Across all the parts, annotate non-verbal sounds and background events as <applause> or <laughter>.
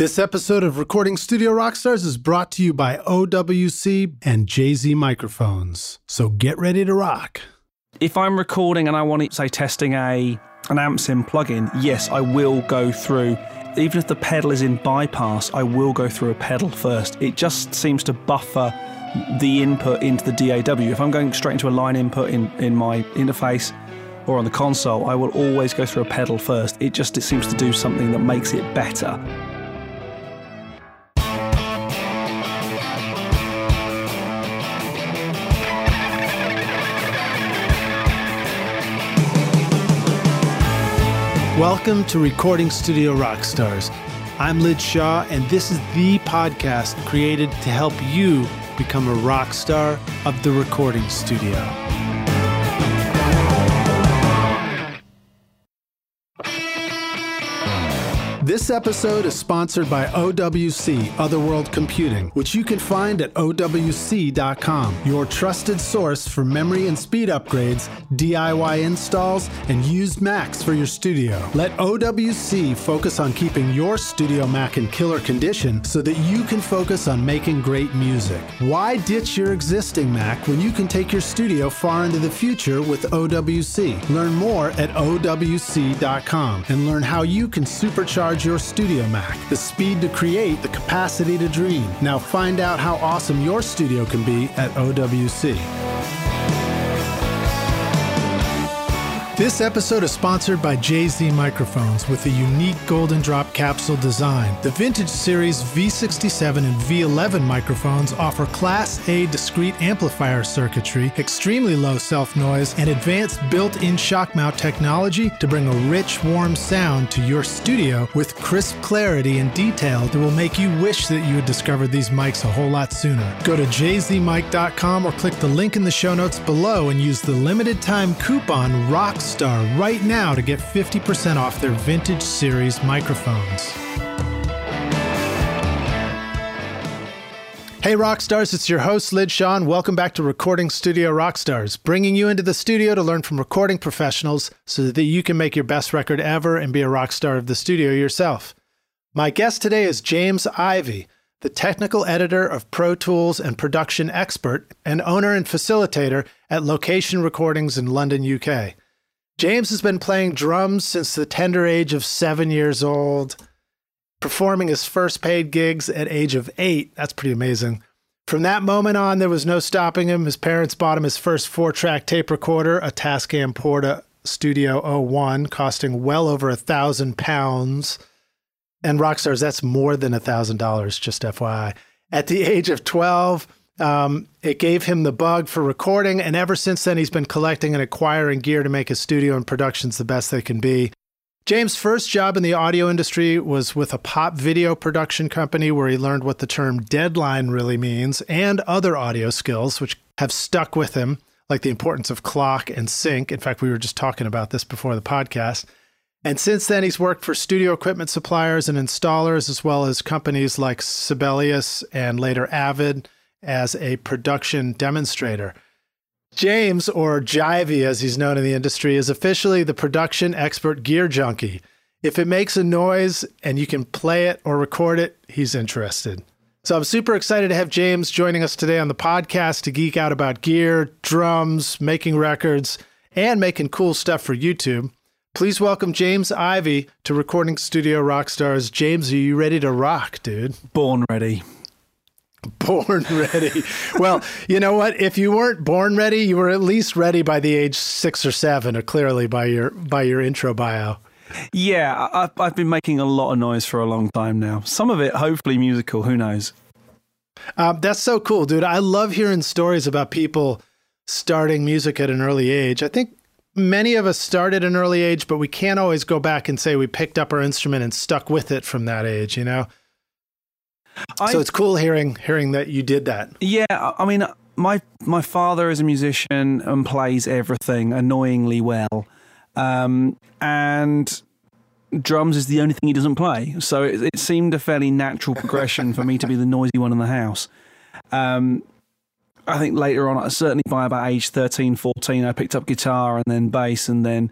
This episode of Recording Studio Rockstars is brought to you by OWC and JZ microphones. So get ready to rock. If I'm recording and I want to say testing a an amp sim plugin, yes, I will go through. Even if the pedal is in bypass, I will go through a pedal first. It just seems to buffer the input into the DAW. If I'm going straight into a line input in, in my interface or on the console, I will always go through a pedal first. It just it seems to do something that makes it better. Welcome to Recording Studio Rockstars. I'm Lij Shaw, and this is the podcast created to help you become a rock star of the recording studio. This episode is sponsored by OWC, Other World Computing, which you can find at OWC.com, your trusted source for memory and speed upgrades, DIY installs, and used Macs for your studio. Let OWC focus on keeping your studio Mac in killer condition so that you can focus on making great music. Why ditch your existing Mac when you can take your studio far into the future with OWC? Learn more at OWC.com and learn how you can supercharge your studio Mac. The speed to create, the capacity to dream. Now find out how awesome your studio can be at OWC. This episode is sponsored by JZ Microphones with a unique golden drop capsule design. The Vintage Series V67 and V11 microphones offer Class A discrete amplifier circuitry, extremely low self noise, and advanced built in shock mount technology to bring a rich, warm sound to your studio with crisp clarity and detail that will make you wish that you had discovered these mics a whole lot sooner. Go to jzmic.com or click the link in the show notes below and use the limited time coupon ROCKS Star right now to get 50% off their vintage series microphones. Hey Rockstars, it's your host Lij Shaw. Welcome back to Recording Studio Rockstars, bringing you into the studio to learn from recording professionals so that you can make your best record ever and be a rock star of the studio yourself. My guest today is James Ivey, the technical editor of Pro Tools and production expert and owner and facilitator at Location Recordings in London, UK. James has been playing drums since the tender age of seven years old, performing his first paid gigs at age of eight. That's pretty amazing. From that moment on, there was no stopping him. His parents bought him his first four-track tape recorder, a Tascam Porta Studio 01, costing well over a thousand pounds. And Rockstars, that's more than a thousand dollars, just FYI. At the age of 12, um, it gave him the bug for recording, and ever since then, he's been collecting and acquiring gear to make his studio and productions the best they can be. James' first job in the audio industry was with a pop video production company where he learned what the term deadline really means and other audio skills, which have stuck with him, like the importance of clock and sync. In fact, we were just talking about this before the podcast. And since then, he's worked for studio equipment suppliers and installers, as well as companies like Sibelius and later Avid as a production demonstrator. James, or Jivey as he's known in the industry, is officially the production expert gear junkie. If it makes a noise and you can play it or record it, he's interested. So I'm super excited to have James joining us today on the podcast to geek out about gear, drums, making records, and making cool stuff for YouTube. Please welcome James Ivey to Recording Studio Rockstars. James, are you ready to rock, dude? Born ready. <laughs> Born ready. well, you know what? If you weren't born ready, you were at least ready by the age six or seven, or clearly by your by your intro bio. Yeah, I've, I've been making a lot of noise for a long time now. Some of it, hopefully, musical. Who knows? Um, that's so cool, dude. I love hearing stories about people starting music at an early age. I think many of us start at an early age, but we can't always go back and say we picked up our instrument and stuck with it from that age. You know. I, so it's cool hearing hearing that you did that. Yeah, I mean, my my father is a musician and plays everything annoyingly well, um, and drums is the only thing he doesn't play. So it, it seemed a fairly natural progression for me to be the noisy one in the house. Um, I think later on, certainly by about age 13, 14, I picked up guitar and then bass and then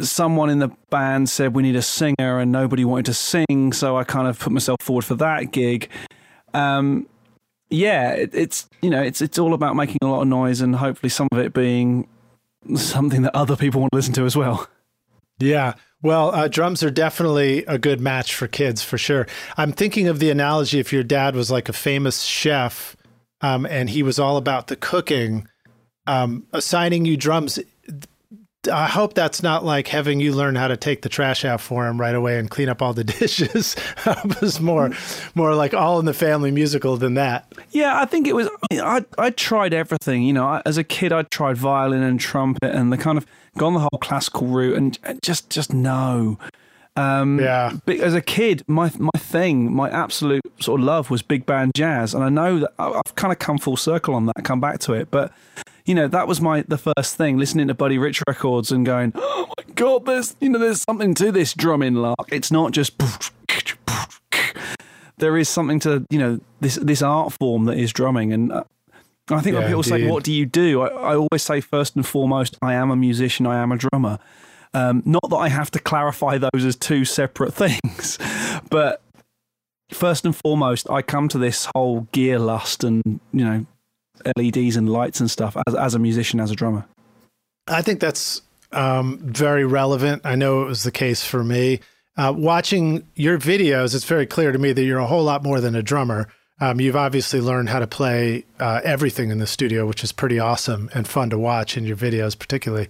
someone in the band said we need a singer and nobody wanted to sing, so I kind of put myself forward for that gig. Um, yeah, it, it's you know it's it's all about making a lot of noise and hopefully some of it being something that other people want to listen to as well. Yeah. Well, uh, drums are definitely a good match for kids for sure. I'm thinking of the analogy if your dad was like a famous chef um, and he was all about the cooking, um, assigning you drums I hope that's not like having you learn how to take the trash out for him right away and clean up all the <laughs> dishes. it was more, more like all in the family musical than that. Yeah, I think it was. I I tried everything. You know, I, as a kid, I tried violin and trumpet and the kind of gone the whole classical route and, and just just no. Um, yeah. But as a kid, my my thing, my absolute sort of love was big band jazz, and I know that I've kind of come full circle on that, come back to it. But you know, that was my the first thing, listening to Buddy Rich records and going, oh my god, there's you know, there's something to this drumming lark. It's not just. There is something to you know this this art form that is drumming, and uh, I think yeah, when people indeed. say, "What do you do?" I, I, always say, first and foremost, I am a musician. I am a drummer. Um, not that I have to clarify those as two separate <laughs> things, but first and foremost, I come to this whole gear lust and you know LEDs and lights and stuff as, as a musician, as a drummer? I think that's um, very relevant. I know it was the case for me. Uh, watching your videos, it's very clear to me that you're a whole lot more than a drummer. Um, you've obviously learned how to play uh, everything in the studio, which is pretty awesome and fun to watch in your videos, particularly.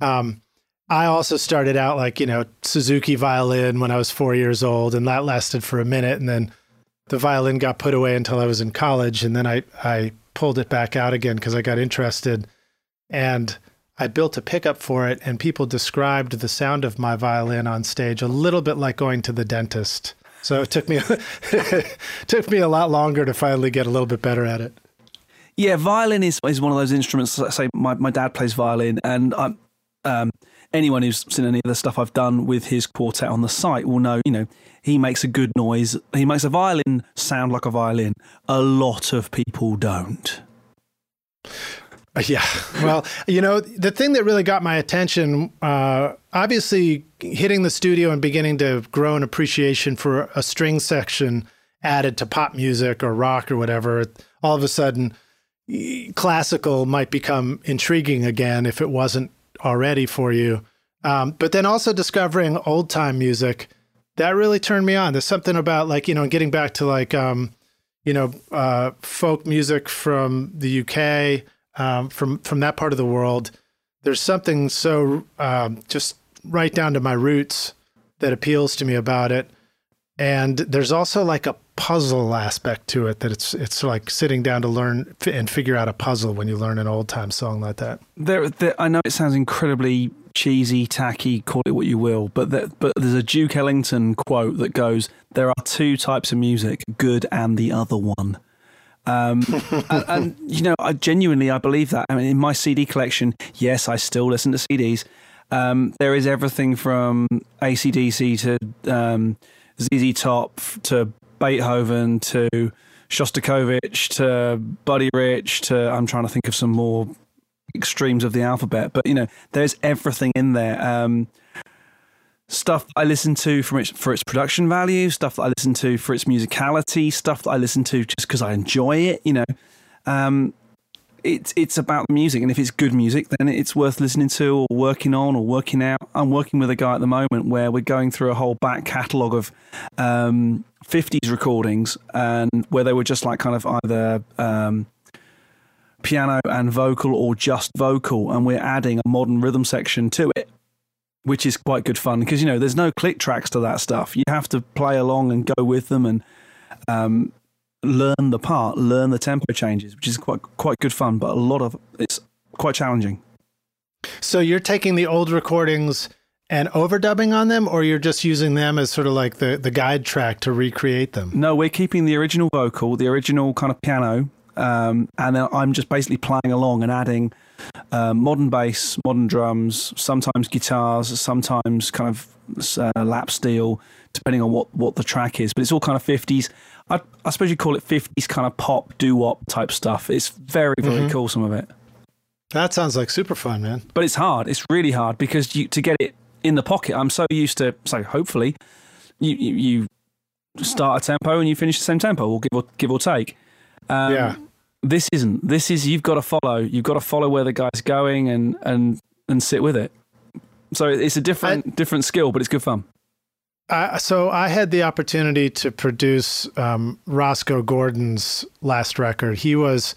Um, I also started out like, you know, Suzuki violin when I was four years old, and that lasted for a minute. And then the violin got put away until I was in college. And then I, I pulled it back out again because I got interested and I built a pickup for it and people described the sound of my violin on stage a little bit like going to the dentist. So it took me <laughs> took me a lot longer to finally get a little bit better at it. Yeah, violin is is one of those instruments. I say my, my dad plays violin, and I'm, um, anyone who's seen any of the stuff I've done with his quartet on the site will know. You know, he makes a good noise. He makes a violin sound like a violin. A lot of people don't. Yeah. Well, you know, the thing that really got my attention, uh, obviously hitting the studio and beginning to grow an appreciation for a string section added to pop music or rock or whatever, all of a sudden, classical might become intriguing again if it wasn't already for you. Um, but then also discovering old time music that really turned me on. There's something about like, you know, getting back to like, um, you know, uh, folk music from the UK, um, from, from that part of the world. There's something so um, just right down to my roots that appeals to me about it. And there's also like a puzzle aspect to it that it's it's like sitting down to learn and figure out a puzzle when you learn an old time song like that. There, there, I know it sounds incredibly cheesy, tacky, call it what you will, but there, but there's a Duke Ellington quote that goes, "There are two types of music, good and the other one." Um, <laughs> and, and, you know, I genuinely I believe that. I mean, in my CD collection, yes, I still listen to CDs. Um, there is everything from ACDC to um, ZZ Top to Beethoven to Shostakovich to Buddy Rich to I'm trying to think of some more extremes of the alphabet, but you know, there's everything in there. Um, stuff I listen to from its for its production value, stuff that I listen to for its musicality, stuff that I listen to just because I enjoy it. You know, um, it's it's about music, and if it's good music, then it's worth listening to or working on or working out. I'm working with a guy at the moment where we're going through a whole back catalogue of um, 50s recordings, and where they were just like kind of either um, piano and vocal or just vocal, and we're adding a modern rhythm section to it, which is quite good fun because you know there's no click tracks to that stuff. You have to play along and go with them and um, learn the part, learn the tempo changes, which is quite quite good fun. But a lot of it's quite challenging. So you're taking the old recordings and overdubbing on them, or you're just using them as sort of like the, the guide track to recreate them? No, we're keeping the original vocal, the original kind of piano, um, and then I'm just basically playing along and adding uh, modern bass, modern drums, sometimes guitars, sometimes kind of uh, lap steel, depending on what, what the track is. But it's all kind of 50s. I, I suppose you call it 50s kind of pop, doo wop type stuff. It's very, very mm-hmm. cool, some of it. That sounds like super fun, man. But it's hard. It's really hard because you, to get it in the pocket. I'm so used to, so hopefully, you, you, you start a tempo and you finish the same tempo, or give or give or take. Um, yeah. This isn't. This is you've got to follow. You've got to follow where the guy's going and and and sit with it. So it's a different I, different skill, but it's good fun. Uh, so I had the opportunity to produce um, Roscoe Gordon's last record. He was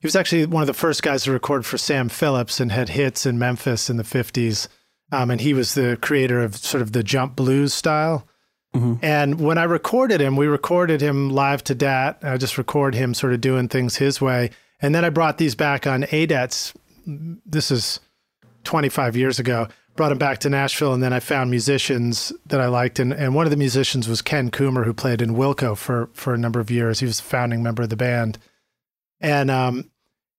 he was actually one of the first guys to record for Sam Phillips and had hits in Memphis in the fifties. Um, and he was the creator of sort of the jump blues style. Mm-hmm. And when I recorded him, we recorded him live to DAT. I just record him sort of doing things his way. And then I brought these back on ADATs. This is 25 years ago brought him back to Nashville, and then I found musicians that I liked, and, and one of the musicians was Ken Coomer, who played in Wilco for for a number of years. He was a founding member of the band, and um,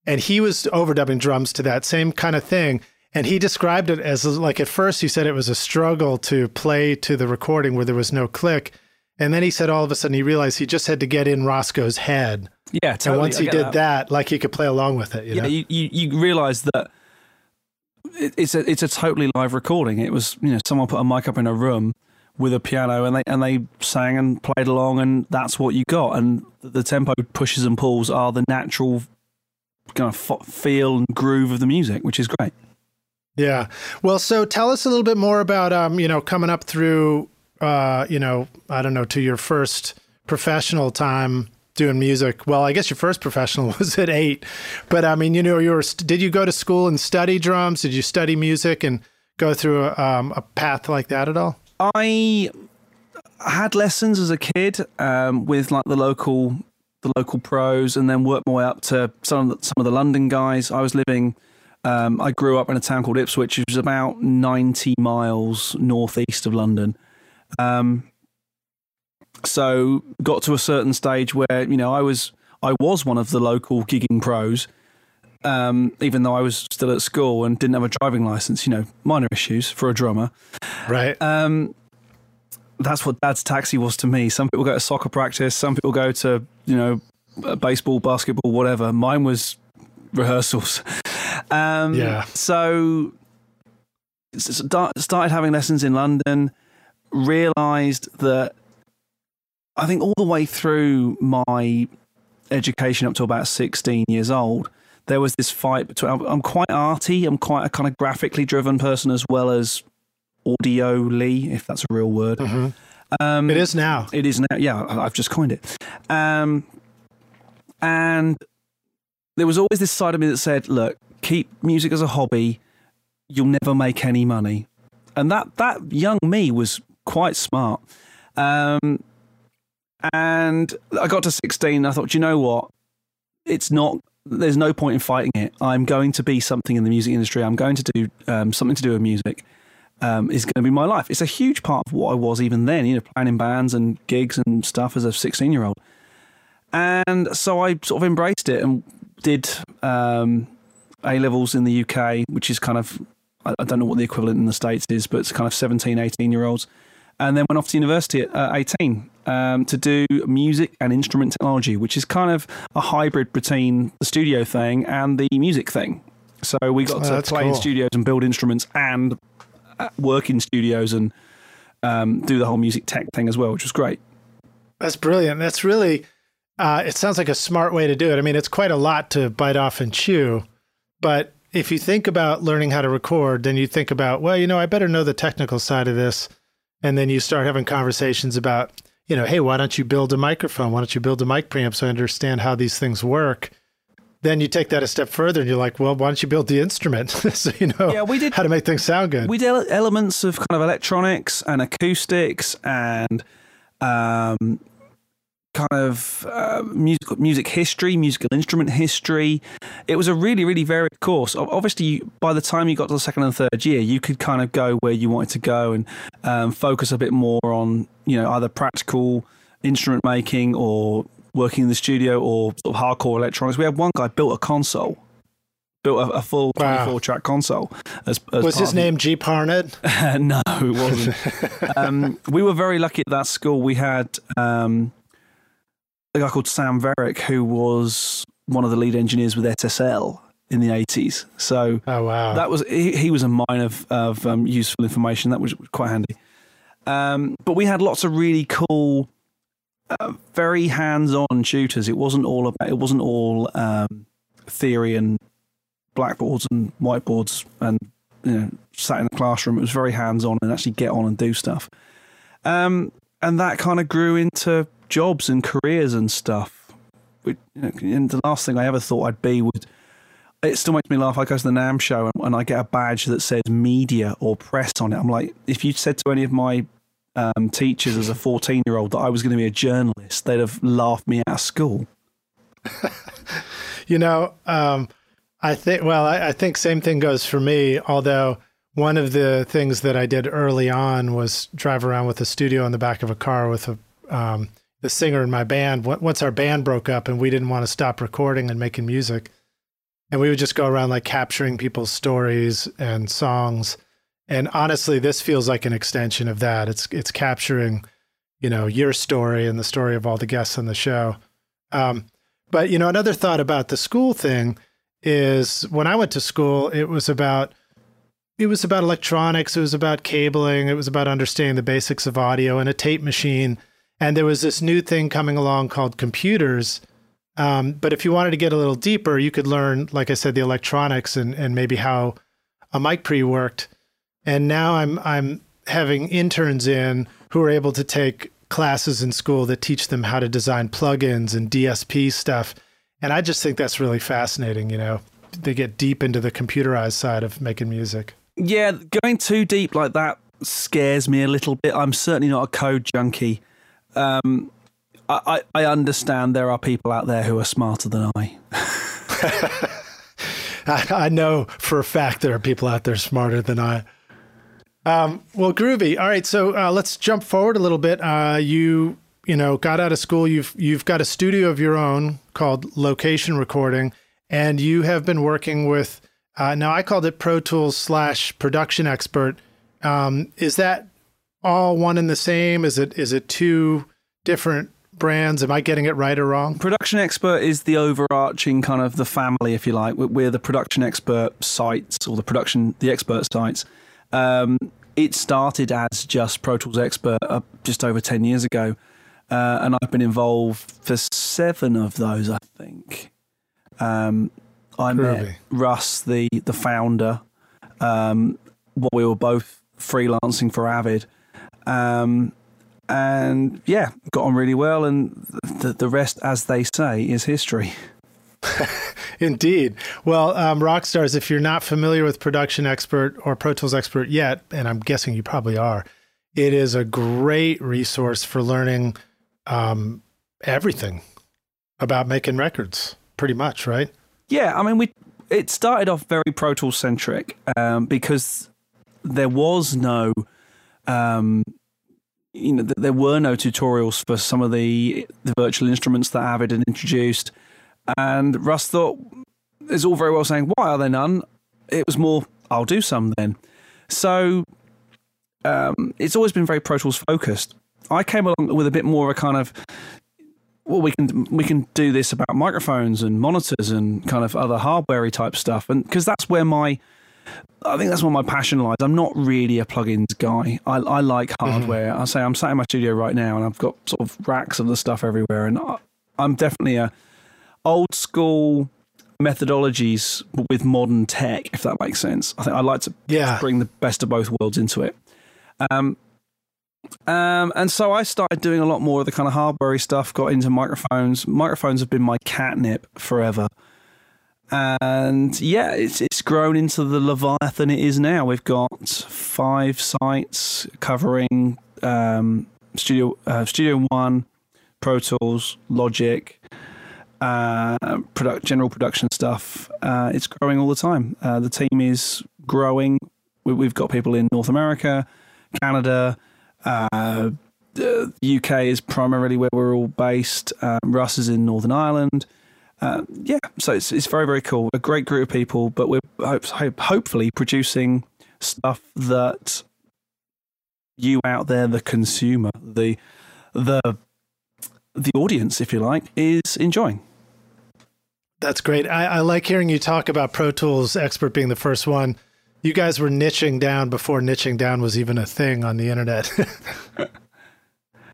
and he was overdubbing drums to that same kind of thing. And he described it as like at first he said it was a struggle to play to the recording where there was no click. And then he said all of a sudden he realized he just had to get in Roscoe's head. Yeah, totally. And once he did that. that. like he could play along with it. You yeah, know? you, you, you realize that it's a it's a totally live recording. It was you know someone put a mic up in a room with a piano and they and they sang and played along and that's what you got. And the tempo pushes and pulls are the natural kind of feel and groove of the music, which is great. Yeah. Well, so tell us a little bit more about um you know coming up through uh you know I don't know to your first professional time doing music. Well, I guess your first professional <laughs> was at eight, but I mean, you know, you were. Did you go to school and study drums? Did you study music and go through a, um, a path like that at all? I had lessons as a kid um, with like the local the local pros, and then worked my way up to some of the, some of the London guys. I was living. Um, I grew up in a town called Ipswich, which was about ninety miles northeast of London. Um, so got to a certain stage where you know I was I was one of the local gigging pros, um, even though I was still at school and didn't have a driving license. You know, minor issues for a drummer. Right. Um, that's what dad's taxi was to me. Some people go to soccer practice. Some people go to you know baseball, basketball, whatever. Mine was rehearsals. <laughs> Um, yeah. So started having lessons in London. Realized that I think all the way through my education up to about 16 years old, there was this fight between. I'm quite arty. I'm quite a kind of graphically driven person as well as audioly, if that's a real word. Mm-hmm. Um, it is now. It is now. Yeah, I've just coined it. Um, and there was always this side of me that said, "Look, keep music as a hobby. You'll never make any money." And that that young me was quite smart. Um, and I got to 16 and I thought, you know what? It's not, there's no point in fighting it. I'm going to be something in the music industry. I'm going to do um, something to do with music. Um, is going to be my life. It's a huge part of what I was even then, you know, playing in bands and gigs and stuff as a 16 year old. And so I sort of embraced it and did um, A levels in the UK, which is kind of, I don't know what the equivalent in the States is, but it's kind of 17, 18 year olds and then went off to university at uh, 18 um, to do music and instrument technology, which is kind of a hybrid between the studio thing and the music thing. So we got oh, to play cool. in studios and build instruments and uh, work in studios and um, do the whole music tech thing as well, which was great. That's brilliant. That's really, uh, it sounds like a smart way to do it. I mean, it's quite a lot to bite off and chew, but if you think about learning how to record, then you think about, well, you know, I better know the technical side of this. And then you start having conversations about you know hey why don't you build a microphone? Why don't you build a mic preamp so i understand how these things work? Then you take that a step further and you're like well why don't you build the instrument? <laughs> So you know yeah, we did, how to make things sound good. We did elements of kind of electronics and acoustics and um, kind of uh, music, music history, musical instrument history. It was a really, really varied course. Obviously, you, by the time you got to the second and third year, you could kind of go where you wanted to go and um, focus a bit more on, you know, either practical instrument making or working in the studio or sort of hardcore electronics. We had one guy built a console. Built a, a full wow. 24 track console. As, as was his name G. Parnett? <laughs> no, it wasn't. <laughs> um, we were very lucky at that school. We had um, a guy called Sam Verrick, who was one of the lead engineers with SSL, in the 80s. So oh wow, that was he, he was a mine of of um, useful information. That was quite handy. Um, but we had lots of really cool, uh, very hands-on tutors. It wasn't all about. It wasn't all um, theory and blackboards and whiteboards and you know sat in the classroom. It was very hands-on and actually get on and do stuff. Um, and that kind of grew into jobs and careers and stuff. and the last thing I ever thought I'd be would it still makes me laugh. I go to the NAMM show and, and, I get a badge that says media or press on it. I'm like, if you said to any of my um, teachers as a 14 year old that I was going to be a journalist, they'd have laughed me out of school. <laughs> you know, um, I think, well, I, I think same thing goes for me, although one of the things that I did early on was drive around with a studio in the back of a car with a, um, the singer in my band. Once our band broke up and we didn't want to stop recording and making music, and we would just go around like capturing people's stories and songs. And honestly, this feels like an extension of that. It's it's capturing, you know, your story and the story of all the guests on the show. Um, but you know, another thought about the school thing is when I went to school, it was about it was about electronics, it was about cabling, it was about understanding the basics of audio and a tape machine. And there was this new thing coming along called computers um, but if you wanted to get a little deeper, you could learn, like I said, the electronics and, and maybe how a mic pre worked. And now I'm I'm having interns in who are able to take classes in school that teach them how to design plugins and DSP stuff. And I just think that's really fascinating. You know, they get deep into the computerized side of making music. Yeah, going too deep like that scares me a little bit. I'm certainly not a code junkie. Um, I, I understand there are people out there who are smarter than I. <laughs> I, know for a fact there are people out there smarter than I. Um, well, groovy. All right, so uh, let's jump forward a little bit. Uh, you you know got out of school. You've you've got a studio of your own called Location Recording, and you have been working with. Uh, now I called it Pro Tools slash Production Expert. Um, is that all one and the same? Is it is it two different brands. Am I getting it right or wrong? Production Expert is the overarching kind of the family, if you like. We're the Production Expert sites or the production, the expert sites. Um, it started as just Pro Tools Expert uh, just over 10 years ago. Uh, and I've been involved for seven of those, I think. Um, I met Russ, the, the founder, um, while we were both freelancing for Avid. Um, and yeah, got on really well. And the, the rest, as they say, is history. <laughs> Indeed. Well, um, Rockstars, if you're not familiar with Production Expert or Pro Tools Expert yet, and I'm guessing you probably are, it is a great resource for learning um, everything about making records, pretty much, right? Yeah, I mean, we it started off very Pro Tools centric um, because there was no um, you know, there were no tutorials for some of the, the virtual instruments that Avid had introduced. And Russ thought, it's all very well saying, why are there none? It was more, I'll do some then. So um, it's always been very Pro Tools focused. I came along with a bit more of a kind of, well, we can we can do this about microphones and monitors and kind of other hardware type stuff, and because that's where my I think that's where my passion lies. I'm not really a plugins guy. I, I like mm-hmm. hardware. Mm-hmm. I say I'm sat in my studio right now, and I've got sort of racks of the stuff everywhere, and I, I'm definitely a old school methodologies with modern tech, if that makes sense. I think I like to yeah. bring the best of both worlds into it. Um, um, and so I started doing a lot more of the kind of hardware stuff. Got into microphones. Microphones have been my catnip forever and yeah, it's it's grown into the Leviathan it is now. We've got five sites covering um, Studio uh, Studio One, Pro Tools, Logic, uh, product general production stuff. Uh, it's growing all the time. Uh, the team is growing. We, have got people in North America, Canada. Uh, the UK is primarily where we're all based. Um, Russ is in Northern Ireland. Uh, yeah, so it's it's very very cool. A great group of people, but we're hope, hope, hopefully producing stuff that you out there, the consumer, the the the audience, if you like, is enjoying. That's great. I, I like hearing you talk about Pro Tools Expert being the first one. You guys were niching down before niching down was even a thing on the internet. <laughs>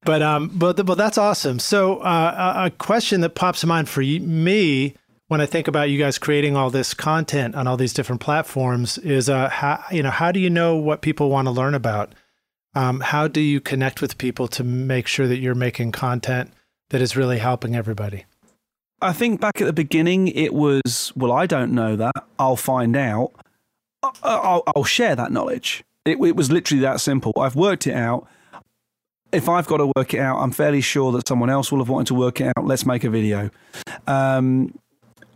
but um, but but that's awesome. So uh, a question that pops in mind for me when I think about you guys creating all this content on all these different platforms is uh, how you know how do you know what people want to learn about? Um, how do you connect with people to make sure that you're making content that is really helping everybody? I think back at the beginning, it was, well, I don't know that. I'll find out. I'll, I'll share that knowledge. It, it, was literally that simple. I've worked it out. If I've got to work it out, I'm fairly sure that someone else will have wanted to work it out. Let's make a video. Um,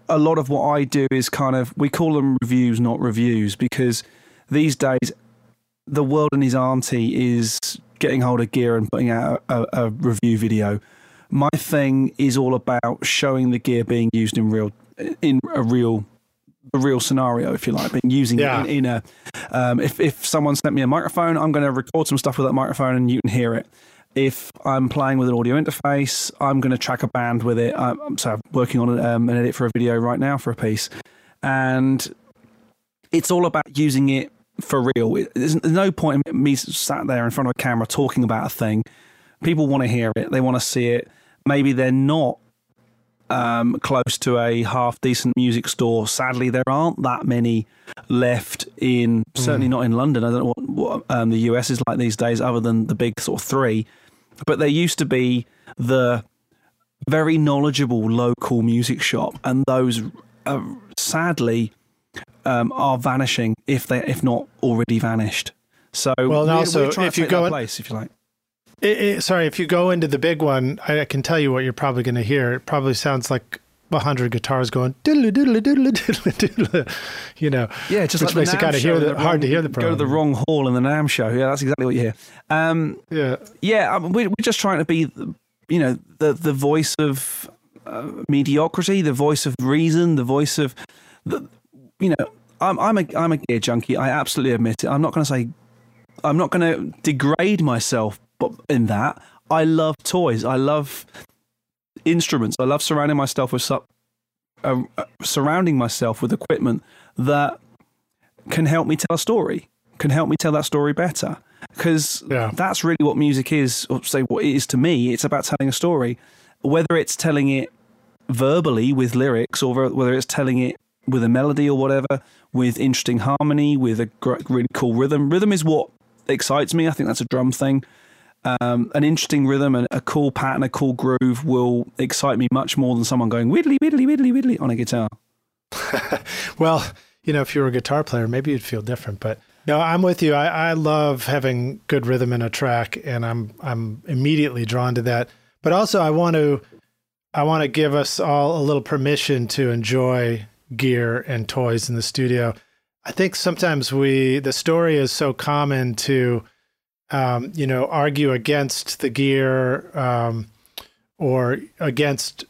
a lot of what I do is kind of, we call them reviews, not reviews, because these days, the world and his auntie is getting hold of gear and putting out a, a review video my thing is all about showing the gear being used in real in a real a real scenario, if you like, being using yeah. it in, in a. Um, if if someone sent me a microphone, I'm going to record some stuff with that microphone, and you can hear it. If I'm playing with an audio interface, I'm going to track a band with it. I'm, so I'm working on um, an edit for a video right now for a piece, and it's all about using it for real. There's no point in me sat there in front of a camera talking about a thing. People want to hear it. They want to see it maybe they're not um, close to a half decent music store. Sadly, there aren't that many left in certainly mm. not in London. I don't know what, what um, the US is like these days, other than the big sort of three. But there used to be the very knowledgeable local music shop, and those uh, sadly um, are vanishing if they if not already vanished. So well, and also if you go in, place, if you like. It, it, sorry, if you go into the big one, I, I can tell you what you're probably going to hear. It probably sounds like a hundred guitars going diddle diddle diddle diddle diddle. You know, yeah, just which like makes it kind of hear the, the hard to hear the. Program. Go to the wrong hall in the NAMM show. Yeah, that's exactly what you hear. Um, yeah, yeah. We're, we're just trying to be, you know, the the voice of uh, mediocrity, the voice of reason, the voice of, the, you know, I'm I'm a I'm a gear junkie. I absolutely admit it. I'm not going to say, I'm not going to degrade myself in that, I love toys. I love instruments. I love surrounding myself with uh, uh, surrounding myself with equipment that can help me tell a story, can help me tell that story better. Because yeah. that's really what music is, or say what it is to me. It's about telling a story, whether it's telling it verbally with lyrics, or whether it's telling it with a melody or whatever, with interesting harmony, with a really cool rhythm. Rhythm is what excites me. I think that's a drum thing um, an interesting rhythm and a cool pattern, a cool groove will excite me much more than someone going widdly, widdly, widdly, widdly on a guitar. <laughs> well, you know, if you were a guitar player, maybe you'd feel different. But no, I'm with you. I, I love having good rhythm in a track, and I'm I'm immediately drawn to that. But also, I want to I want to give us all a little permission to enjoy gear and toys in the studio. I think sometimes we the story is so common to um, you know, argue against the gear um, or against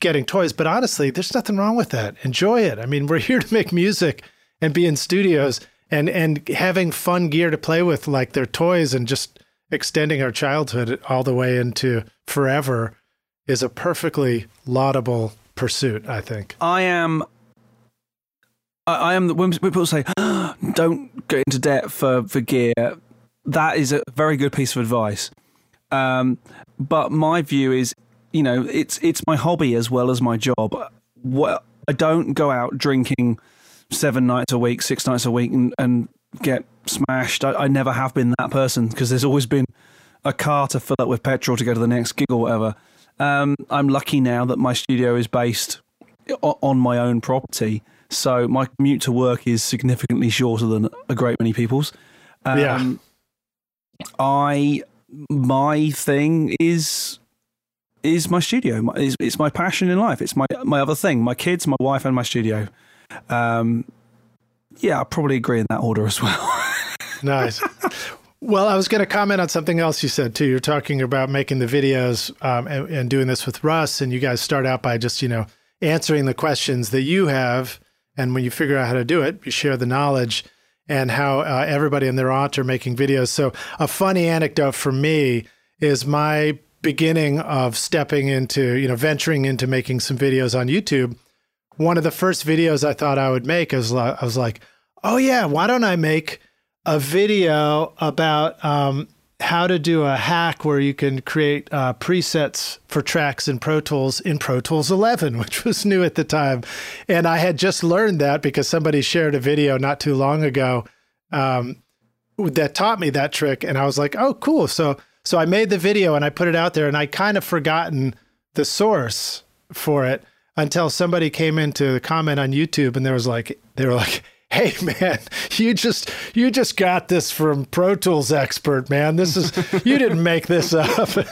getting toys. But honestly, there's nothing wrong with that. Enjoy it. I mean, we're <laughs> here to make music and be in studios and and having fun gear to play with, like their toys, and just extending our childhood all the way into forever is a perfectly laudable pursuit. I think. I am I am the when people say <gasps> don't get into debt for for gear that is a very good piece of advice. Um, but my view is, you know, it's it's my hobby as well as my job. Well, I don't go out drinking seven nights a week, six nights a week, and, and get smashed. I, I never have been that person because there's always been a car to fill up with petrol to go to the next gig or whatever. Um, I'm lucky now that my studio is based on my own property, so my commute to work is significantly shorter than a great many people's. Um, yeah. I my thing is is my studio. It's, it's my passion in life. It's my my other thing. My kids, my wife, and my studio. Um, yeah, I probably agree in that order as well. <laughs> nice. Well, I was going to comment on something else you said too. You're talking about making the videos um, and, and, doing this with Russ, and you guys start out by just you know answering the questions that you have, and when you figure out how to do it, you share the knowledge and how uh, everybody and their aunt are making videos. So, a funny anecdote for me is my beginning of stepping into, you know, venturing into making some videos on YouTube one of the first videos I thought I would make is I was like, oh yeah, why don't I make a video about um, how to do a hack where you can create uh, presets for tracks in Pro Tools in Pro Tools 11, <laughs> which was new at the time. And I had just learned that because somebody shared a video not too long ago um, that taught me that trick. And I was like, oh, cool. So, so I made the video and I put it out there and I kind of forgotten the source for it until somebody came into the comment on YouTube and there was like, they were like, hey <laughs> man you just you just got this from pro tools expert man. This is <laughs> you didn't make this up. <laughs>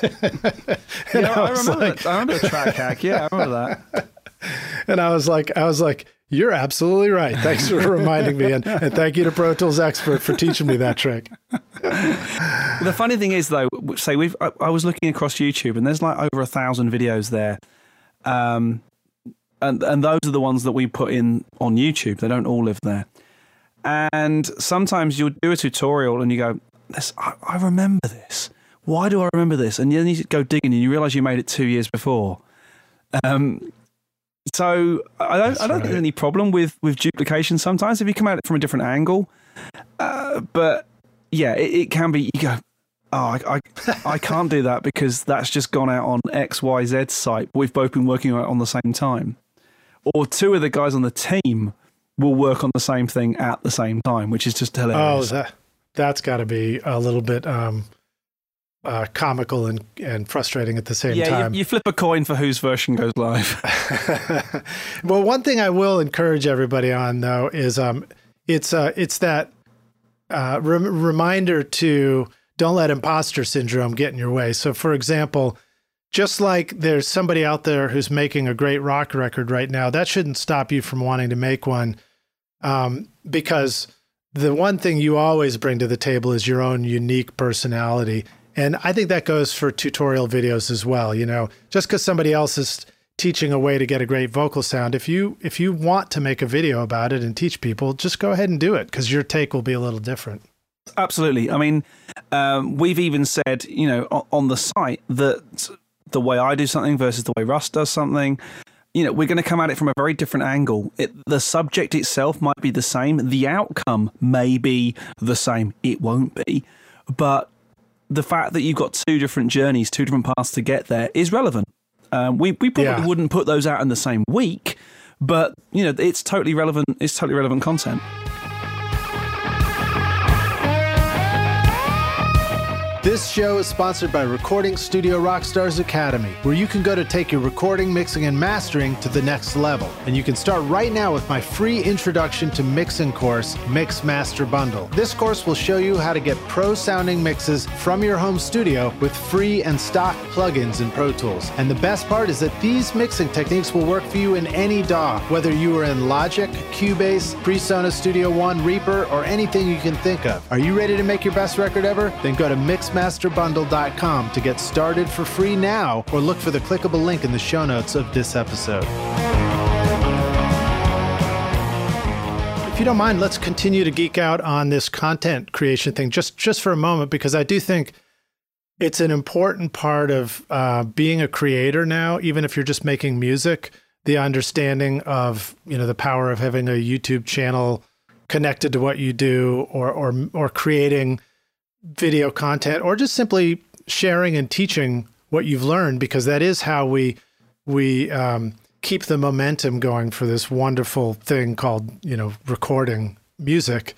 Yeah I, I, remember like, i remember the track hack. Yeah i remember that. And i was like i was like you're absolutely right. Thanks for reminding me. And, and thank you to pro tools expert for teaching me that trick. The funny thing is though say we've I, I was looking across youtube and there's like over a thousand videos there. Um and and those are the ones that we put in on YouTube. They don't all live there. And sometimes you'll do a tutorial and you go, "This, I, I remember this. Why do I remember this?" And then you go digging and you realize you made it two years before. Um, so I don't, I don't right. think there's any problem with with duplication. Sometimes if you come at it from a different angle, uh, but yeah, it, it, can be. You go, oh, I, I, I can't do that because that's just gone out on X Y Z site. We've both been working on it on the same time or two of the guys on the team will work on the same thing at the same time, which is just hilarious. Oh, that that's got to be a little bit um, uh, comical and, and frustrating at the same yeah, time. You, you flip a coin for whose version goes live. <laughs> <laughs> well, one thing I will encourage everybody on though is um, it's uh, it's that uh, re- reminder to don't let imposter syndrome get in your way. So, for example just like there's somebody out there who's making a great rock record right now, that shouldn't stop you from wanting to make one. Um, because the one thing you always bring to the table is your own unique personality. And I think that goes for tutorial videos as well. You know, just because somebody else is teaching a way to get a great vocal sound, if you if you want to make a video about it and teach people, just go ahead and do it because your take will be a little different. Absolutely. I mean, um, we've even said, you know, on the site that the way I do something versus the way Russ does something. You know, we're going to come at it from a very different angle. It, the subject itself might be the same. The outcome may be the same. It won't be. But the fact that you've got two different journeys, two different paths to get there is relevant. Um, we, we probably yeah. wouldn't put those out in the same week, but you know, it's totally relevant. It's totally relevant content. This show is sponsored by Recording Studio Rockstars Academy, where you can go to take your recording, mixing, and mastering to the next level. And you can start right now with my free introduction to mixing course, Mix Master Bundle. This course will show you how to get pro sounding mixes from your home studio with free and stock plugins in Pro Tools. And the best part is that these mixing techniques will work for you in any DAW, whether you are in Logic, Cubase, PreSonus Studio One, Reaper, or anything you can think of. Are you ready to make your best record ever? Then go to Mix mixmasterbundle.com to get started for free now or look for the clickable link in the show notes of this episode. If you don't mind, let's continue to geek out on this content creation thing just just for a moment because I do think it's an important part of uh, being a creator now, even if you're just making music. The understanding of you know the power of having a YouTube channel connected to what you do, or or or creating video content or just simply sharing and teaching what you've learned because that is how we we um, keep the momentum going for this wonderful thing called you know recording music.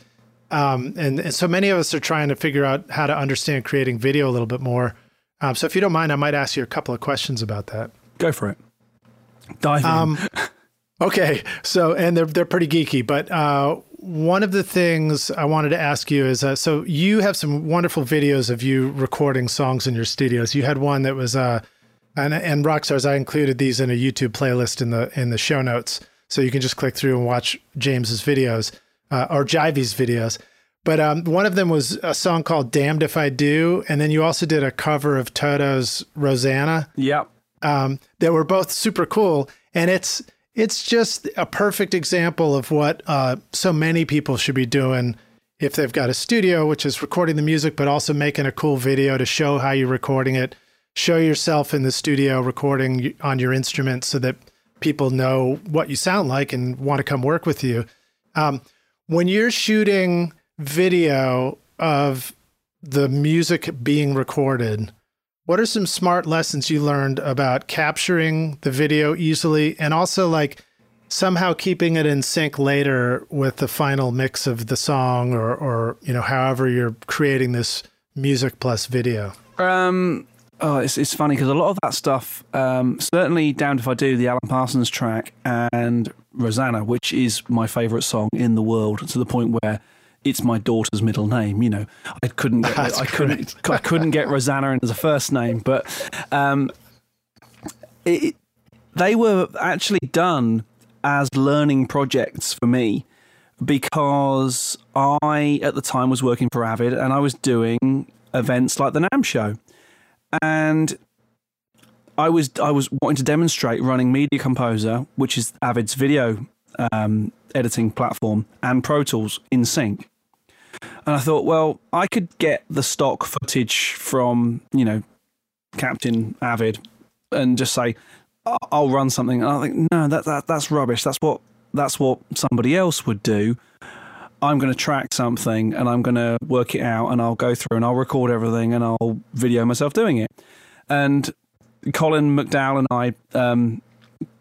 Um, and, and, so many of us are trying to figure out how to understand creating video a little bit more. Um, so if you don't mind i might ask you a couple of questions about that. Go for it. Dive in. Um, okay. So and they're, they're pretty geeky but uh, one of the things I wanted to ask you is uh, so you have some wonderful videos of you recording songs in your studios. You had one that was uh, and and Rockstars. I included these in a YouTube playlist in the in the show notes, so you can just click through and watch James's videos uh, or Jivey's videos. But um, one of them was a song called "Damned If I Do," and then you also did a cover of Toto's "Rosanna." Yep. Um, that were both super cool, and it's it's just a perfect example of what uh, so many people should be doing if they've got a studio, which is recording the music, but also making a cool video to show how you're recording it. Show yourself in the studio recording on your instrument so that people know what you sound like and want to come work with you. Um, when you're shooting video of the music being recorded, what are some smart lessons you learned about capturing the video easily and also like somehow keeping it in sync later with the final mix of the song or or you know however you're creating this music plus video? Um Oh, it's, it's funny because a lot of that stuff, um, certainly Damned If I Do the Alan Parsons track and Rosanna, which is my favourite song in the world, to the point where it's my daughter's middle name. You know, I couldn't get <laughs> That's I couldn't I couldn't get Rosanna as a first name, but um, it, they were actually done as learning projects for me because I at the time was working for Avid and I was doing events like the NAMM show, and I was I was wanting to demonstrate running Media Composer, which is Avid's video um, editing platform, and Pro Tools in sync. And I thought, well, I could get the stock footage from, you know, Captain Avid and just say, I'll run something. And I think, no, that, that that's rubbish. That's what that's what somebody else would do. I'm going to track something and I'm going to work it out and I'll go through and I'll record everything and I'll video myself doing it. And Colin McDowell and I, um,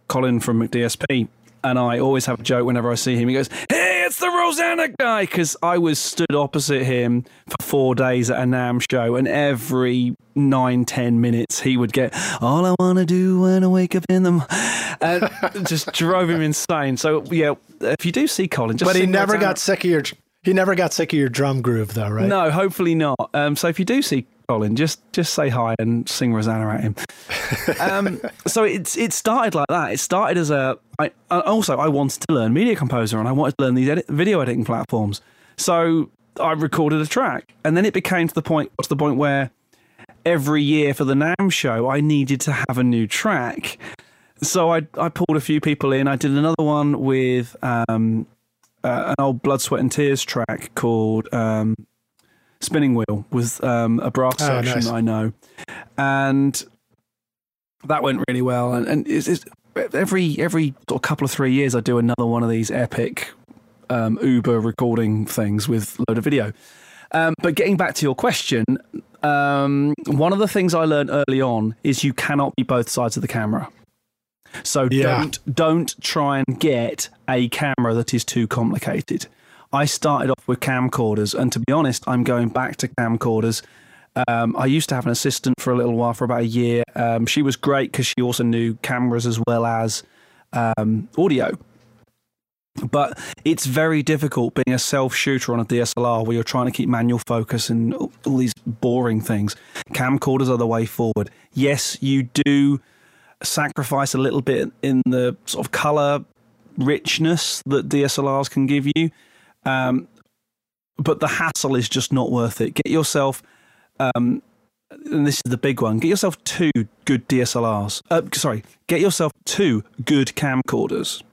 Colin from McDSP, and I always have a joke whenever I see him. He goes, "Hey, it's the Rosanna guy," because I was stood opposite him for four days at a NAMM show, and every nine, ten minutes he would get, "All I want to do when I wake up in them," and <laughs> just drove him insane. So yeah, if you do see Colin, just but he never Rosanna. got sick of your he never got sick of your drum groove though, right? No, hopefully not. Um, so if you do see Colin, just just say hi and sing Rosanna at him. <laughs> um, so it's it started like that. It started as a. I I- also I wanted to learn Media Composer and I wanted to learn these edit, video editing platforms. So I recorded a track, and then it became to the point to the point where every year for the NAMM show I needed to have a new track. So I I pulled a few people in. I did another one with um, uh, an old Blood, Sweat and Tears track called um, Spinning Wheel with um, a brass Oh, section nice. I know, and that went really well. And, and it's, it's, every every sort of couple of three years, I do another one of these epic um, Uber recording things with load of video. Um, but getting back to your question, um, one of the things I learned early on is you cannot be both sides of the camera. So Yeah. don't don't try and get a camera that is too complicated. I started off with camcorders, and to be honest, I'm going back to camcorders. Um, I used to have an assistant for a little while, for about a year. Um, she was great because she also knew cameras as well as um, audio. But it's very difficult being a self shooter on a DSLR where you're trying to keep manual focus and all these boring things. Camcorders are the way forward. Yes, you do sacrifice a little bit in the sort of color richness that DSLRs can give you. Um, but the hassle is just not worth it. Get yourself, um, and this is the big one, get yourself two good DSLRs. Uh, sorry, get yourself two good camcorders.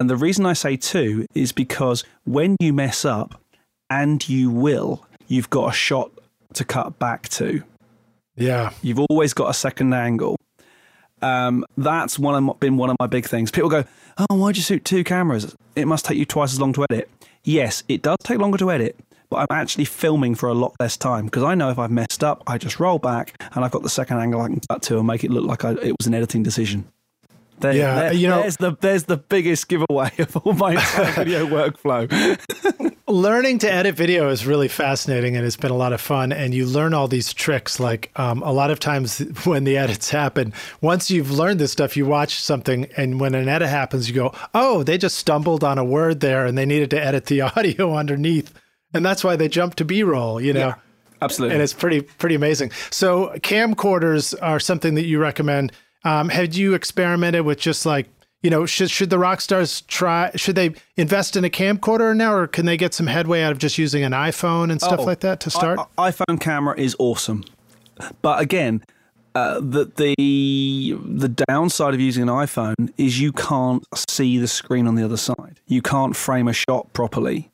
And the reason I say two is because when you mess up, and you will, you've got a shot to cut back to. Yeah. You've always got a second angle. Um, that's one of my, been one of my big things. People go, "Oh, why'd you shoot two cameras? It must take you twice as long to edit." Yes, it does take longer to edit, but I'm actually filming for a lot less time because I know if I've messed up, I just roll back and I've got the second angle I can cut to and make it look like I, it was an editing decision. There, Yeah, there- you know- there's the there's the biggest giveaway of all my <laughs> video workflow. <laughs> Learning to edit video is really fascinating and it's been a lot of fun. And you learn all these tricks. Like um, a lot of times <laughs> when the edits happen, once you've learned this stuff, you watch something and when an edit happens, you go, oh, they just stumbled on a word there and they needed to edit the audio underneath. And that's why they jumped to B roll, you know? Absolutely. and it's pretty pretty amazing. So camcorders are something that you recommend. Um, have you experimented with just like you know should should the rock stars try should they invest in a camcorder now or can they get some headway out of just using an iPhone and stuff Oh, like that to start? I- I- iPhone camera is awesome, but again, uh, the the the downside of using an iPhone is you can't see the screen on the other side. You can't frame a shot properly.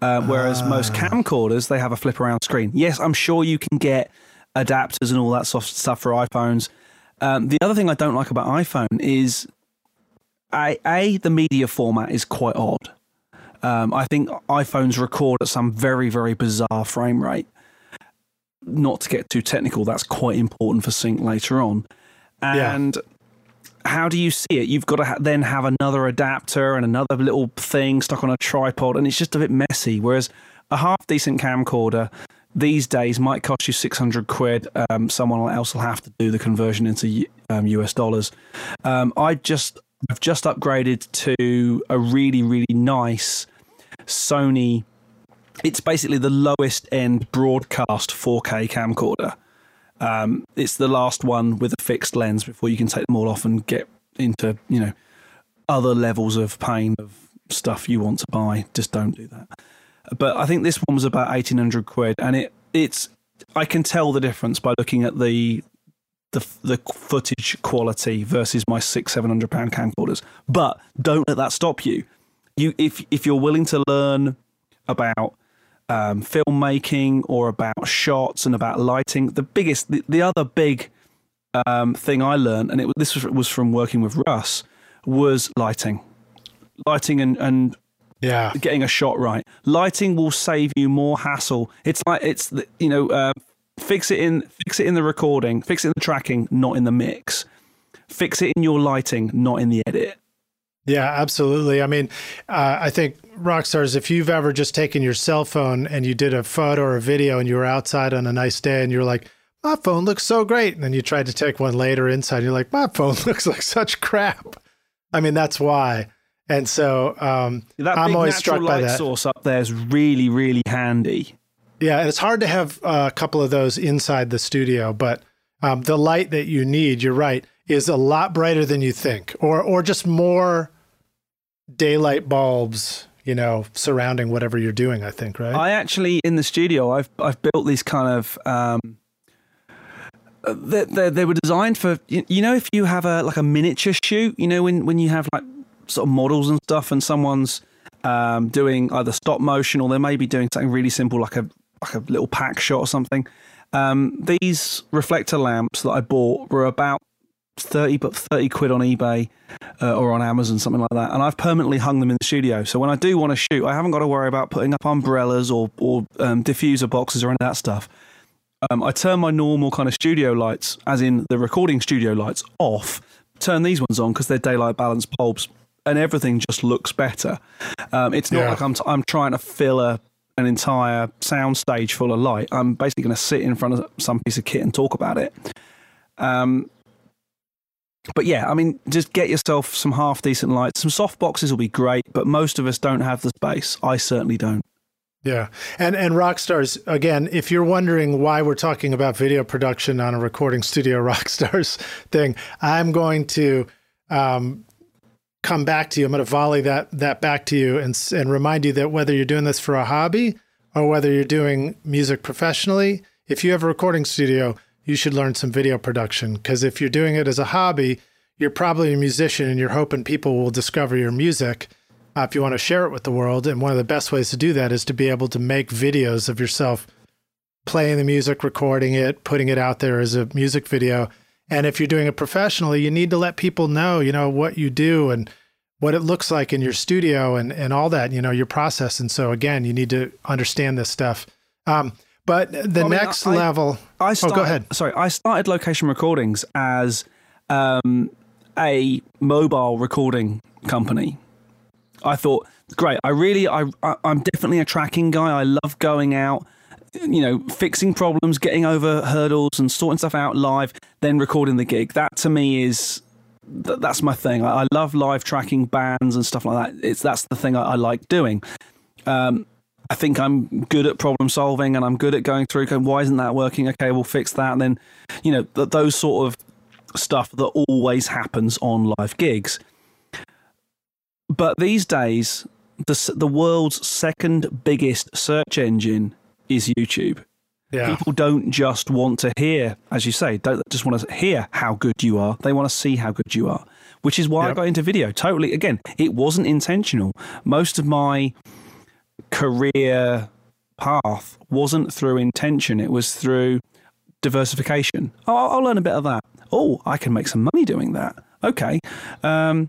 Uh, whereas most camcorders they have a flip around screen. Yes, I'm sure you can get adapters and all that soft stuff for iPhones. Um, the other thing I don't like about iPhone is a, a the media format is quite odd. Um, I think iPhones record at some very very bizarre frame rate. Not to get too technical, that's quite important for sync later on. And yeah. How do you see it? You've got to ha- then have another adapter and another little thing stuck on a tripod, and it's just a bit messy. Whereas a half decent camcorder these days might cost you 600 quid. Um, someone else will have to do the conversion into um, US dollars. Um, I just I've just upgraded to a really really nice Sony. It's basically the lowest end broadcast 4K camcorder. Um, it's the last one with a fixed lens before you can take them all off and get into you know other levels of pain of stuff you want to buy. Just don't do that. But I think this one was about eighteen hundred quid, and it it's I can tell the difference by looking at the the the footage quality versus my six seven hundred pound camcorders. But don't let that stop you. You if if you're willing to learn about um, filmmaking or about shots and about lighting, the biggest the, the other big um, thing I learned, and it this was, was from working with Russ, was lighting, lighting and and yeah. getting a shot right. Lighting will save you more hassle. It's like it's the, you know uh, fix it in fix it in the recording fix it in the tracking not in the mix. Fix it in your lighting not in the edit yeah absolutely i mean uh, i think rockstars if you've ever just taken your cell phone and you did a photo or a video and you were outside on a nice day and you're like my phone looks so great and then you tried to take one later inside and you're like my phone <laughs> looks like such crap i mean that's why and so um, that I'm always struck by that. source up there is really, really handy. Yeah, and it's hard to have a couple of those inside the studio, but um, the light that you need, you're right, is a lot brighter than you think, or or just more daylight bulbs, you know, surrounding whatever you're doing. I think, right? I actually in the studio, I've I've built these kind of. Um, they, they, they were designed for you know if you have a like a miniature shoot you know when when you have like sort of models and stuff, and someone's um, doing either stop motion or they may be doing something really simple like a like a little pack shot or something. Um, these reflector lamps that I bought were about thirty, but thirty quid on eBay uh, or on Amazon, something like that. And I've permanently hung them in the studio. So when I do want to shoot, I haven't got to worry about putting up umbrellas or or um, diffuser boxes or any of that stuff. Um, I turn my normal kind of studio lights, as in the recording studio lights, off. Turn these ones on because they're daylight balance bulbs and everything just looks better. Um, it's not yeah. like I'm t- I'm trying to fill a an entire sound stage full of light. I'm basically going to sit in front of some piece of kit and talk about it. Um, but yeah, I mean, just get yourself some half decent lights. Some soft boxes will be great, but most of us don't have the space. I certainly don't. Yeah. And and Rockstars, again, if you're wondering why we're talking about video production on a recording studio <laughs> Rockstars thing, I'm going to um, come back to you. I'm going to volley that that back to you and and remind you that whether you're doing this for a hobby or whether you're doing music professionally, if you have a recording studio, you should learn some video production because if you're doing it as a hobby, you're probably a musician and you're hoping people will discover your music. Uh, if you want to share it with the world, and one of the best ways to do that is to be able to make videos of yourself playing the music, recording it, putting it out there as a music video, and if you're doing it professionally, you need to let people know, you know, what you do and what it looks like in your studio and, and all that, you know, your process. And so again, you need to understand this stuff. Um, but the well, next I level, I, I started, oh, go ahead. Sorry, I started location recordings as um, a mobile recording company. I thought, great. I really, I, I, I'm definitely a tracking guy. I love going out you know, fixing problems, getting over hurdles, and sorting stuff out live, then recording the gig. That to me is th- that's my thing. I, I, love live tracking bands and stuff like that. It's that's the thing I, I like doing. Um, I think I'm good at problem solving, and I'm good at going through. Going, why isn't that working? Okay, we'll fix that. And then, you know, th- those sort of stuff that always happens on live gigs. But these days, the the world's second biggest search engine is YouTube. Yeah. People don't just want to hear, as you say, don't just want to hear how good you are. They want to see how good you are, which is why yep. I got into video. Totally. Again, it wasn't intentional. Most of my career path wasn't through intention, it was through diversification. Oh, I'll learn a bit of that. Oh, I can make some money doing that. Okay. Um,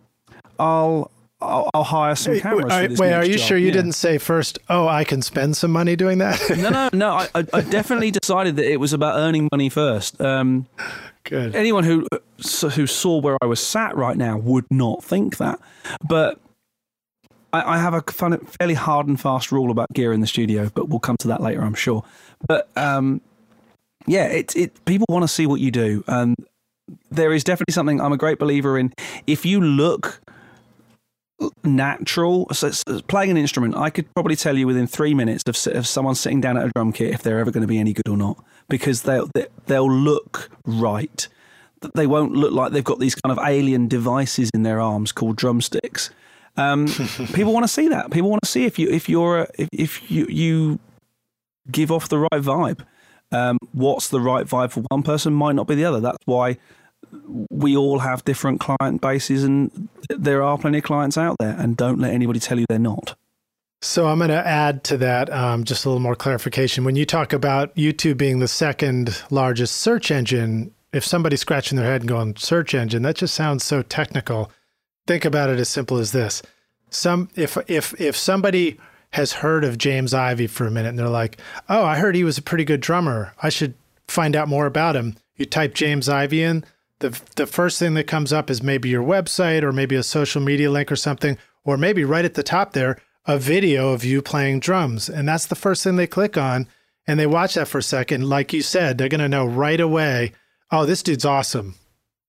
I'll I'll, I'll hire some cameras. Wait, for this wait next are you job. sure you Yeah. didn't say first? Oh, I can spend some money doing that. <laughs> No, no, no. I, I I definitely <laughs> decided that it was about earning money first. Um, Good. anyone who who saw where I was sat right now would not think that, but I, I have a fun, fairly hard and fast rule about gear in the studio. But we'll come to that later, I'm sure. But um, yeah, it it people want to see what you do, and there is definitely something I'm a great believer in. If you look natural, so, playing an instrument, I could probably tell you within three minutes of, of someone sitting down at a drum kit if they're ever going to be any good or not, because they'll they- they'll look right. They won't look like they've got these kind of alien devices in their arms called drumsticks. Um, people want to see that. People want to see if you if you're a, if, if you you give off the right vibe. Um, what's the right vibe for one person might not be the other. That's why we all have different client bases, and there are plenty of clients out there. And don't let anybody tell you they're not. So I'm going to add to that um, just a little more clarification. When you talk about YouTube being the second largest search engine, if somebody's scratching their head and going search engine, that just sounds so technical. Think about it as simple as this: some if if if somebody has heard of James Ivey for a minute and they're like, "Oh, I heard he was a pretty good drummer. I should find out more about him." You type James Ivey in, the the first thing that comes up is maybe your website or maybe a social media link or something, or maybe right at the top there a video of you playing drums, and that's the first thing they click on, and they watch that for a second. Like you said, they're gonna know right away, "Oh, this dude's awesome,"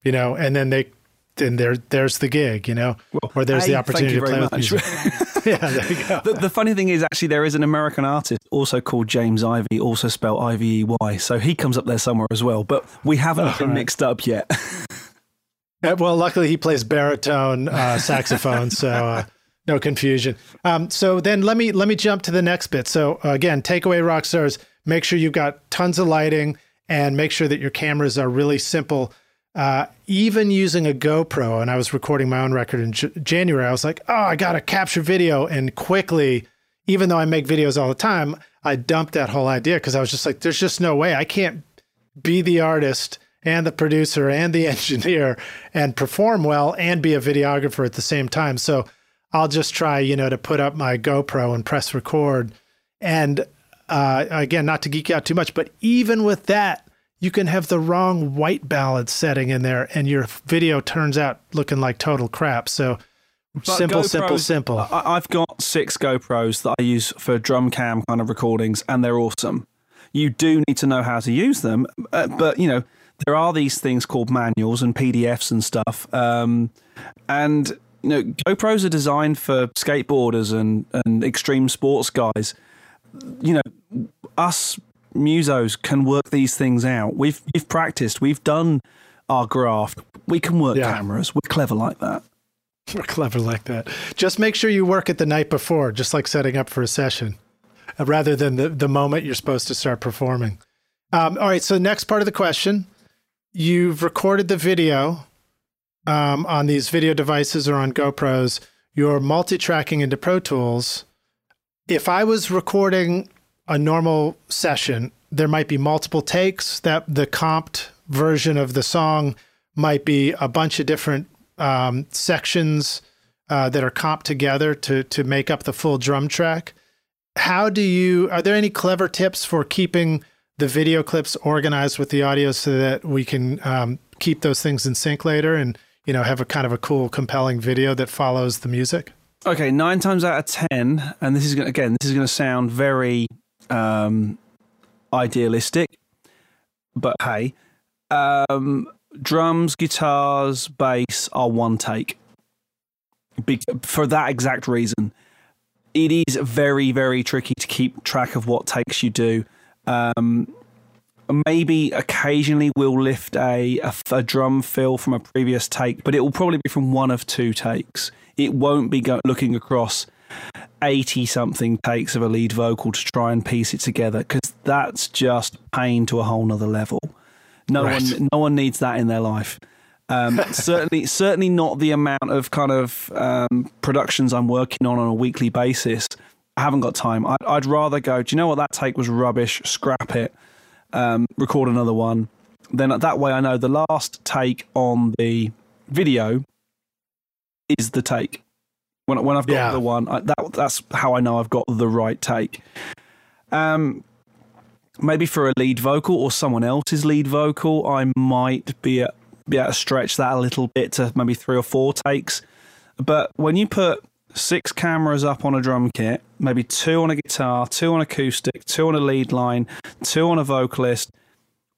you know, and then they. Then there, there's the gig, you know, or there's Hey, the opportunity to play very with music. <laughs> yeah, there you go. The, the funny thing is, actually, there is an American artist also called James Ivey, also spelled I V E Y. So he comes up there somewhere as well. But we haven't been right. mixed up yet. <laughs> Uh, Well, luckily he plays baritone uh, <laughs> saxophone, so uh, no confusion. Um, so then let me let me jump to the next bit. So uh, again, takeaway rock stars: make sure you've got tons of lighting and make sure that your cameras are really simple. Uh, even using a GoPro, and I was recording my own record in J- January, I was like, oh, I got to capture video, and quickly, even though I make videos all the time, I dumped that whole idea because I was just like, there's just no way I can't be the artist and the producer and the <laughs> engineer and perform well and be a videographer at the same time. So I'll just try, you know, to put up my GoPro and press record. And uh, again, not to geek out too much, but even with that, you can have the wrong white balance setting in there and your video turns out looking like total crap. So But simple, simple, GoPros- simple. I, I've got six GoPros that I use for drum cam kind of recordings, and they're awesome. You do need to know how to use them, uh, but you know there are these things called manuals and PDFs and stuff. Um, and you know GoPros are designed for skateboarders and and extreme sports guys. You know, us musos can work these things out. We've we've practiced. We've done our graft. We can work Yeah. cameras. We're clever like that. <laughs> We're clever like that. Just make sure you work it the night before, just like setting up for a session, uh, rather than the, the moment you're supposed to start performing. Um, all right. So, next part of the question you've recorded the video um, on these video devices or on GoPros, you're multi tracking into Pro Tools. If I was recording a normal session, there might be multiple takes that the comped version of the song might be a bunch of different um, sections uh, that are comped together to to make up the full drum track. How do you? Are there any clever tips for keeping the video clips organized with the audio so that we can um, keep those things in sync later and you know have a kind of a cool, compelling video that follows the music? Okay, nine times out of ten, and this is gonna, again, this is going to sound very um, idealistic, but hey, um, drums, guitars, bass are one take. Be- for that exact reason, it is very, very tricky to keep track of what takes you do. Um, maybe occasionally we'll lift a, a, a drum fill from a previous take, but it will probably be from one of two takes. It won't be go- looking across 80 something takes of a lead vocal to try and piece it together because that's just pain to a whole nother level. No Right. one, no one needs that in their life. Um, <laughs> certainly, certainly not the amount of kind of um, productions I'm working on on a weekly basis. I haven't got time. I'd, I'd rather go. Do you know what that take was rubbish? Scrap it. Um, record another one. Then that way I know the last take on the video is the take. When when I've got Yeah. the one, I, that that's how I know I've got the right take. Um, maybe for a lead vocal or someone else's lead vocal, I might be a, be able to stretch that a little bit to maybe three or four takes. But when you put six cameras up on a drum kit, maybe two on a guitar, two on acoustic, two on a lead line, two on a vocalist,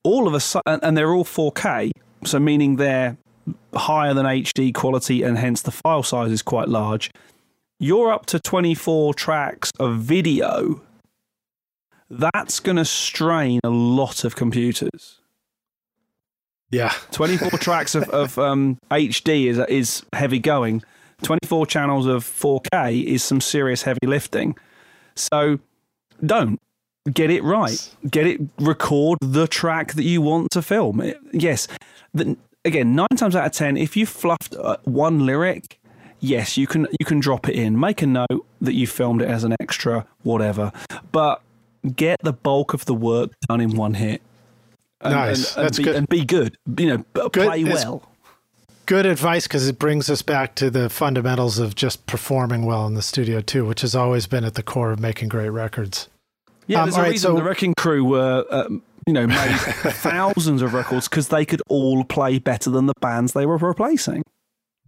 all of a sudden, and they're all 4K, so meaning they're higher than HD quality and hence the file size is quite large. You're up to 24 tracks of video. That's going to strain a lot of computers. Yeah. <laughs> 24 tracks of, of um, HD is is heavy going. 24 channels of 4K is some serious heavy lifting. So don't get it right. Get it. Record the track that you want to film. It- yes. The, again, nine times out of ten, if you fluffed uh, one lyric, yes, you can you can drop it in. Make a note that you filmed it as an extra, whatever. But get the bulk of the work done in one hit. And, Nice. and, and That's be, good. And be good. You know, Good play well. Good advice because it brings us back to the fundamentals of just performing well in the studio too, which has always been at the core of making great records. Yeah, Um, there's a right, reason so- the Wrecking Crew were, um, you know, made <laughs> thousands of records because they could all play better than the bands they were replacing.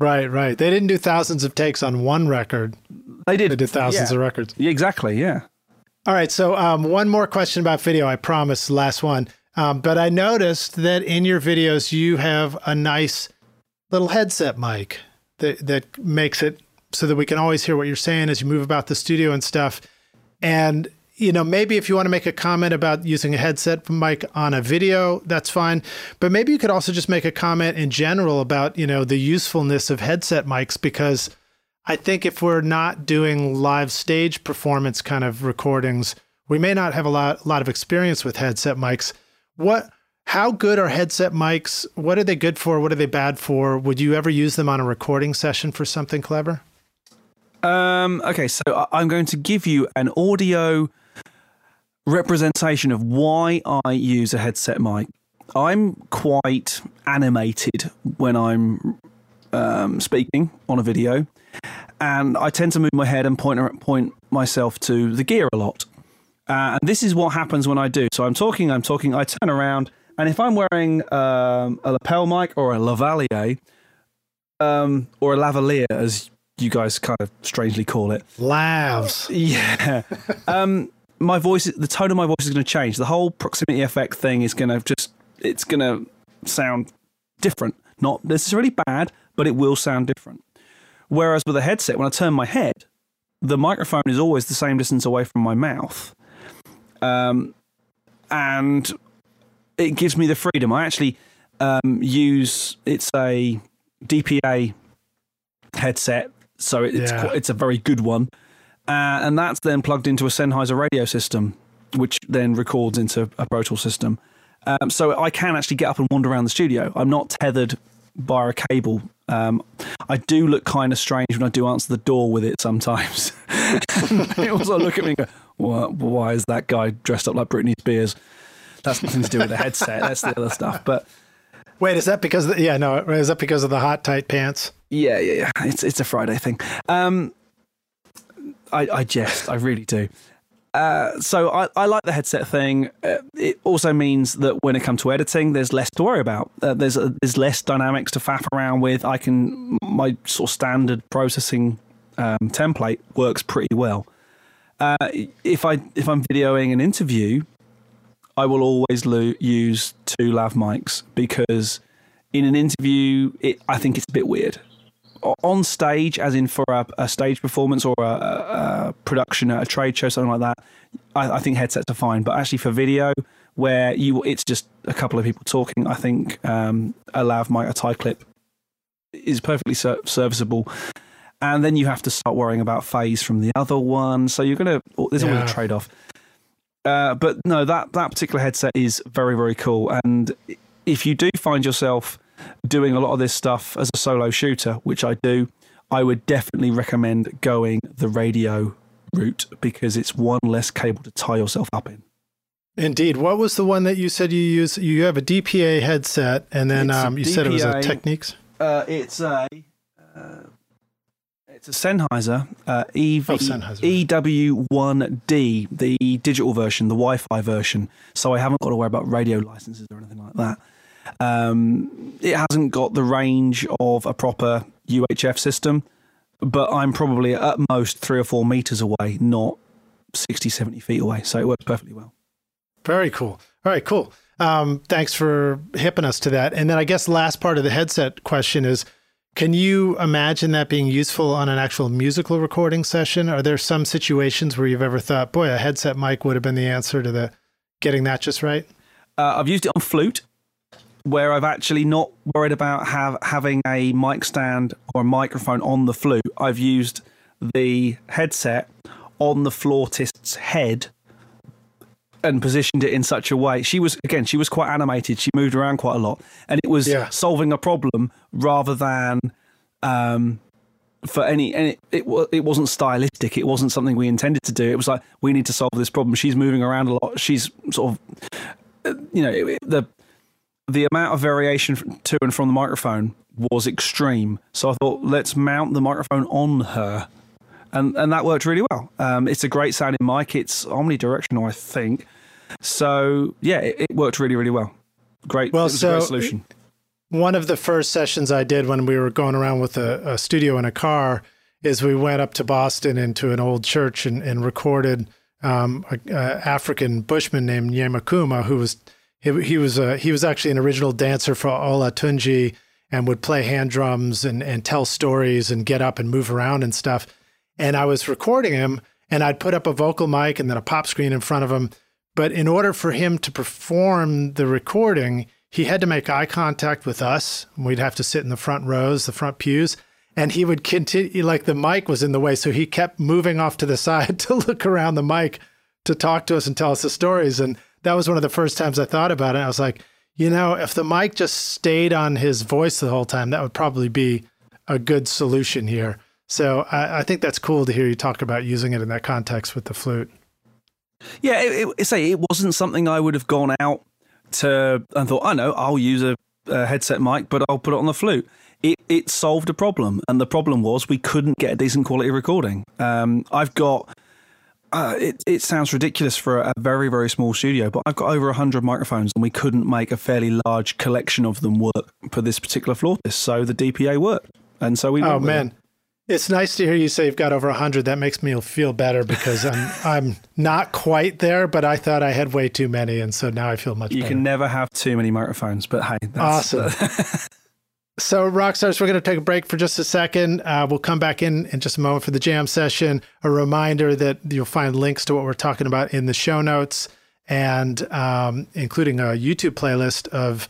Right, right. They didn't do thousands of takes on one record. They did. They did thousands yeah. of records. Yeah, exactly. Yeah. All right. So, um, one more question about video. I promise, last one. Um, but I noticed that in your videos, you have a nice little headset mic that, that makes it so that we can always hear what you're saying as you move about the studio and stuff. And, you know, maybe if you want to make a comment about using a headset mic on a video, that's fine. But maybe you could also just make a comment in general about, you know, the usefulness of headset mics because I think if we're not doing live stage performance kind of recordings, we may not have a lot, lot of experience with headset mics. What, how good are headset mics? What are they good for? What are they bad for? Would you ever use them on a recording session for something clever? Um, okay, so I'm going to give you an audio representation of why I use a headset mic. I'm quite animated when I'm um, speaking on a video, and I tend to move my head and point point myself to the gear a lot. Uh, and this is what happens when I do. So I'm talking, I'm talking, I turn around, and if I'm wearing um, a lapel mic or a lavalier, um, or a lavalier, as you guys kind of strangely call it, Lavs. yeah. <laughs> my voice, the tone of my voice is going to change. The whole proximity effect thing is going to just, it's going to sound different. Not necessarily bad, but it will sound different. Whereas with a headset, when I turn my head, the microphone is always the same distance away from my mouth. Um, and it gives me the freedom. I actually um, use, it's a DPA headset, so it's Yeah. quite, it's a very good one, uh, and that's then plugged into a Sennheiser radio system, which then records into a Pro Tool system. Um, so I can actually get up and wander around the studio. I'm not tethered by a cable. Um, I do look kind of strange when I do answer the door with it sometimes. <laughs> they also look at me and go, "Why- "Why is that guy dressed up like Britney Spears?" That's nothing to do with the headset. That's the other stuff. But Wait, is that because? Of the, yeah, no. Is that because of the hot tight pants? Yeah, yeah, yeah. It's it's a Friday thing. Um, I I jest, I really do. Uh, so I, I like the headset thing. Uh, it also means that when it comes to editing, there's less to worry about. Uh, there's a, there's less dynamics to faff around with. I can my sort of standard processing um, template works pretty well. Uh, if I if I'm videoing an interview, I will always lo- use two lav mics because in an interview, it, I think it's a bit weird. On stage, as in for a, a stage performance or a, a, production at a trade show, something like that, I, I think headsets are fine. But actually, for video, where you it's just a couple of people talking, I think um, a lav mic, a tie clip, is perfectly ser- serviceable. And then you have to start worrying about phase from the other one. So you're gonna there's always Yeah. a trade off. Uh, but no, that that particular headset is very very cool. And if you do find yourself doing a lot of this stuff as a solo shooter, which I do, I would definitely recommend going the radio route because it's one less cable to tie yourself up in. Indeed. What was the one that you said you use? You have a DPA headset, and then um, you said it was a Techniques. Uh, it's a. Uh, It's a Sennheiser, uh, EV, Oh, Sennheiser. EW1D, the digital version, the Wi-Fi version. So I haven't got to worry about radio licenses or anything like that. Um, it hasn't got the range of a proper UHF system, but I'm probably at most three or four meters away, not 60, 70 feet away. So it works perfectly well. Very cool. All right, cool. Um, thanks for hipping us to that. And then I guess last part of the headset question is can you imagine that being useful on an actual musical recording session? Are there some situations where you've ever thought, boy, a headset mic would have been the answer to the getting that just right? Uh, I've used it on flute, where I've actually not worried about have, having a mic stand or a microphone on the flute. I've used the headset on the flautist's head and positioned it in such a way. She was again, she was quite animated. She moved around quite a lot, and it was Yeah. solving a problem rather than um, for any. And it, it it wasn't stylistic. It wasn't something we intended to do. It was like we need to solve this problem. She's moving around a lot. She's sort of, uh, you know, it- the the amount of variation to and from the microphone was extreme. So I thought, let's mount the microphone on her, and and that worked really well. Um, it's a great sounding mic. It's omnidirectional, I think. So yeah, it, it worked really really well. Great. Well, a great so- solution. One of the first sessions I did when we were going around with a, a studio in a car is we went up to Boston into an old church and, and recorded um, a, a African bushman named Nyamakuma, who was he, he was a, he was actually an original dancer for Olatunji and would play hand drums and, and tell stories and get up and move around and stuff. And I was recording him, and I'd put up a vocal mic and then a pop screen in front of him. But in order for him to perform the recording, he had to make eye contact with us. We'd have to sit in the front rows, the front pews, and he would continue, like the mic was in the way. So he kept moving off to the <laughs> side to look around the mic to talk to us and tell us the stories. And that was one of the first times I thought about it. I was like, you know, if the mic just stayed on his voice the whole time, that would probably be a good solution here. So I, I think that's cool to hear you talk about using it in that context with the flute. Yeah, it, it, say it wasn't something I would have gone out to and thought, I know, I'll use a, a headset mic, but I'll put it on the flute. It it solved a problem, and the problem was we couldn't get a decent quality recording. Um, I've got. Uh, it it sounds ridiculous for a very very small studio, but I've got over hundred microphones, and we couldn't make a fairly large collection of them work for this particular flautist. So the DPA worked, and so we. Oh went with it. man, it's nice to hear you say you've got over hundred. That makes me feel better because I'm <laughs> I'm not quite there, but I thought I had way too many, and so now I feel much better. you better. can never have too many microphones, but hey, that's, Awesome. <laughs> So, Rockstars, we're going to take a break for just a second. Uh, we'll come back in in just a moment for the jam session. A reminder that you'll find links to what we're talking about in the show notes, and um, including a YouTube playlist of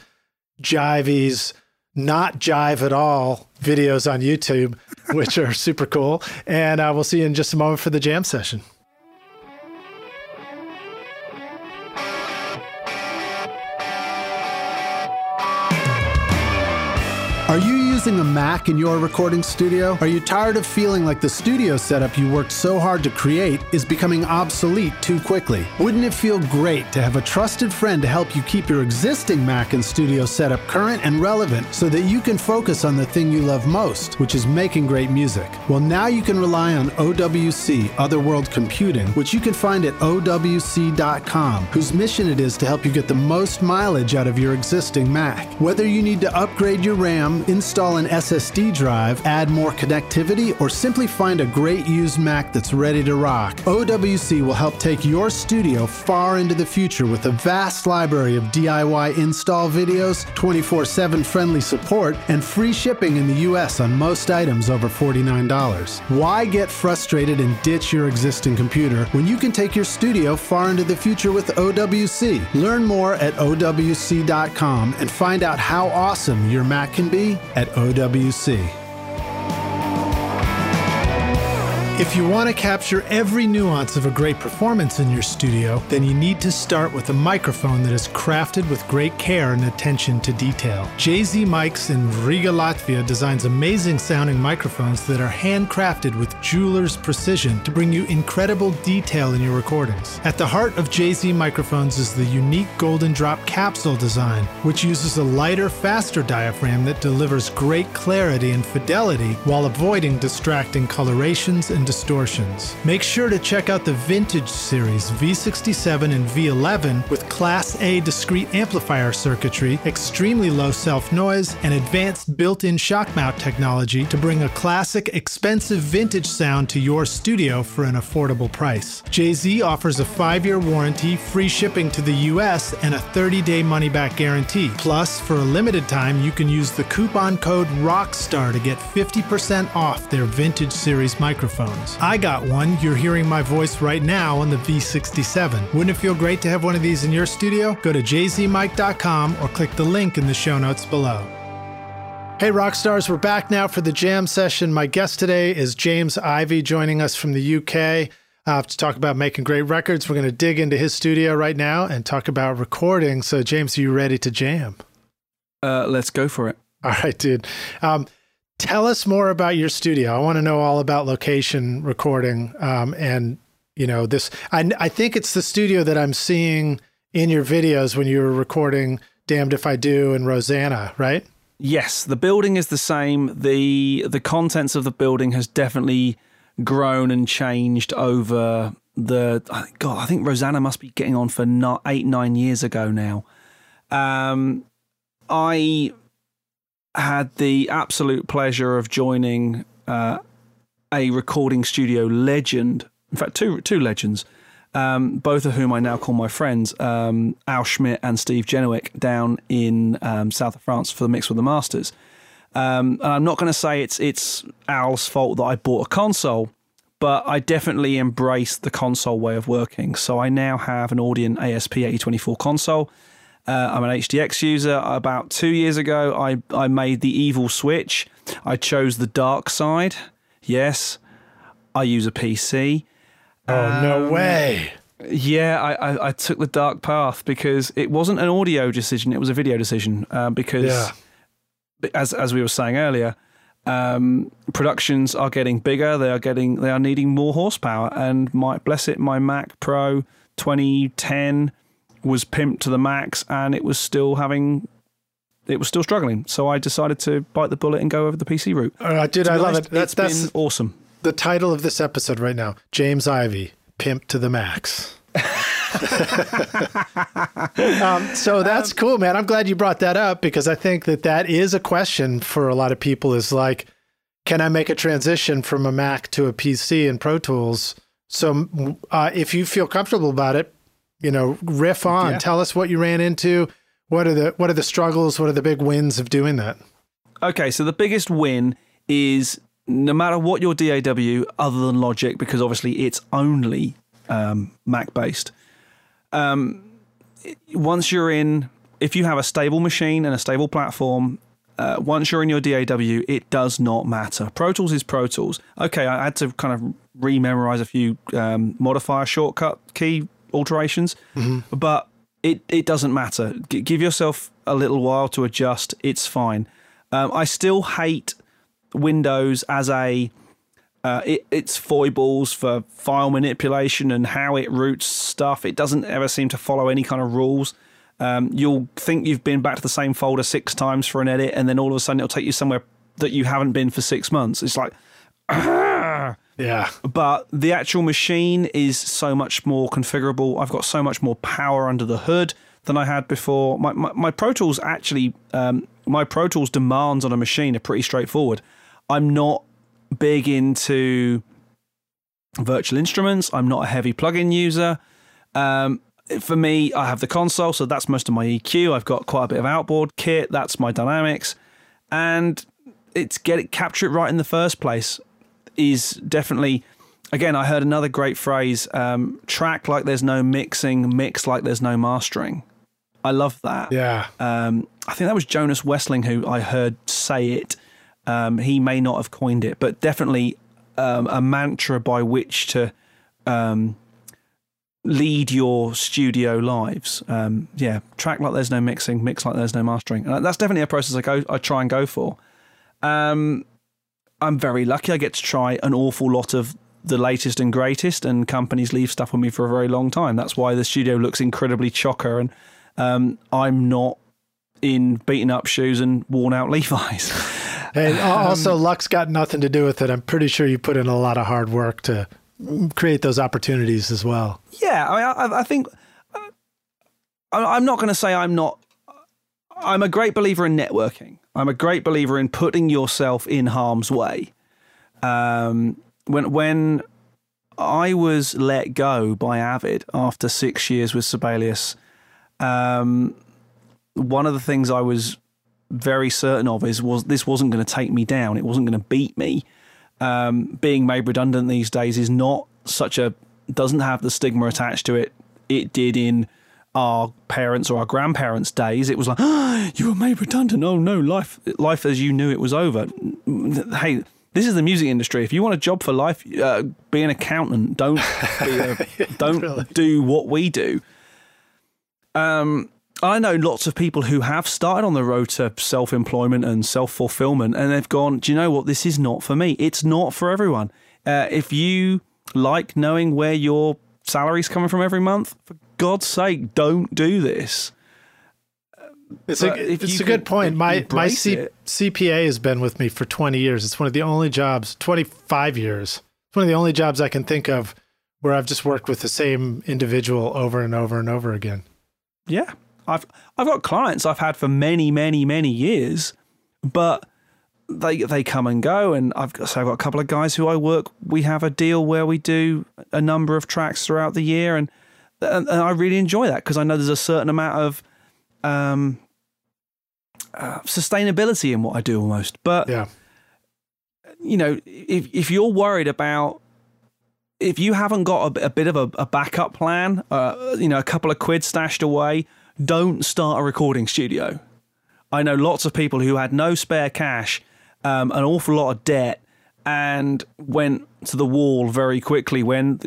Jivey's not jive at all videos on YouTube, <laughs> which are super cool. And uh, we'll see you in just a moment for the jam session. Using a Mac in your recording studio? Are you tired of feeling like the studio setup you worked so hard to create is becoming obsolete too quickly? Wouldn't it feel great to have a trusted friend to help you keep your existing Mac and studio setup current and relevant so that you can focus on the thing you love most, which is making great music? Well, now you can rely on OWC, Other World Computing, which you can find at OWC.com, whose mission it is to help you get the most mileage out of your existing Mac. Whether you need to upgrade your RAM, install an SSD drive, add more connectivity, or simply find a great used Mac that's ready to rock, OWC will help take your studio far into the future with a vast library of DIY install videos, 24 7 friendly support, and free shipping in the US on most items over $49. Why get frustrated and ditch your existing computer when you can take your studio far into the future with OWC? Learn more at OWC.com and find out how awesome your Mac can be at OWC. If you want to capture every nuance of a great performance in your studio, then you need to start with a microphone that is crafted with great care and attention to detail. JZ Mics in Riga, Latvia designs amazing sounding microphones that are handcrafted with jeweler's precision to bring you incredible detail in your recordings. At the heart of JZ microphones is the unique golden drop capsule design, which uses a lighter, faster diaphragm that delivers great clarity and fidelity while avoiding distracting colorations and distortions. Make sure to check out the Vintage series V67 and V11 with Class A discrete amplifier circuitry, extremely low self noise, and advanced built in shock mount technology to bring a classic, expensive vintage sound to your studio for an affordable price. JZ offers a five year warranty, free shipping to the US, and a 30 day money back guarantee. Plus, for a limited time, you can use the coupon code ROCKSTAR to get 50% off their Vintage series microphone. I got one. You're hearing my voice right now on the V67. Wouldn't it feel great to have one of these in your studio? Go to jzmic.com or click the link in the show notes below. Hey, rock stars, we're back now for the jam session. My guest today is James Ivey, joining us from the UK uh, to talk about making great records. We're going to dig into his studio right now and talk about recording. So, James, are you ready to jam? Uh, let's go for it. All right, dude. Um, tell us more about your studio. I want to know all about location recording. Um, and, you know, this, I, I think it's the studio that I'm seeing in your videos when you were recording Damned If I Do and Rosanna, right? Yes, the building is the same. The the contents of the building has definitely grown and changed over the God, I think Rosanna must be getting on for eight, nine years ago now. Um, I had the absolute pleasure of joining uh, a recording studio legend. In fact, two two legends, um, both of whom I now call my friends, um, Al Schmitt and Steve Genewick, down in um, south of France for the Mix with the Masters. Um, and I'm not going to say it's it's Al's fault that I bought a console, but I definitely embraced the console way of working. So I now have an Audient ASP 8024 console uh, I'm an HDX user. About two years ago, I, I made the evil switch. I chose the dark side. Yes, I use a PC. Oh, um, no way. Yeah, I, I, I, took the dark path because it wasn't an audio decision, it was a video decision. Uh, because, yeah. as, as we were saying earlier, um, productions are getting bigger, they are getting they are needing more horsepower. And my bless it, my Mac Pro 2010 was pimped to the max and it was still having it was still struggling. So I decided to bite the bullet and go over the PC route. Right, dude, I love honest, it. That's that's awesome. The title of this episode right now: James Ivey, pimp to the max. <laughs> um, so that's um, cool, man. I'm glad you brought that up because I think that that is a question for a lot of people. Is like, can I make a transition from a Mac to a PC in Pro Tools? So uh, if you feel comfortable about it, you know, riff on. Yeah. Tell us what you ran into. What are the what are the struggles? What are the big wins of doing that? Okay, so the biggest win is no matter what your DAW, other than Logic, because obviously it's only um, Mac based. Um, once you're in, if you have a stable machine and a stable platform, uh, once you're in your DAW, it does not matter. Pro Tools is Pro Tools. Okay, I had to kind of re-memorize a few um, modifier shortcut key alterations, mm-hmm. but it, it doesn't matter. G- give yourself a little while to adjust. It's fine. Um, I still hate Windows as a uh, it, its foibles for file manipulation and how it routes stuff. It doesn't ever seem to follow any kind of rules. Um, you'll think you've been back to the same folder six times for an edit, and then all of a sudden it'll take you somewhere that you haven't been for six months. It's like, <clears throat> Yeah. But the actual machine is so much more configurable. I've got so much more power under the hood than I had before. My, my, my Pro Tools actually, um, my Pro Tools demands on a machine are pretty straightforward. I'm not big into virtual instruments. I'm not a heavy plugin user. Um, for me, I have the console, so that's most of my EQ. I've got quite a bit of outboard kit. That's my dynamics, and it's get it capture it right in the first place is definitely again, I heard another great phrase um, track like there's no mixing, mix like there's no mastering. I love that. Yeah. Um, I think that was Jonas Wessling who I heard say it. Um, he may not have coined it, but definitely um, a mantra by which to um, lead your studio lives. Um, yeah, track like there's no mixing, mix like there's no mastering. And that's definitely a process I go, I try and go for. Um, I'm very lucky. I get to try an awful lot of the latest and greatest, and companies leave stuff on me for a very long time. That's why the studio looks incredibly chocker, and um, I'm not in beaten up shoes and worn out <laughs> Levi's. and also, luck's got nothing to do with it. I'm pretty sure you put in a lot of hard work to create those opportunities as well. Yeah, I, I, I think uh, I'm not going to say I'm not. I'm a great believer in networking. I'm a great believer in putting yourself in harm's way. Um, when when I was let go by Avid after six years with Sibelius, um, one of the things I was very certain of is was this wasn't going to take me down. It wasn't going to beat me. Um, being made redundant these days is not such a doesn't have the stigma attached to it. It did in our parents or our grandparents' days. It was like, oh, <gasps> you were made redundant. Oh no, life life as you knew it was over. Hey, this is the music industry. If you want a job for life, uh, be an accountant. Don't a, <laughs> don't really? do what we do. Um, I know lots of people who have started on the road to self employment and self fulfillment, and they've gone, Do you know what? This is not for me. It's not for everyone. Uh, if you like knowing where your salary's coming from every month, for God's sake, don't do this. It's a, it's a good point. My my C, CPA has been with me for 20 years. It's one of the only jobs, 25 years. It's one of the only jobs I can think of where I've just worked with the same individual over and over and over again. Yeah. I've I've got clients I've had for many, many, many years, but they they come and go and I've got, so I've got a couple of guys who I work we have a deal where we do a number of tracks throughout the year and and, and I really enjoy that because I know there's a certain amount of um, uh, sustainability in what I do almost. But yeah. you know, if if you're worried about if you haven't got a, a bit of a, a backup plan, uh, you know, a couple of quid stashed away, don't start a recording studio. I know lots of people who had no spare cash, um, an awful lot of debt, and went to the wall very quickly when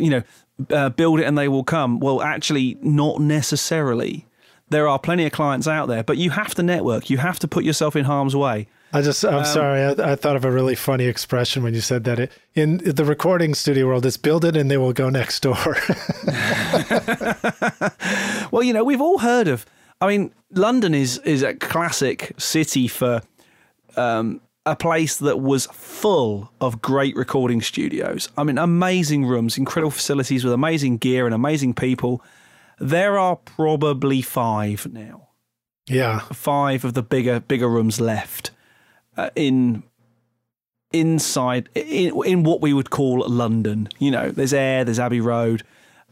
you know uh, build it and they will come. Well, actually, not necessarily. There are plenty of clients out there, but you have to network. You have to put yourself in harm's way. I just, I'm um, sorry. I, I, thought of a really funny expression when you said that. It, in the recording studio world, it's build it and they will go next door. <laughs> well, you know, we've all heard of. I mean, London is is a classic city for um, a place that was full of great recording studios. I mean, amazing rooms, incredible facilities with amazing gear and amazing people. There are probably five now. Yeah, five of the bigger bigger rooms left uh, in inside in in what we would call London. You know, there's Air, there's Abbey Road.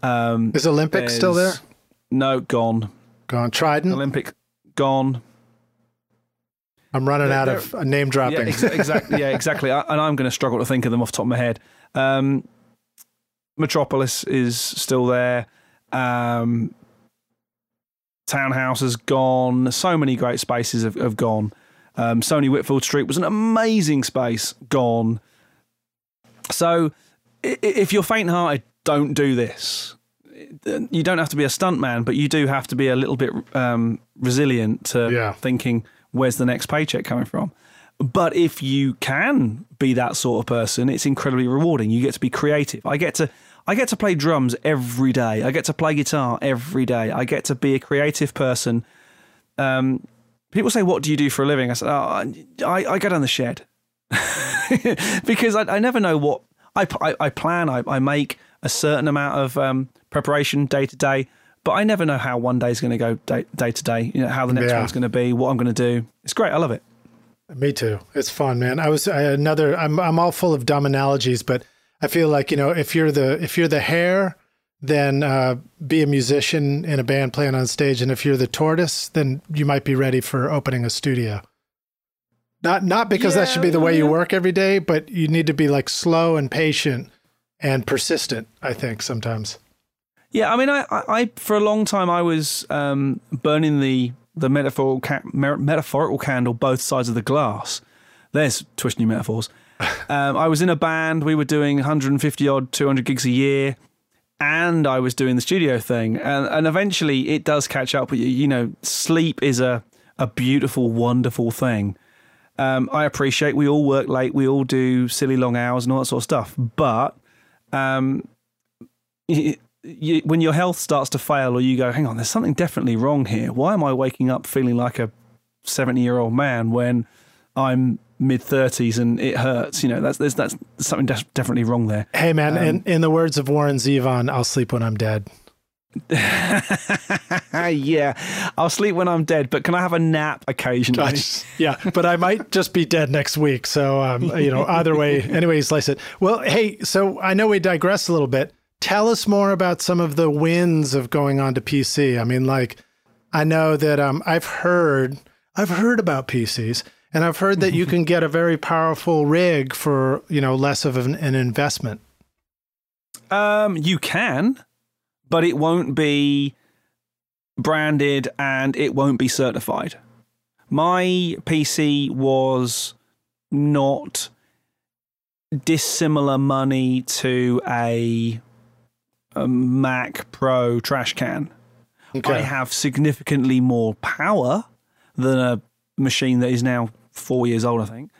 Um, is Olympic still there? No, gone. Gone. Trident. Olympic gone. I'm running out of name dropping. Yeah, ex- <laughs> exactly. Yeah, exactly. I, and I'm going to struggle to think of them off the top of my head. Um, Metropolis is still there. Um, Townhouse has gone. So many great spaces have, have gone. Um, Sony Whitfield Street was an amazing space. Gone. So if you're faint-hearted, don't do this. You don't have to be a stuntman, but you do have to be a little bit um, resilient to yeah. thinking where's the next paycheck coming from? But if you can be that sort of person, it's incredibly rewarding. You get to be creative. I get to I get to play drums every day. I get to play guitar every day. I get to be a creative person. Um, people say, "What do you do for a living?" I said, oh, I, I go down the shed <laughs> because I, I, never know what I, I, I plan. I, I, make a certain amount of um, preparation day to day but I never know how one day is going to go day, day to day. You know how the next yeah. one's going to be, what I'm going to do. It's great. I love it. Me too. It's fun, man. I was I, another. I'm I'm all full of dumb analogies, but I feel like you know if you're the if you're the hare, then uh, be a musician in a band playing on stage, and if you're the tortoise, then you might be ready for opening a studio. Not not because yeah, that should be the way you work every day, but you need to be like slow and patient and persistent. I think sometimes. Yeah, I mean, I, I, for a long time I was um, burning the the metaphorical ca- metaphorical candle both sides of the glass. There's twisting new metaphors. <laughs> um, I was in a band. We were doing 150 odd, 200 gigs a year, and I was doing the studio thing. And, and eventually, it does catch up with you. You know, sleep is a a beautiful, wonderful thing. Um, I appreciate we all work late, we all do silly long hours and all that sort of stuff. But um, you, when your health starts to fail, or you go, hang on, there's something definitely wrong here. Why am I waking up feeling like a 70 year old man when I'm mid 30s and it hurts? You know, that's there's that's something de- definitely wrong there. Hey, man, um, in, in the words of Warren Zevon, I'll sleep when I'm dead. <laughs> yeah, I'll sleep when I'm dead, but can I have a nap occasionally? yeah, but I might just be dead next week. So, um, you know, either way, anyway, slice it. Well, hey, so I know we digress a little bit. Tell us more about some of the wins of going on to PC. I mean, like, I know that um, I've heard, I've heard about PCs, and I've heard that you can get a very powerful rig for you know less of an, an investment. Um, you can but it won't be branded and it won't be certified. My PC was not dissimilar money to a, a Mac Pro trash can. Okay. I have significantly more power than a machine that is now four years old, I think.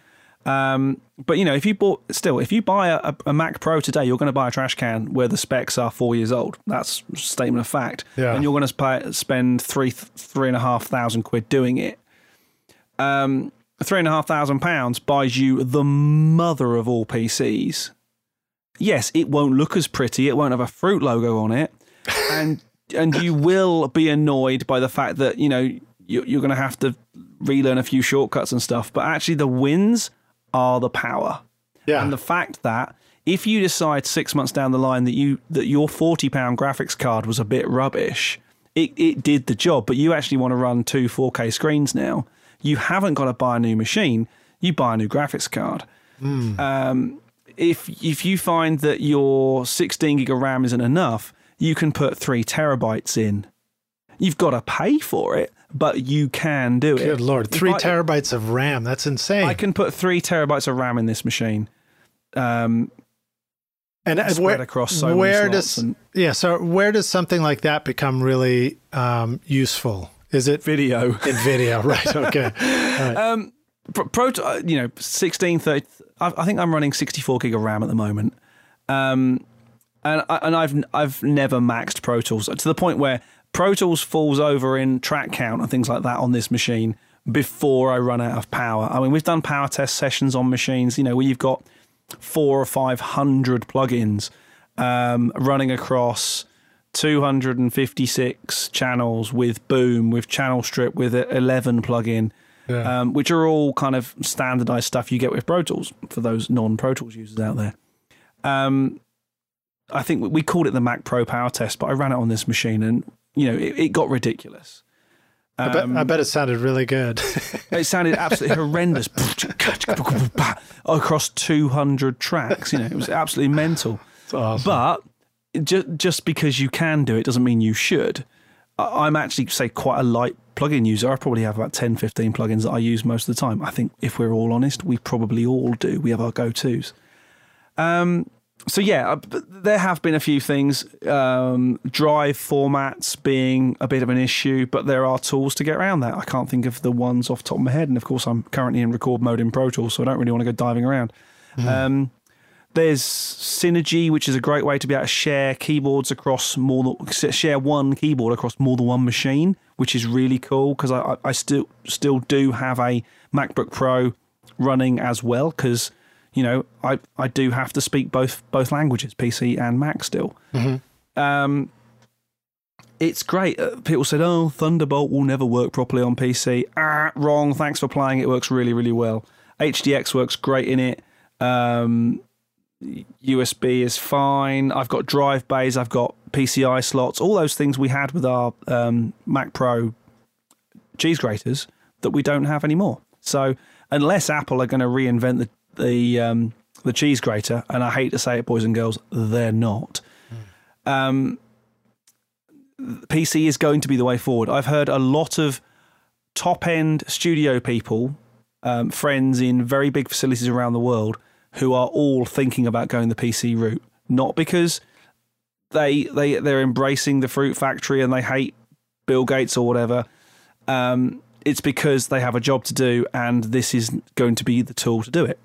Um, but you know, if you bought still, if you buy a, a, Mac Pro today, you're going to buy a trash can where the specs are four years old. That's a statement of fact. Yeah. And you're going to pay, spend three three and a half thousand quid doing it. Um, three and a half thousand pounds buys you the mother of all PCs. Yes, it won't look as pretty. It won't have a fruit logo on it, <laughs> and and you will be annoyed by the fact that you know you're, you're going to have to relearn a few shortcuts and stuff. But actually, the wins are the power. Yeah. And the fact that if you decide six months down the line that you that your forty pound graphics card was a bit rubbish, it, it did the job, but you actually want to run two 4K screens now, you haven't got to buy a new machine. You buy a new graphics card. Mm. Um, if if you find that your 16 gig of RAM isn't enough, you can put three terabytes in. You've got to pay for it, but you can do it. Good lord, three I, terabytes of RAM. That's insane. I can put three terabytes of RAM in this machine. Um, and spread where, across so where does and, yeah? So where does something like that become really um, useful? Is it video? In video, <laughs> right? Okay. Right. Um, Pro, uh, you know, 16, 30, I, think I'm running 64 gig of RAM at the moment. Um, and and I've I've never maxed Pro Tools to the point where Pro Tools falls over in track count and things like that on this machine before I run out of power. I mean, we've done power test sessions on machines, you know, where you've got four or five hundred plugins um, running across 256 channels with Boom, with Channel Strip, with 11 plugin. Yeah. Um, which are all kind of standardized stuff you get with Pro Tools for those non Pro Tools users out there. Um, I think we called it the Mac Pro Power Test, but I ran it on this machine and you know, it, it got ridiculous. Um, I, bet, I um, bet it sounded really good. <laughs> it sounded absolutely horrendous <laughs> across 200 tracks. You know, it was absolutely mental. Awesome. But just, just because you can do it doesn't mean you should. I'm actually, say, quite a light plugin user. I probably have about 10, 15 plugins that I use most of the time. I think if we're all honest, we probably all do. We have our go tos. Um, so yeah, uh, there have been a few things. Um, drive formats being a bit of an issue, but there are tools to get around that. I can't think of the ones off the top of my head, and of course, I'm currently in record mode in Pro Tools, so I don't really want to go diving around. Mm. Um, there's Synergy, which is a great way to be able to share keyboards across more than share one keyboard across more than one machine, which is really cool because I, I still still do have a MacBook Pro running as well because you know, I, I do have to speak both both languages, PC and Mac still. Mm-hmm. Um, it's great. Uh, people said, "Oh, Thunderbolt will never work properly on PC." Ah, wrong. Thanks for playing. It works really, really well. HDX works great in it. Um, USB is fine. I've got drive bays. I've got PCI slots. All those things we had with our um, Mac Pro cheese graters that we don't have anymore. So unless Apple are going to reinvent the the um, the cheese grater, and I hate to say it, boys and girls, they're not. Mm. Um, PC is going to be the way forward. I've heard a lot of top end studio people um, friends in very big facilities around the world who are all thinking about going the PC route, not because they they they're embracing the fruit factory and they hate Bill Gates or whatever. Um, it's because they have a job to do, and this is going to be the tool to do it.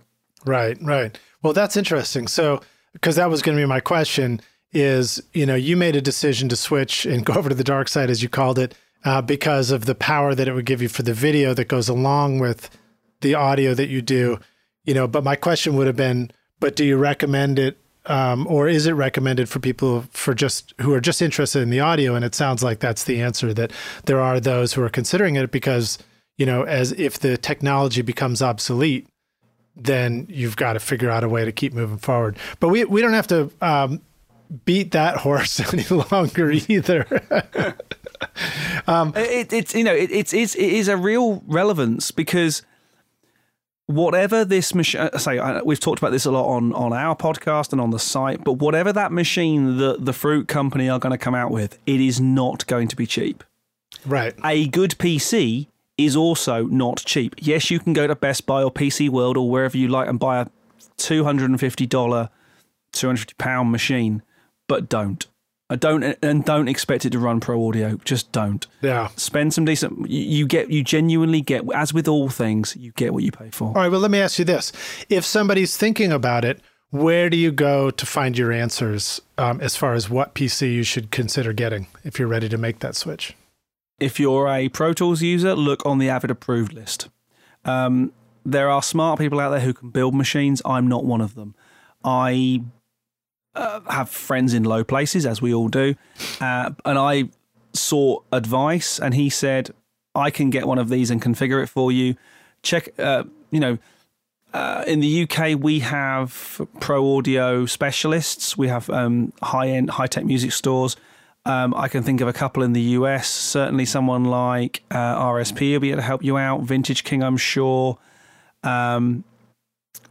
Right, right. Well, that's interesting. So, because that was going to be my question, is you know you made a decision to switch and go <laughs> over to the dark side, as you called it, uh, because of the power that it would give you for the video that goes along with the audio that you do. You know, but my question would have been, but do you recommend it um, or is it recommended for people for just who are just interested in the audio? And it sounds like that's the answer that there are those who are considering it because you know, as if the technology becomes obsolete, then you've got to figure out a way to keep moving forward. But we we don't have to um, beat that <laughs> horse any longer either. <laughs> um, it, it's you know it, it's, it's it is a real relevance because whatever this machine uh, say we've talked about this a lot on on our podcast and on the site but whatever that machine that the fruit company are going to come out with it is not going to be cheap. Right. A good pc is also not cheap. Yes you can go to best buy or pc world or wherever you like and buy a $250 250 pound machine but don't I don't and don't expect it to run pro audio. Just don't. Yeah. Spend some decent. You, you, get you genuinely get as with all things, you get what you pay for. All right. Well, let me ask you this: If somebody's thinking about it, where do you go to find your answers um, as far as what PC you should consider getting if you're ready to make that switch? If you're a Pro Tools user, look on the Avid approved list. Um, there are smart people out there who can build machines. I'm not one of them. I uh, have friends in low places, as we all do. Uh, and I sought advice, and he said, I can get one of these and configure it for you. Check, uh, you know, uh, in the UK, we have pro audio specialists. We have um, high end, high tech music stores. Um, I can think of a couple in the US. Certainly, someone like uh, RSP will be able to help you out. Vintage King, I'm sure. Um,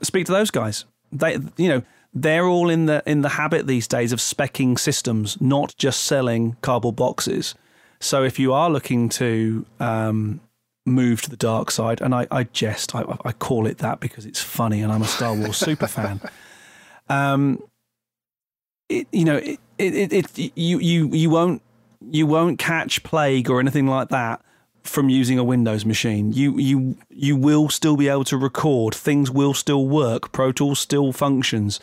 speak to those guys. They, you know, they're all in the in the habit these days of specking systems, not just selling cardboard boxes. So if you are looking to um, move to the dark side, and I, I jest, I, I, call it that because it's funny, and I'm a Star Wars super fan. <laughs> Um, it, you know, it, it, it, you you you won't you won't catch plague or anything like that from using a Windows machine. You you you will still be able to record. Things will still work. Pro Tools still functions.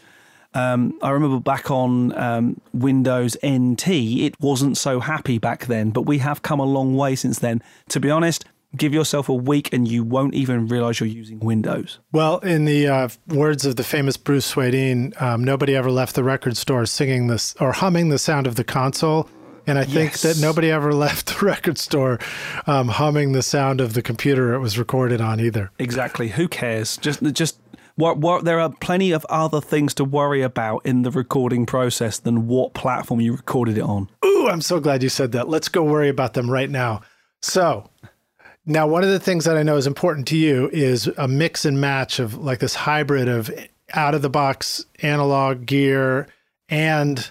Um, I remember back on um, Windows NT, it wasn't so happy back then, but we have come a long way since then. To be honest, give yourself a week and you won't even realize you're using Windows. Well, in the uh, words of the famous Bruce Swedien, um, nobody ever left the record store singing this or humming the sound of the console. And I think yes. that nobody ever <laughs> left the record store um, humming the sound of the computer it was recorded on either. Exactly. Who cares? Just, just what, what, there are plenty of other things to worry about in the recording process than what platform you recorded it on. Ooh, I'm so glad you said that. Let's go worry about them right now. So, now one of the things that I know is important to you is a mix and match of like this hybrid of out of the box analog gear and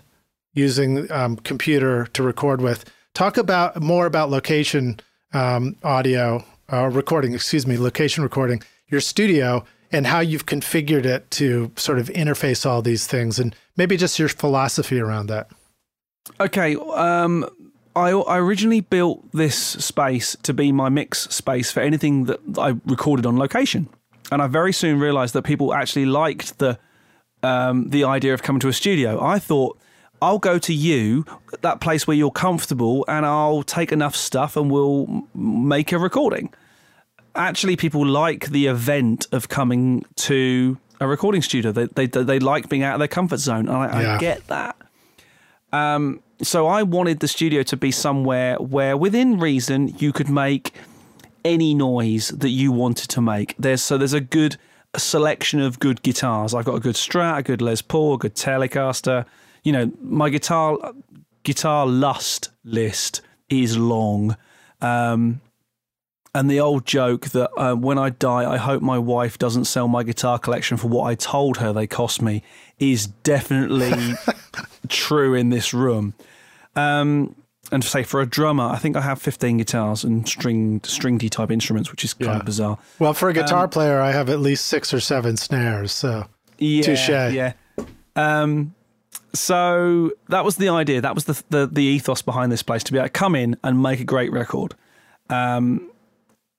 using um, computer to record with. Talk about more about location um, audio uh, recording, excuse me, location recording, your studio, and how you've configured it to sort of interface all these things and maybe just your philosophy around that. Okay. Um, I, I originally built this space to be my mix space for anything that I recorded on location. And I very soon realized that people actually liked the um, the idea of coming to a studio. I thought I'll go to you, that place where you're comfortable, and I'll take enough stuff and we'll make a recording actually people like the event of coming to a recording studio. They they they like being out of their comfort zone, and I, yeah. I get that. Um, so I wanted the studio to be somewhere where, within reason, you could make any noise that you wanted to make. There's so there's a good selection of good guitars. I've got a good Strat, a good Les Paul, a good Telecaster. You know, my guitar guitar lust list is long. Um, and the old joke that uh, when I die, I hope my wife doesn't sell my guitar collection for what I told her they cost me is definitely <laughs> true in this room. Um, and to say for a drummer, I think I have 15 guitars and string stringy type instruments, which is kind Yeah. of bizarre. Well, for a guitar Um, player, I have at least six or seven snares. So Yeah, Touche. yeah. Um, so that was the idea. That was the, the the ethos behind this place to be able to come in and make a great record. Um,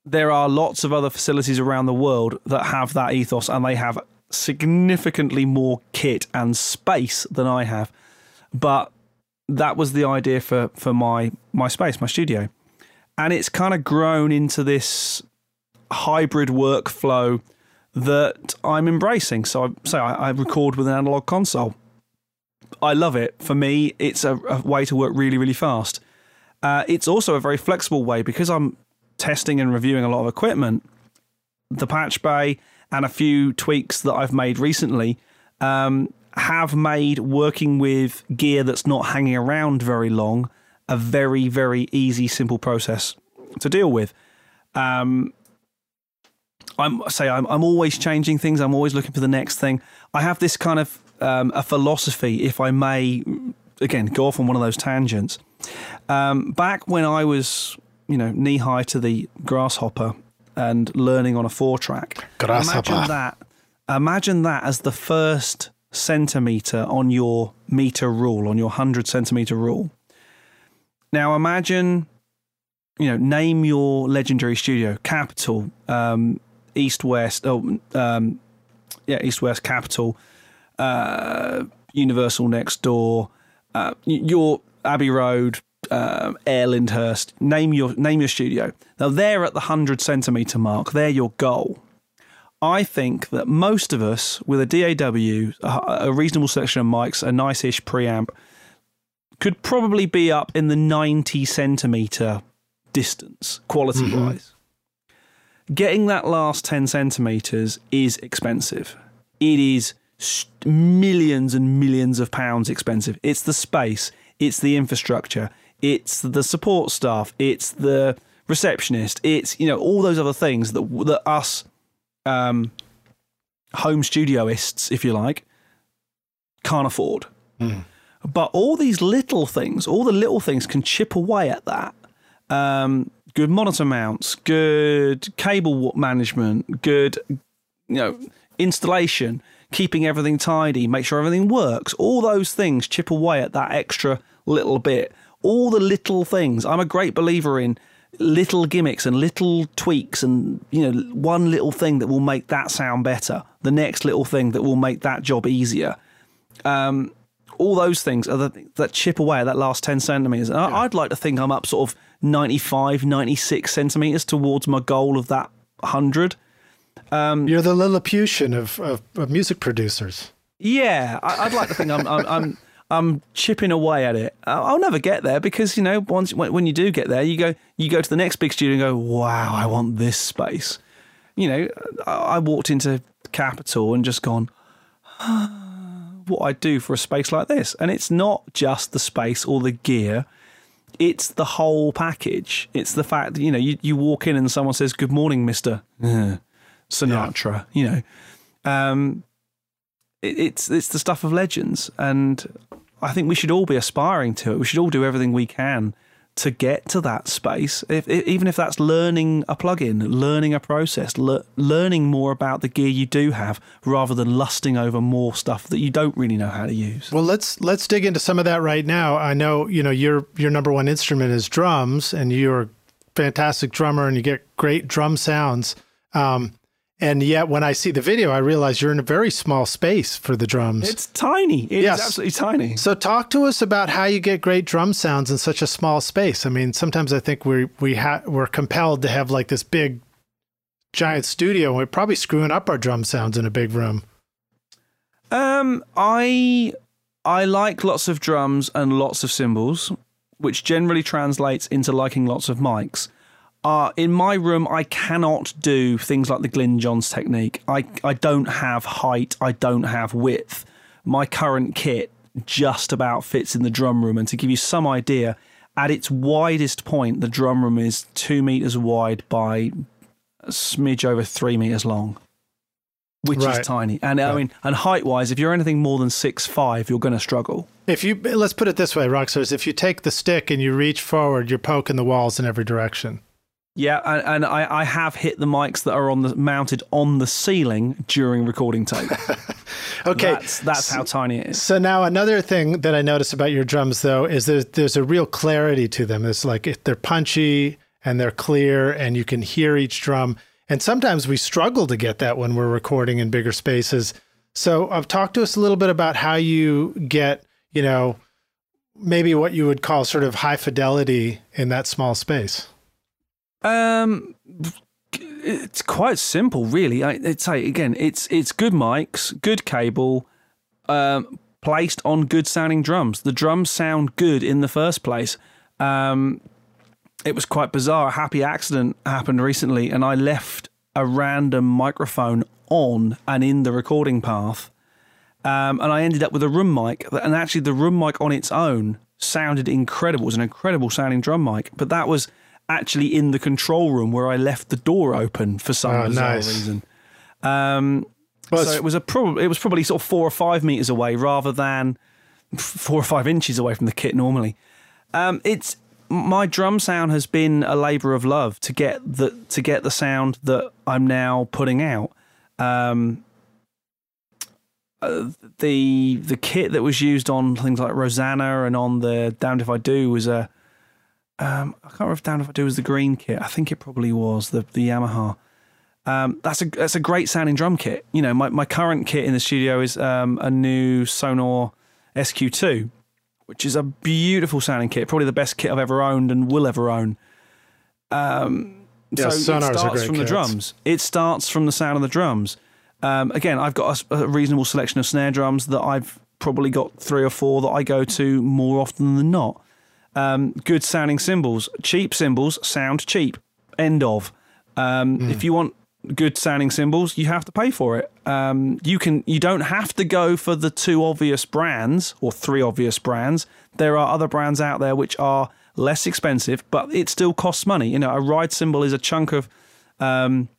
there are lots of other facilities around the world that have that ethos, and they have significantly more kit and space than I have. But that was the idea for for my my space, my studio, and it's kind of grown into this hybrid workflow that I'm embracing. So, I, so I, I record with an analog console. I love it. For me, it's a, a way to work really, really fast. Uh, it's also a very flexible way because I'm testing and reviewing a lot of equipment. The patch bay and a few tweaks that I've made recently um, have made working with gear that's not hanging around very long a very, very easy, simple process to deal with. Um, I'm say I'm I'm always changing things. I'm always looking for the next thing. I have this kind of um, a philosophy, if I may, again go off on one of those tangents. Um, back when I was, you know, knee high to the grasshopper and learning on a four track, Grasshopper. imagine that. Imagine that as the first centimeter on your meter rule, on your hundred centimeter rule. Now imagine you know, name your legendary studio, Capitol, um, East West, oh, um, yeah, East West Capitol, uh, Universal next door, uh, your Abbey Road, uh, Air Lyndhurst. Name your name your studio. Now they're at the hundred centimeter mark. They're your goal. I think that most of us, with a DAW, a, a reasonable selection of mics, a nice-ish preamp, could probably be up in the ninety centimeter distance, quality wise. Getting that last 10 centimeters is expensive. It is millions and millions of pounds expensive. It's the space, it's the infrastructure, it's the support staff, it's the receptionist, it's you know all those other things that that us um, home studioists, if you like, can't afford. But all these little things, all the little things can chip away at that um, good monitor mounts, good cable management, good you know installation, keeping everything tidy, make sure everything works. All those things chip away at that extra little bit. All the little things. I'm a great believer in little gimmicks and little tweaks and you know one little thing that will make that sound better the next little thing that will make that job easier um, all those things are the, that chip away at that last 10 centimeters. And I, I'd like to think I'm up sort of 95, 96 centimeters towards my goal of that 100. You're the Lilliputian of, of, of music producers. Yeah, I, I'd like to think I'm, I'm, I'm, I'm chipping away at it. I'll, never get there because, you know, once when, when you do get there, you go, you go to the next big studio and go, wow, I want this space. You know, I, I walked into Capitol and just gone, what I do for a space like this. And it's not just the space or the gear, it's the whole package. It's the fact that, you know, you, you walk in and someone says, Good morning, Mr. uh, Sinatra, you know. Um, it, it's, it's the stuff of legends. And I think we should all be aspiring to it. We should all do everything we can to get to that space, if, if, even if that's learning a plugin, learning a process, le- learning more about the gear you do have, rather than lusting over more stuff that you don't really know how to use. Well, let's let's dig into some of that right now. I know you know your your number one instrument is drums, and you're a fantastic drummer, and you get great drum sounds. Um, and yet, when I see the video, I realize you're in a very small space for the drums. It's tiny. It is Yes. absolutely tiny. so, talk to us about how you get great drum sounds in such a small space. I mean, sometimes I think we we ha- we're compelled to have like this big, giant studio, and we're probably screwing up our drum sounds in a big room. Um, I I like lots of drums and lots of cymbals, which generally translates into liking lots of mics. Uh, in my room, I cannot do things like the Glyn Johns technique. I, I don't have height, I don't have width. My current kit just about fits in the drum room. And to give you some idea, at its widest point, the drum room is two meters wide by a smidge over three meters long, which Right. is tiny. And I mean, and height wise, if you're anything more than six five, you're going to struggle. If you let's put it this way, Rockstars, if you take the stick and you reach forward, you're poking the walls in every direction. Yeah, and, and I, I have hit the mics that are on the mounted on the ceiling during recording tape. <laughs> okay, that's, that's how tiny it is. So now another thing that I notice about your drums, though, is there's there's a real clarity to them. It's like they're punchy and they're clear, and you can hear each drum. And sometimes we struggle to get that when we're recording in bigger spaces. So, I've uh, talked to us a little bit about how you get, you know, maybe what you would call sort of high fidelity in that small space. Um, it's quite simple, really. It's like again, it's it's good mics, good cable, um, placed on good sounding drums. The drums sound good in the first place. Um, it was quite bizarre. A happy accident happened recently, and I left a random microphone on and in the recording path. Um, and I ended up with a room mic, and actually, the room mic on its own sounded incredible. It was an incredible sounding drum mic, but that was actually in the control room where I left the door open for some oh, bizarre nice. reason. Um, well, so it was a prob- it was probably sort of four or five meters away rather than four or five inches away from the kit normally. Um, it's my drum sound has been a labour of love to get the to get the sound that I'm now putting out. Um, uh, the the kit that was used on things like Rosanna and on the Damned If I Do was a um, I can't remember if Damned If I Do was the green kit. I think it probably was the the Yamaha. Um, that's a that's a great sounding drum kit. You know, my, my current kit in the studio is um, a new Sonor SQ2, which is a beautiful sounding kit, probably the best kit I've ever owned and will ever own. Um, yeah, so it starts from kits. the drums. It starts from the sound of the drums. Um, again, I've got a, a, reasonable selection of snare drums that I've probably got three or four that I go to more often than not. Um, good sounding cymbals, cheap cymbals sound cheap. End of. Mm. If you want good sounding cymbals, you have to pay for it. Um, you can you don't have to go for the two obvious brands or three obvious brands. There are other brands out there which are less expensive, but it still costs money. You know, a ride cymbal is a chunk of. Um,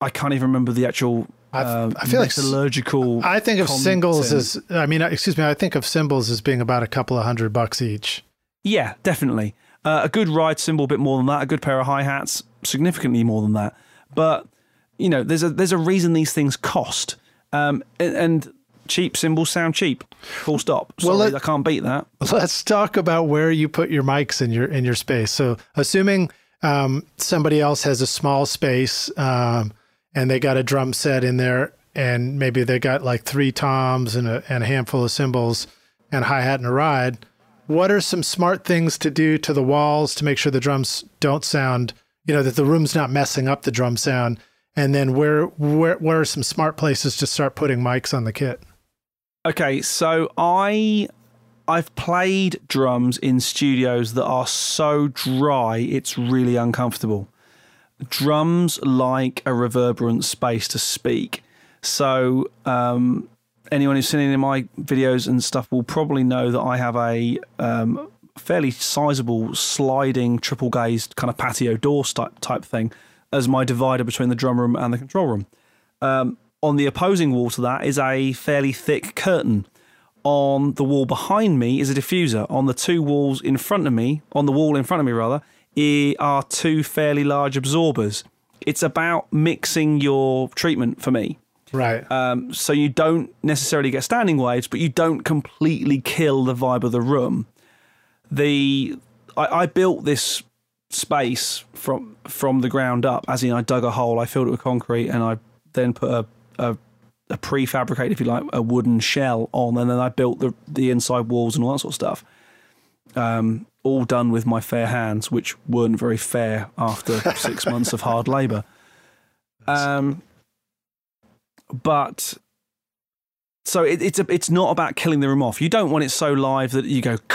I can't even remember the actual. Uh, I feel like metallurgical. I think of singles as. I mean, excuse me. I think of cymbals as being about a couple of hundred bucks each. Yeah, definitely. Uh, a good ride cymbal, a bit more than that. A good pair of hi hats, significantly more than that. But you know, there's a there's a reason these things cost, um, and, and cheap cymbals sound cheap. Full stop. Sorry, well, let, I can't beat that. <laughs> Let's talk about where you put your mics in your in your space. So, assuming um, somebody else has a small space um, and they got a drum set in there, and maybe they got like three toms and a, and a handful of cymbals and a hi hat and a ride. What are some smart things to do to the walls to make sure the drums don't sound, you know, that the room's not messing up the drum sound? and then where where where are some smart places to start putting mics on the kit? Okay, so I I've played drums in studios that are so dry it's really uncomfortable. Drums like a reverberant space to speak. So um, anyone who's seen any of my videos and stuff will probably know that I have a um, fairly sizable sliding triple glazed kind of patio door type type thing as my divider between the drum room and the control room. Um, on the opposing wall to that is a fairly thick curtain. On the wall behind me is a diffuser. On the two walls in front of me, on the wall in front of me rather, are two fairly large absorbers. It's about mixing your treatment for me. Right. Um, so you don't necessarily get standing waves, but you don't completely kill the vibe of the room. The I, I built this space from from the ground up. As in, I dug a hole, I filled it with concrete, and I then put a, a, a prefabricated, if you like, a wooden shell on, and then I built the the inside walls and all that sort of stuff. Um, all done with my fair hands, which weren't very fair after <laughs> six months of hard labour. Um, but so it, it's a, it's not about killing the room off. You don't want it so live that you go <laughs>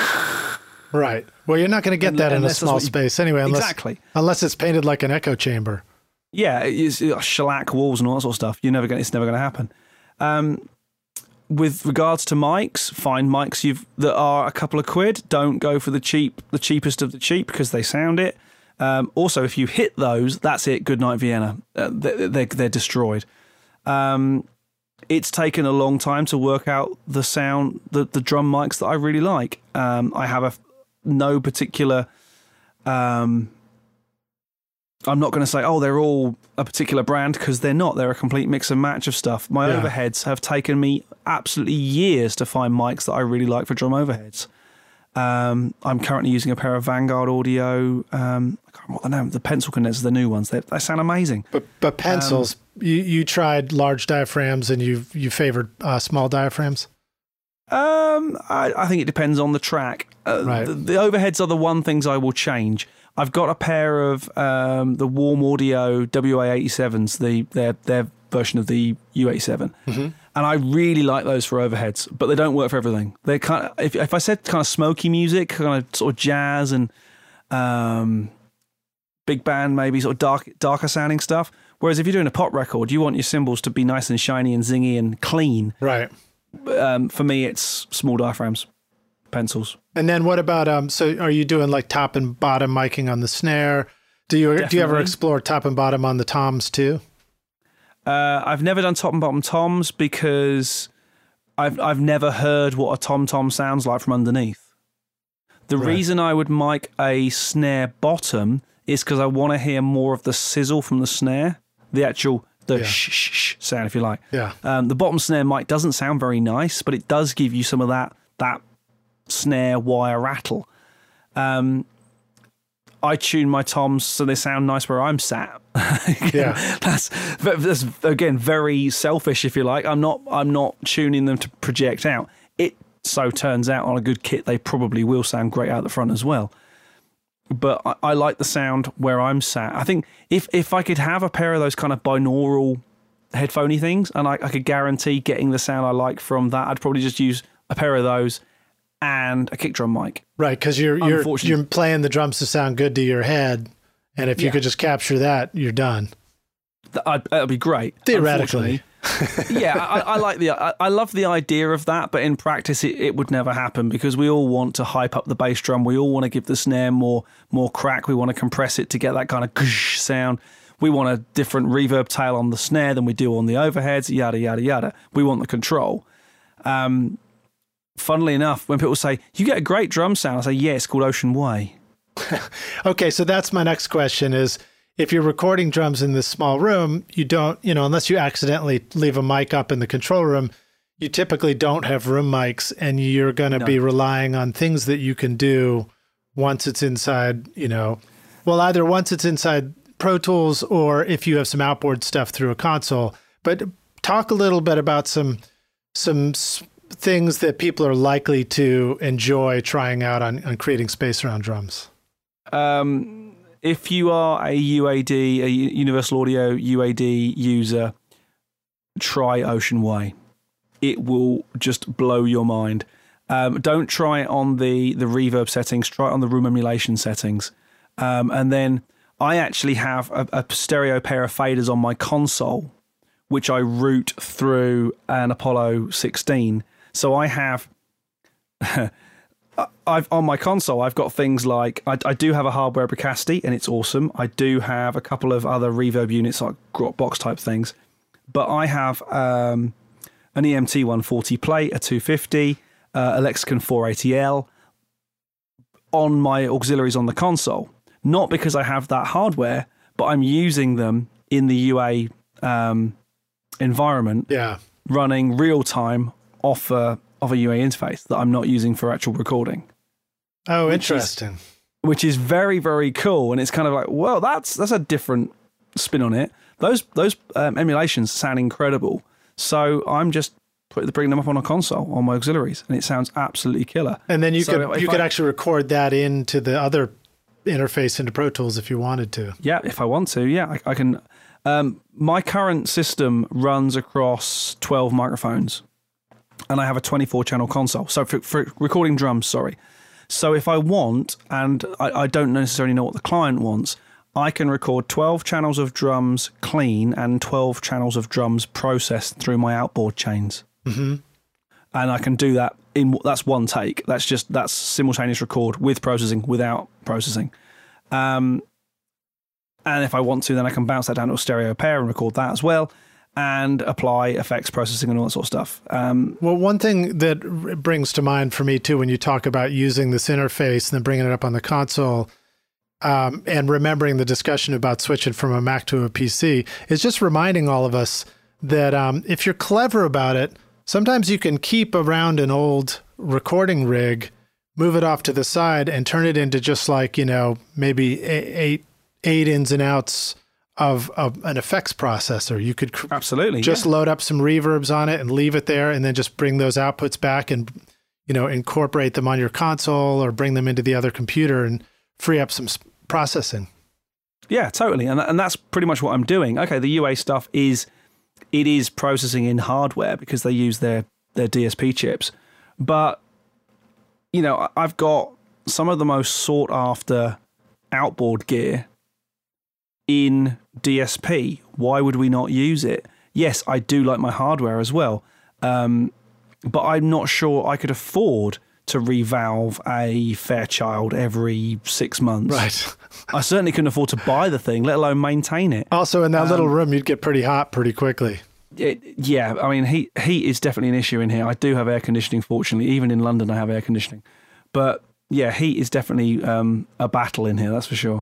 Right. Well, you're not going to get that in a small you, space anyway, unless exactly. unless it's painted like an echo chamber. Yeah, it's, it's shellac walls and all that sort of stuff. You're never going. It's never going to happen. Um, with regards to mics, find mics you've that are a couple of quid. Don't go for the cheap, the cheapest of the cheap because they sound it. Um, also, if you hit those, that's it. Good night, Vienna. Uh, they, they're, they're destroyed. Um, it's taken a long time to work out the sound, the, the drum mics that I really like. Um, I have a no particular. Um, I'm not going to say, oh, they're all a particular brand because they're not. They're a complete mix and match of stuff. My Yeah. overheads have taken me absolutely years to find mics that I really like for drum overheads. Um, I'm currently using a pair of Vanguard Audio. Um, I can't remember what the name. The pencil condensers, the new ones. They, they sound amazing. But but pencils, you you tried large diaphragms and you you favored uh, small diaphragms. Um, I, I think it depends on the track. Uh, Right. the, the overheads are the one things I will change. I've got a pair of um, the Warm Audio WA87s, the their their version of the U87, and I really like those for overheads. But they don't work for everything. They kind of if if I said kind of smoky music, kind of sort of jazz and um, big band, maybe sort of dark darker sounding stuff. Whereas if you're doing a pop record, you want your cymbals to be nice and shiny and zingy and clean Right. um, for me, it's small diaphragms, pencils. And then what about um? So are you doing like top and bottom miking on the snare? Do you do you ever explore top and bottom on the toms too? Uh, I've never done top and bottom toms because I've I've never heard what a tom tom sounds like from underneath. The Right. reason I would mic a snare bottom is because I want to hear more of the sizzle from the snare, the actual the Yeah. shh, shh, shh sound, if you like. Yeah. Um, the bottom snare mic doesn't sound very nice, but it does give you some of that that snare wire rattle. Um, I tune my toms so they sound nice where I'm sat. <laughs> Yeah. that's that's again very selfish, if you like. I'm not I'm not tuning them to project out. It so turns out on a good kit they probably will sound great out the front as well. But I, I like the sound where I'm sat. I think if if I could have a pair of those kind of binaural headphoney things, and I, I could guarantee getting the sound I like from that, I'd probably just use a pair of those and a kick drum mic. Right, because you're you're you're playing the drums to sound good to your head, and if you Yeah. could just capture that, you're done. That that'd be great. Theoretically. Yeah, I, I like the I, I love the idea of that, but in practice, it, it would never happen because we all want to hype up the bass drum. We all want to give the snare more more crack. We want to compress it to get that kind of gush sound. We want a different reverb tail on the snare than we do on the overheads. Yada yada yada. We want the control. Um, funnily enough, when people say you get a great drum sound, I say yeah, it's called Ocean Way. <laughs> Okay, so that's my next question is if you're recording drums in this small room, you don't, you know, unless you accidentally leave a mic up in the control room, you typically don't have room mics and you're going to be relying on things that you can do once it's inside, you know, well, either once it's inside Pro Tools or if you have some outboard stuff through a console. But talk a little bit about some some things that people are likely to enjoy trying out on, on creating space around drums. Um, if you are a UAD, a Universal Audio UAD user, try Ocean Way. It will just blow your mind. Um, don't try it on the the reverb settings. Try it on the room emulation settings, um, and then I actually have a, a stereo pair of faders on my console, which I route through an Apollo 16. So I have <laughs> I've on my console. I've got things like I, I do have a hardware Bricasti, and it's awesome. I do have a couple of other reverb units, like box type things, but I have um, an EMT 140 plate, a 250, uh, a Lexicon 480L on my auxiliaries on the console. Not because I have that hardware, but I'm using them in the UA um, environment Yeah. running real time off a of a UA interface that I'm not using for actual recording, Oh, Which is- interesting. which is very very cool. And it's kind of like, well, that's that's a different spin on it. Those those um, emulations sound incredible. So I'm just put, bringing them up on a console on my auxiliaries, and it sounds absolutely killer. And then you So could you could actually record that into the other interface into Pro Tools if you wanted to. Yeah, if I want to, yeah, I, I can. Um, my current system runs across 12 microphones, and I have a 24 channel console. So for, for recording drums, sorry. So if I want, and I, I don't necessarily know what the client wants, I can record 12 channels of drums clean and 12 channels of drums processed through my outboard chains. Mm-hmm. And I can do that in that's one take. That's just that's simultaneous record with processing, without processing. Um, and if I want to, then I can bounce that down to a stereo pair and record that as well. And apply effects processing and all that sort of stuff. Um, well, one thing that brings to mind for me too when you talk about using this interface and then bringing it up on the console um, and remembering the discussion about switching from a Mac to a PC is just reminding all of us that um, if you're clever about it, sometimes you can keep around an old recording rig, move it off to the side, and turn it into just like you know maybe eight eight ins and outs of, of an effects processor. You could cr- absolutely just yeah. load up some reverbs on it and leave it there, and then just bring those outputs back and you know incorporate them on your console or bring them into the other computer and free up some processing. Yeah, totally, and and that's pretty much what I'm doing. Okay, the UA stuff is it is processing in hardware because they use their their DSP chips, but you know I've got some of the most sought after outboard gear in DSP. Why would we not use it? Yes, I do like my hardware as well, um, but I'm not sure I could afford to revalve a Fairchild every six months. Right. <laughs> I certainly couldn't afford to buy the thing, let alone maintain it. Also, in that um, little room, you'd get pretty hot pretty quickly. It, yeah, I mean, heat heat is definitely an issue in here. I do have air conditioning, fortunately. Even in London, I have air conditioning. But yeah, heat is definitely um, a battle in here. That's for sure.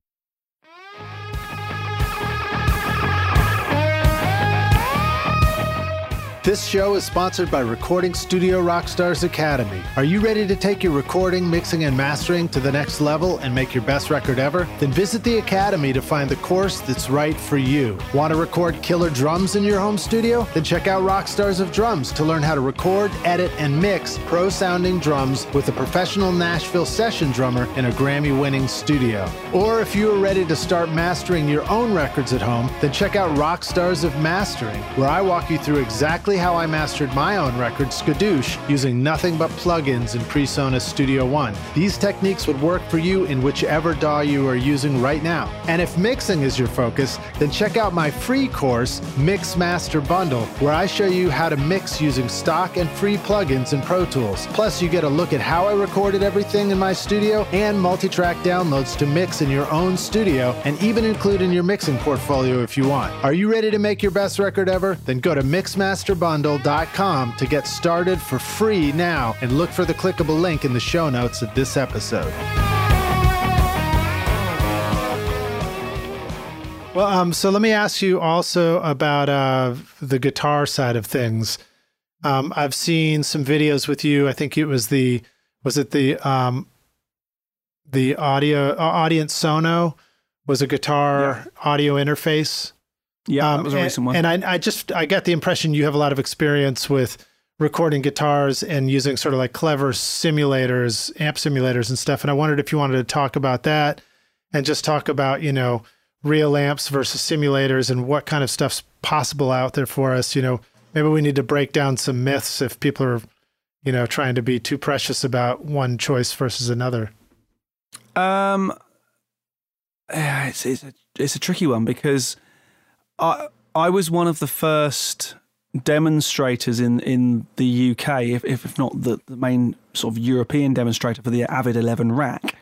This show is sponsored by Recording Studio Rockstars Academy. Are you ready to take your recording, mixing, and mastering to the next level and make your best record ever? Then visit the Academy to find the course that's right for you. Want to record killer drums in your home studio? Then check out Rockstars of Drums to learn how to record, edit, and mix pro sounding drums with a professional Nashville session drummer in a Grammy winning studio. Or if you are ready to start mastering your own records at home, then check out Rockstars of Mastering, where I walk you through exactly how I mastered my own record, Skadoosh, using nothing but plugins in PreSonus Studio One. These techniques would work for you in whichever DAW you are using right now. And if mixing is your focus, then check out my free course, Mix Master Bundle, where I show you how to mix using stock and free plugins in Pro Tools. Plus, you get a look at how I recorded everything in my studio and multi track downloads to mix in your own studio and even include in your mixing portfolio if you want. Are you ready to make your best record ever? Then go to Mixmaster bundle.com to get started for free now and look for the clickable link in the show notes of this episode. Well, um, so let me ask you also about uh, the guitar side of things. Um, I've seen some videos with you. I think it was the was it the um, the audio uh, Audient Sono was a guitar yeah. audio interface yeah, um, that was a and, recent one. And I, I just I got the impression you have a lot of experience with recording guitars and using sort of like clever simulators, amp simulators and stuff. And I wondered if you wanted to talk about that and just talk about you know real amps versus simulators and what kind of stuff's possible out there for us. You know, maybe we need to break down some myths if people are you know trying to be too precious about one choice versus another. Um, <sighs> it's it's a, it's a tricky one because I I was one of the first demonstrators in, in the UK, if, if not the, the main sort of European demonstrator for the Avid 11 rack.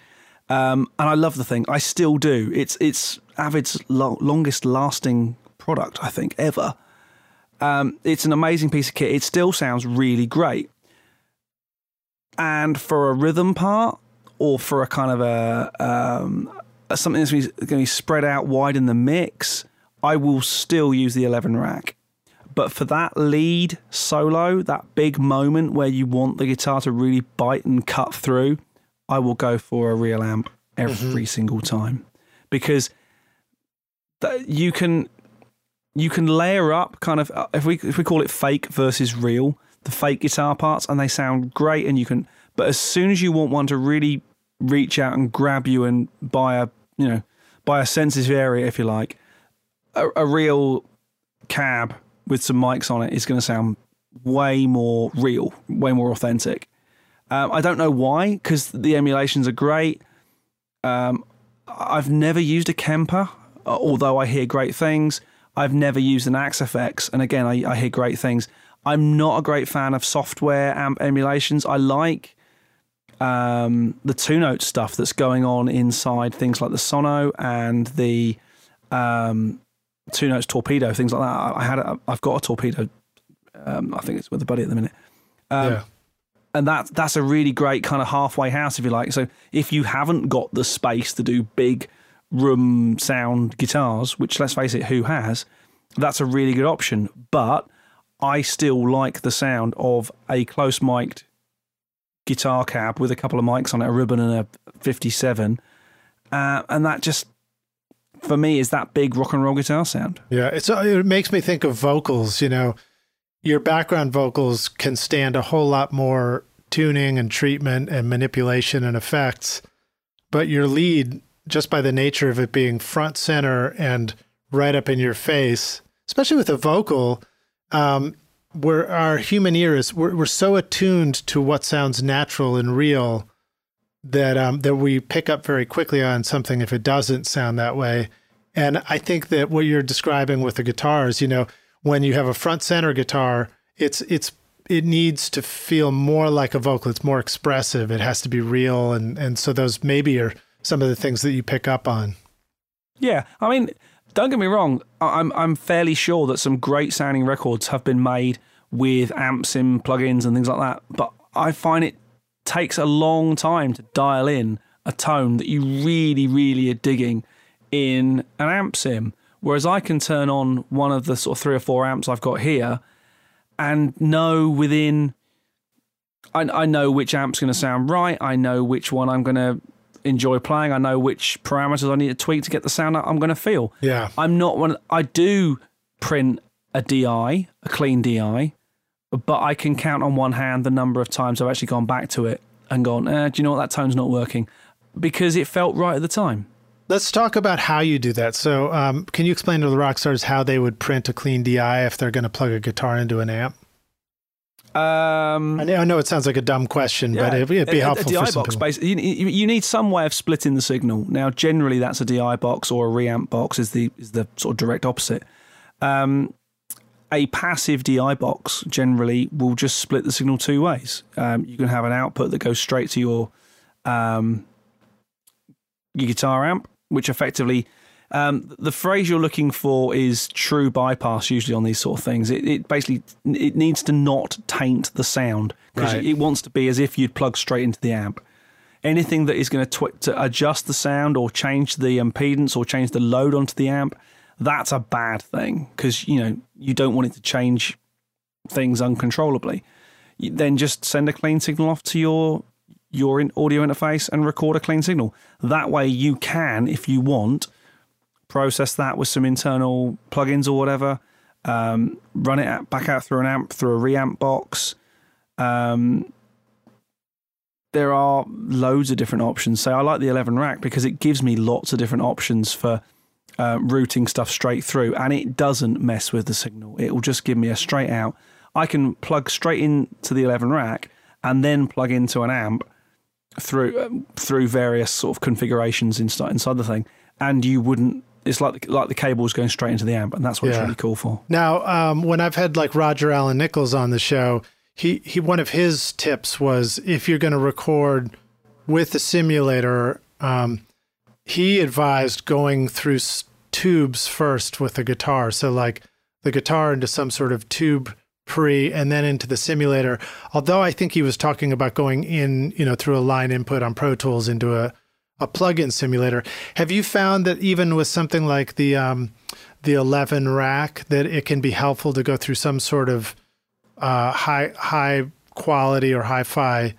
Um, and I love the thing. I still do. It's it's Avid's lo- longest lasting product, I think, ever. Um, it's an amazing piece of kit. It still sounds really great. And for a rhythm part, or for a kind of a, um, something that's going to be spread out wide in the mix, I will still use the 11 rack. But for that lead solo, that big moment where you want the guitar to really bite and cut through, I will go for a real amp every mm-hmm. single time because that you can you can layer up kind of uh, if we if we call it fake versus real the fake guitar parts and they sound great and you can but as soon as you want one to really reach out and grab you and buy a you know buy a sensitive area if you like a, a real cab with some mics on it is going to sound way more real, way more authentic. Um, I don't know why, because the emulations are great. Um, I've never used a Kemper, uh, although I hear great things. I've never used an Axe-Fx, and again, I, I hear great things. I'm not a great fan of software amp emulations. I like um, the two note stuff that's going on inside things like the Sono and the um, two notes torpedo, things like that. I had, a, I've got a torpedo. Um, I think it's with a buddy at the minute. Um, yeah. and that that's a really great kind of halfway house, if you like. So if you haven't got the space to do big room sound guitars, which let's face it, who has? That's a really good option. But I still like the sound of a close mic'd guitar cab with a couple of mics on it, a ribbon and a 57. Uh, and that just, for me, is that big rock and roll guitar sound. Yeah, it's it makes me think of vocals. You know, your background vocals can stand a whole lot more tuning and treatment and manipulation and effects, but your lead, just by the nature of it being front center and right up in your face, especially with a vocal, um, where our human ear is, we're, we're so attuned to what sounds natural and real that um, that we pick up very quickly on something if it doesn't sound that way. And I think that what you're describing with the guitars, you know, when you have a front center guitar, it's it's it needs to feel more like a vocal. It's more expressive. It has to be real, and and so those maybe are some of the things that you pick up on. Yeah, I mean, don't get me wrong. I'm I'm fairly sure that some great sounding records have been made with amps in plugins and things like that. But I find it takes a long time to dial in a tone that you really, really are digging in an amp sim. Whereas I can turn on one of the sort of three or four amps I've got here and know within, I, I know which amp's going to sound right. I know which one I'm going to enjoy playing. I know which parameters I need to tweak to get the sound I'm going to feel. Yeah. I'm not one, I do print a DI, a clean DI, but I can count on one hand the number of times I've actually gone back to it and gone, eh, do you know what, that tone's not working because it felt right at the time. Let's talk about how you do that. So, um, can you explain to the rock stars how they would print a clean DI if they're going to plug a guitar into an amp? Um, I know, I know it sounds like a dumb question, but it'd, it'd be a, helpful a DI for some box. people. Basically, you, you need some way of splitting the signal. Now, generally, that's a DI box or a reamp box. Is the is the sort of direct opposite. Um, a passive DI box generally will just split the signal two ways. Um, you can have an output that goes straight to your um, your guitar amp, which effectively um, the phrase you're looking for is true bypass. Usually on these sort of things, it, it basically it needs to not taint the sound because Right. it wants to be as if you'd plug straight into the amp. Anything that is going to, tw- to adjust the sound or change the impedance or change the load onto the amp, that's a bad thing because you know you don't want it to change things uncontrollably. Then just send a clean signal off to your your audio interface and record a clean signal. That way, you can, if you want, process that with some internal plugins or whatever. Um, run it back out through an amp, through a reamp box. Um, there are loads of different options. So I like the 11 rack because it gives me lots of different options for uh, routing stuff straight through, and it doesn't mess with the signal. It will just give me a straight out. I can plug straight into the 11 rack and then plug into an amp through um, through various sort of configurations inside inside the thing, and you wouldn't. It's like the, like the cables going straight into the amp, and that's what it's really cool for. Now, um, when I've had like Roger Allen Nichols on the show, he, he one of his tips was if you're going to record with a simulator, um, he advised going through s- tubes first with the guitar. So like the guitar into some sort of tube pre and then into the simulator. Although I think he was talking about going in, you know, through a line input on Pro Tools into a a plug-in simulator. Have you found that even with something like the um, the 11 rack, that it can be helpful to go through some sort of uh, high high quality or hi-fi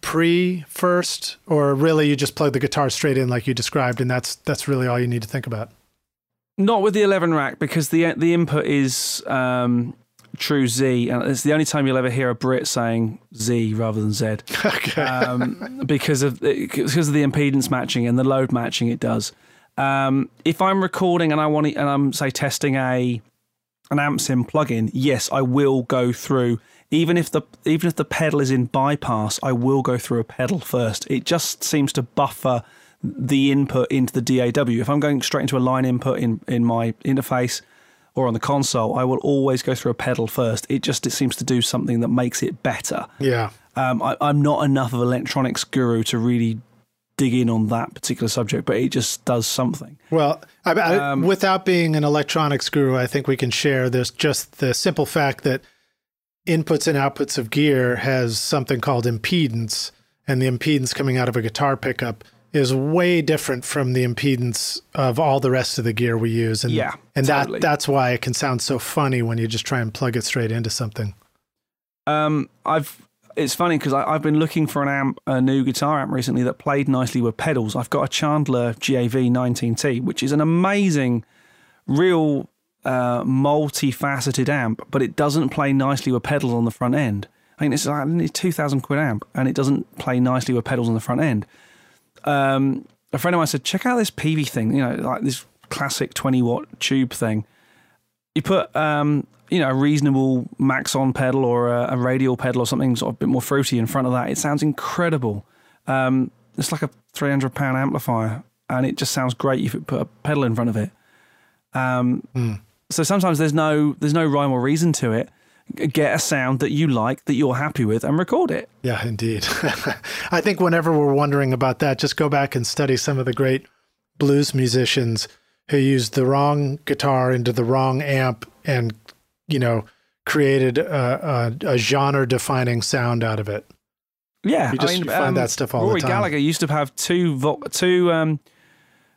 pre first, or really you just plug the guitar straight in like you described, and that's that's really all you need to think about. Not with the 11 rack because the the input is um, true Z, and it's the only time you'll ever hear a Brit saying Z rather than Z. <laughs> okay. um, because of because of the impedance matching and the load matching it does. Um, if I'm recording and I want to, and I'm say testing a an amp sim plugin, yes, I will go through. Even if the even if the pedal is in bypass, I will go through a pedal first. It just seems to buffer the input into the DAW. If I'm going straight into a line input in in my interface or on the console, I will always go through a pedal first. It just it seems to do something that makes it better. yeah. Um, I, I'm not enough of an electronics guru to really dig in on that particular subject, but it just does something. Well, I, I, um, without being an electronics guru, I think we can share this just the simple fact that inputs and outputs of gear has something called impedance, and the impedance coming out of a guitar pickup is way different from the impedance of all the rest of the gear we use. And, yeah, and totally. that that's why it can sound so funny when you just try and plug it straight into something. Um, I've it's funny because I've been looking for an amp, a new guitar amp recently that played nicely with pedals. I've got a Chandler GAV 19T, which is an amazing, real uh, multi-faceted amp, but it doesn't play nicely with pedals on the front end. I think it's like two thousand quid amp, and it doesn't play nicely with pedals on the front end. Um, a friend of mine said, "Check out this Peavey thing. You know, like this classic twenty watt tube thing. You put um, you know, a reasonable Maxon pedal or a, a, radial pedal or something sort of a bit more fruity in front of that, it sounds incredible. Um, it's like a 300 pound amplifier and it just sounds great if you put a pedal in front of it. Um, mm. So sometimes there's no there's no rhyme or reason to it. Get a sound that you like, that you're happy with, and record it. Yeah, indeed. <laughs> I think whenever we're wondering about that, just go back and study some of the great blues musicians who used the wrong guitar into the wrong amp and you know, created a, a, a genre defining sound out of it. Yeah, you just I mean, find um, that stuff all Rory the time. Gallagher used to have two vo- two um,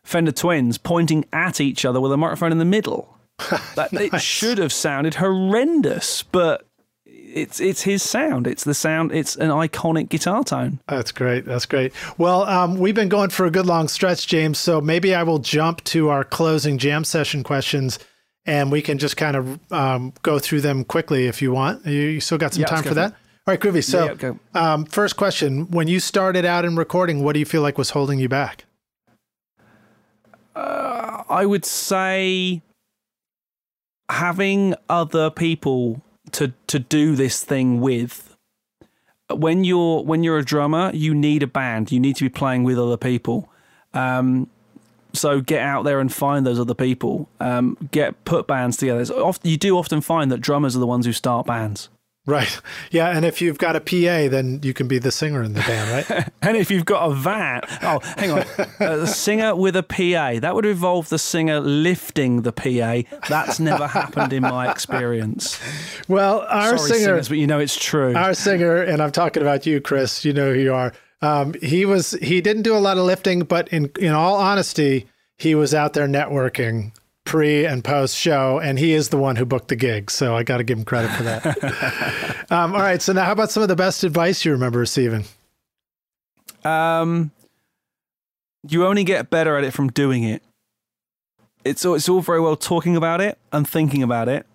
Fender Twins pointing at each other with a microphone in the middle. <laughs> that, nice. It should have sounded horrendous, but it's it's his sound. It's the sound. It's an iconic guitar tone. That's great. That's great. Well, um, we've been going for a good long stretch, James. So maybe I will jump to our closing jam session questions and we can just kind of um, go through them quickly if you want. You, you still got some time for that? All right, groovy. So, yeah, um, first question: When you started out in recording, what do you feel like was holding you back? Uh, I would say having other people to to do this thing with. When you're when you're a drummer, you need a band. You need to be playing with other people. Um, so get out there and find those other people. Um, get put bands together. Often, you do often find that drummers are the ones who start bands. Right. Yeah. And if you've got a PA, then you can be the singer in the band, right? <laughs> and if you've got a van, oh, hang on, a singer with a PA, that would involve the singer lifting the PA. That's never happened in my experience. Well, our Sorry, singer, singers, but you know it's true. Our singer, and I'm talking about you, Chris. You know who you are. Um, he was he didn't do a lot of lifting, but in in all honesty, he was out there networking pre and post show, and he is the one who booked the gig. So I got to give him credit for that. <laughs> um, all right. So now, how about some of the best advice you remember receiving? Um, you only get better at it from doing it. It's all, it's all very well talking about it and thinking about it,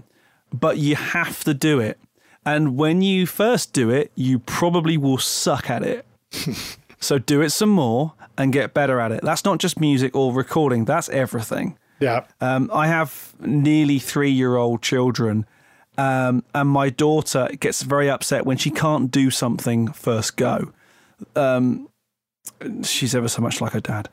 but you have to do it. And when you first do it, you probably will suck at it. <laughs> so do it some more and get better at it. That's not just music or recording, that's everything. Yeah. Um, I have nearly three year old children, um, and my daughter gets very upset when she can't do something first go. Um, she's ever so much like her dad.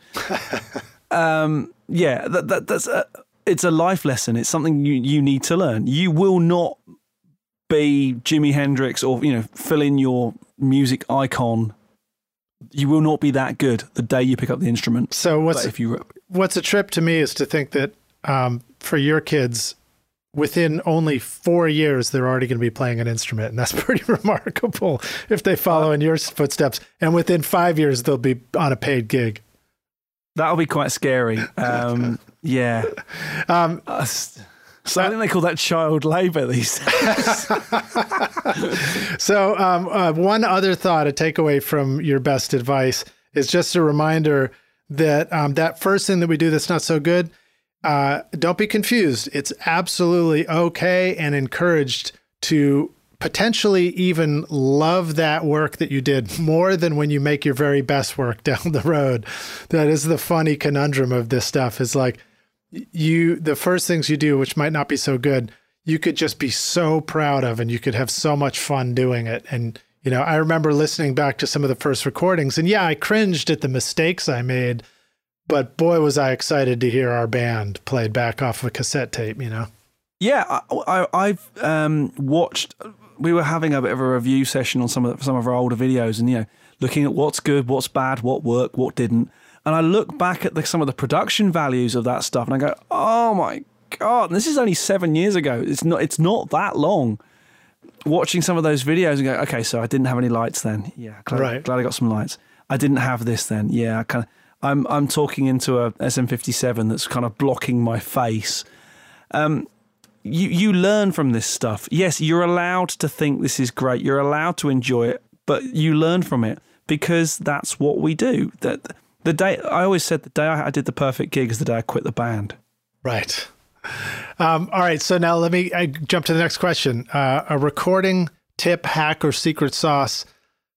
<laughs> um, yeah, that, that, that's a, it's a life lesson. It's something you, you need to learn. You will not be Jimi Hendrix or you know fill in your music icon you will not be that good the day you pick up the instrument. So what's if you what's a trip to me is to think that um, for your kids, within only four years, they're already going to be playing an instrument, and that's <laughs> pretty remarkable if they follow in your footsteps. And within five years, they'll be on a paid gig. That'll be quite scary. Um, yeah. <laughs> Um, uh, so I think they call that child labour these days. <laughs> so um, uh, one other thought, a takeaway from your best advice is just a reminder that um, that first thing that we do that's not so good, uh, don't be confused. It's absolutely okay and encouraged to potentially even love that work that you did more than when you make your very best work <laughs> down the road. That is the funny conundrum of this stuff. Is like you the first things you do, which might not be so good, you could just be so proud of, and you could have so much fun doing it. And you know, I remember listening back to some of the first recordings, and yeah, I cringed at the mistakes I made, but boy, was I excited to hear our band played back off of a cassette tape. You know. Yeah, I, have um, watched we were having a bit of a review session on some of some of our older videos, and you know, looking at what's good, what's bad, what worked, what didn't. And I look back at the, some of the production values of that stuff, and I go, "Oh my god!" This is only seven years ago. It's not. It's not that long. Watching some of those videos and go, "Okay, so I didn't have any lights then. Yeah, glad, Right. glad I got some lights. I didn't have this then. Yeah, I kind of. I'm I'm talking into a SM57 that's kind of blocking my face. Um, you you learn from this stuff. Yes, you're allowed to think this is great. You're allowed to enjoy it, but you learn from it because that's what we do. That the day I always said the day I, I did the perfect gig is the day I quit the band. Right. Um, all right. So now let me I jump to the next question. Uh, a recording tip, hack, or secret sauce.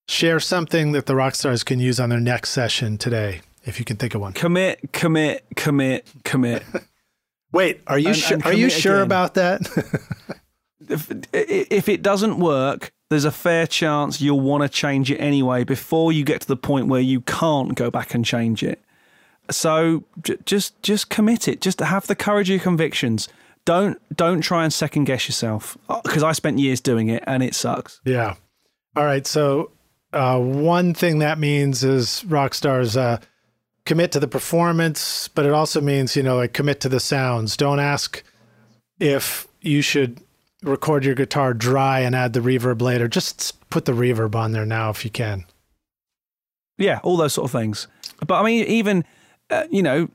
Share something that the rock stars can use on their next session today, if you can think of one. Commit, commit, commit, commit. <laughs> Wait, are you And- sure? and Are you sure again. about that? <laughs> if, if it doesn't work, there's a fair chance you'll want to change it anyway before you get to the point where you can't go back and change it. So j- just just commit it. Just have the courage of your convictions. Don't don't try and second guess yourself because I spent years doing it and it sucks. yeah. All right. So uh, one thing that means is rock stars uh, commit to the performance, but it also means you know like commit to the sounds. Don't ask if you should record your guitar dry and add the reverb later. Just put the reverb on there now if you can. Yeah, all those sort of things. But I mean, even uh, you know,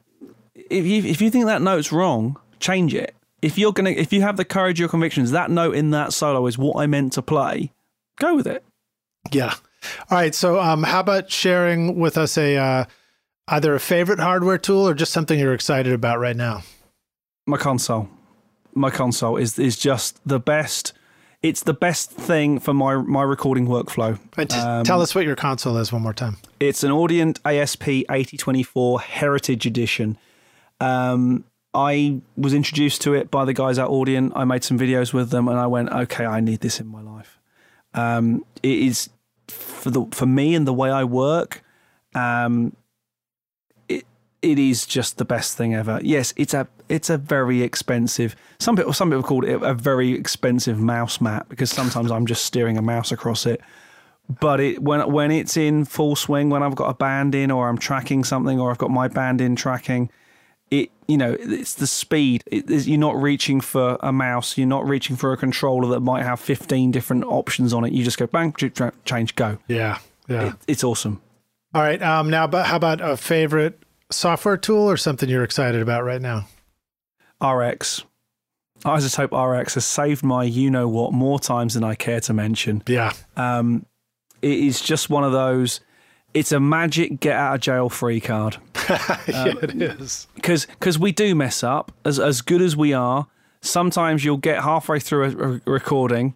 if you if you think that note's wrong, change it. If you're gonna, if you have the courage of your convictions, that note in that solo is what I meant to play. Go with it. Yeah. All right. So, um, how about sharing with us a uh, either a favorite hardware tool or just something you're excited about right now? my console. My console is is just the best. It's the best thing for my my recording workflow. Um, tell us what your console is one more time. It's an Audient ASP 8024 Heritage Edition. Um, I was introduced to it by the guys at Audient. I made some videos with them, and I went, "Okay, I need this in my life." Um, it is for the for me and the way I work. Um, it is just the best thing ever. Yes, it's a it's a very expensive. Some people some people call it a very expensive mouse mat because sometimes I'm just steering a mouse across it but it when when it's in full swing, when I've got a band in, or I'm tracking something, or I've got my band in tracking, it you know it's the speed. It, is- you're not reaching for a mouse. You're not reaching for a controller that might have 15 different options on it. You just go bang, ch- ch- change, go. Yeah. Yeah. It, it's awesome. All right. Um, now, but how about a favorite software tool or something you're excited about right now? RX. iZotope RX has saved my you know what more times than I care to mention. Yeah. Um, it is just one of those. It's a magic get out of jail free card. <laughs> yeah, it is. because because we do mess up as as good as we are. Sometimes you'll get halfway through a, a recording,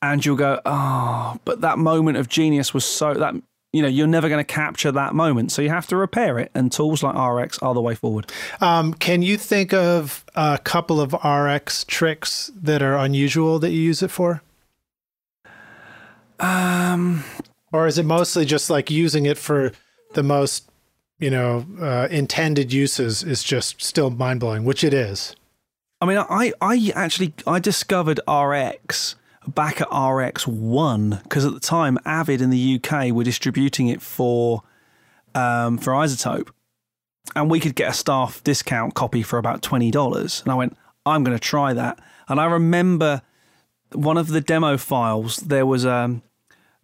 and you'll go, "Oh, but that moment of genius was so that you know you're never going to capture that moment, so you have to repair it." And tools like RX are the way forward. Um, can you think of a couple of RX tricks that are unusual that you use it for? Um, Or is it mostly just like using it for the most, you know, uh, intended uses is just still mind blowing, which it is. I mean, I I actually I discovered RX back at RX one because at the time Avid in the UK were distributing it for um, for iZotope, and we could get a staff discount copy for about twenty dollars. And I went, I'm going to try that. And I remember one of the demo files. There was um,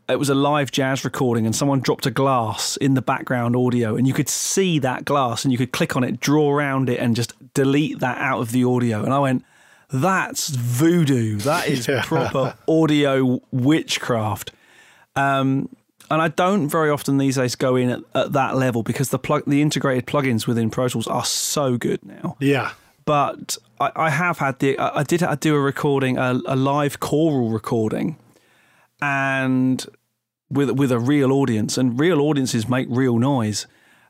it was a live jazz recording, and someone dropped a glass in the background audio, and you could see that glass, and you could click on it, draw around it, and just delete that out of the audio. And I went, "That's voodoo. That <laughs> is Yeah. proper audio witchcraft." Um, and I don't very often these days go in at, at that level because the plug, the integrated plugins within Pro Tools are so good now Yeah. but I, I have had the I I did I do a recording a, a live choral recording and with with a real audience and real audiences make real noise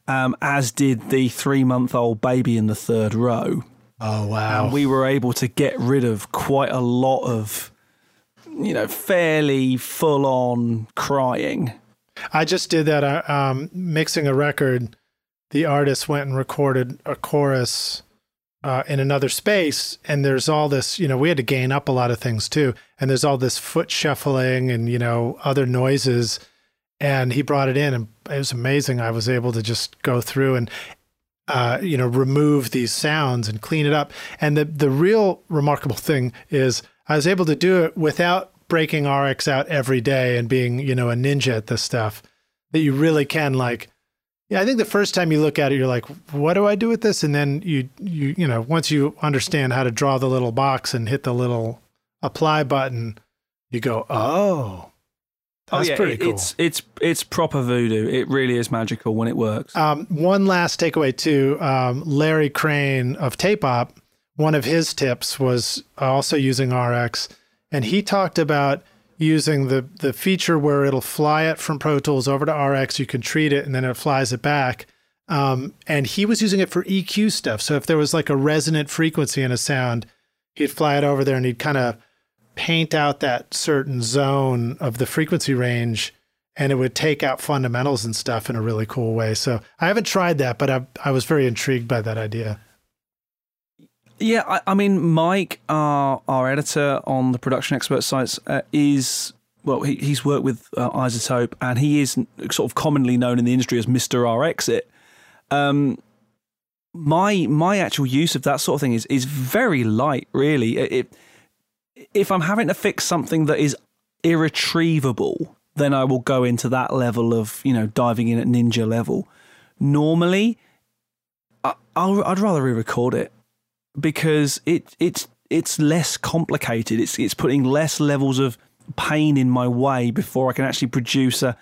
um, as did the three month old baby in the third row Oh, wow. and we were able to get rid of quite a lot of you know fairly full on crying I just did that. Uh, um, mixing a record, the artist went and recorded a chorus uh, in another space, and there's all this. You know, we had to gain up a lot of things too, and there's all this foot shuffling and you know other noises. And he brought it in, and it was amazing. I was able to just go through and uh, you know remove these sounds and clean it up. And the the real remarkable thing is I was able to do it without breaking RX out every day and being you know a ninja at this stuff. That you really can like yeah, I think the first time you look at it, you're like, "What do I do with this?" And then you, you, you know, once you understand how to draw the little box and hit the little apply button, you go, "Oh, that's oh yeah, pretty cool." it's it's it's proper voodoo. It really is magical when it works. Um, one last takeaway too. Um, Larry Crane of Tape Op, one of his tips was also using RX, and he talked about using the the feature where it'll fly it from Pro Tools over to RX. You can treat it, and then it flies it back. Um, and he was using it for EQ stuff. So if there was like a resonant frequency in a sound, he'd fly it over there, and he'd kind of paint out that certain zone of the frequency range and it would take out fundamentals and stuff in a really cool way. So I haven't tried that, but I, I was very intrigued by that idea. Yeah, I, I mean, Mike, our our editor on the production expert sites, uh, is well, he, he's worked with uh, iZotope, and he is sort of commonly known in the industry as Mister RXit. Um, my my actual use of that sort of thing is is very light, really. It, it, if I'm having to fix something that is irretrievable, then I will go into that level of you know diving in at ninja level. Normally, I, I'd rather re-record it because it it's it's less complicated. It's it's putting less levels of pain in my way before I can actually produce a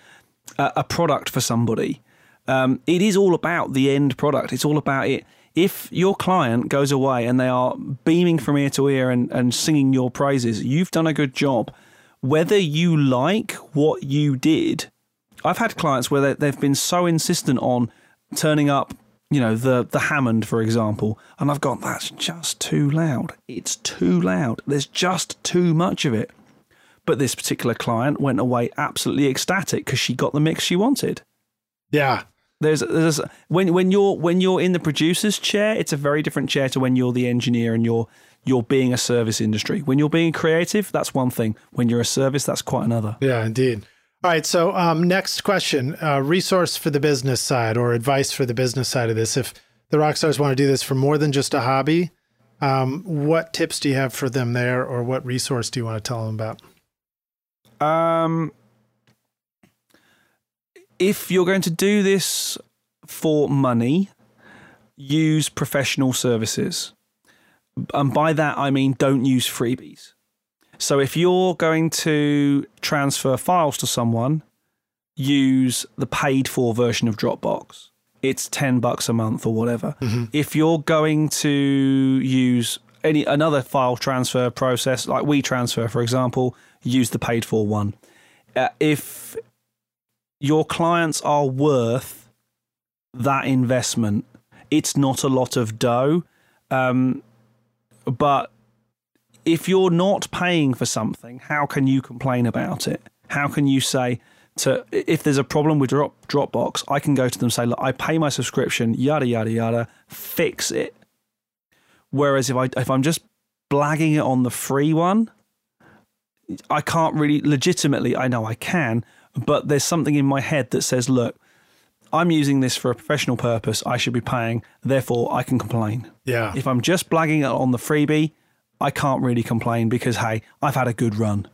a, a product for somebody. Um, it is all about the end product. It's all about it. If your client goes away and they are beaming from ear to ear and, and singing your praises, you've done a good job. Whether you like what you did, I've had clients where they, they've been so insistent on turning up you know the the Hammond, for example, and I've gone that's just too loud. It's too loud. There's just too much of it. But this particular client went away absolutely ecstatic because she got the mix she wanted. Yeah. There's there's when when you're when you're in the producer's chair, it's a very different chair to when you're the engineer and you're you're being a service industry. When you're being creative, that's one thing. When you're a service, that's quite another. Yeah, indeed. All right. So, um, next question uh, resource for the business side or advice for the business side of this. If the rock stars want to do this for more than just a hobby, um, what tips do you have for them there or what resource do you want to tell them about? Um, if you're going to do this for money, use professional services. And by that, I mean don't use freebies. So if you're going to transfer files to someone, use the paid for version of Dropbox. It's 10 bucks a month or whatever. If you're going to use any another file transfer process like WeTransfer for example, use the paid for one. Uh, if your clients are worth that investment, it's not a lot of dough. Um, but if you're not paying for something, how can you complain about it? How can you say to if there's a problem with Drop, Dropbox, I can go to them and say, look, I pay my subscription, yada yada yada, fix it. Whereas if I if I'm just blagging it on the free one, I can't really legitimately. I know I can, but there's something in my head that says, look, I'm using this for a professional purpose. I should be paying. Therefore, I can complain. Yeah. If I'm just blagging it on the freebie, I can't really complain because hey, I've had a good run.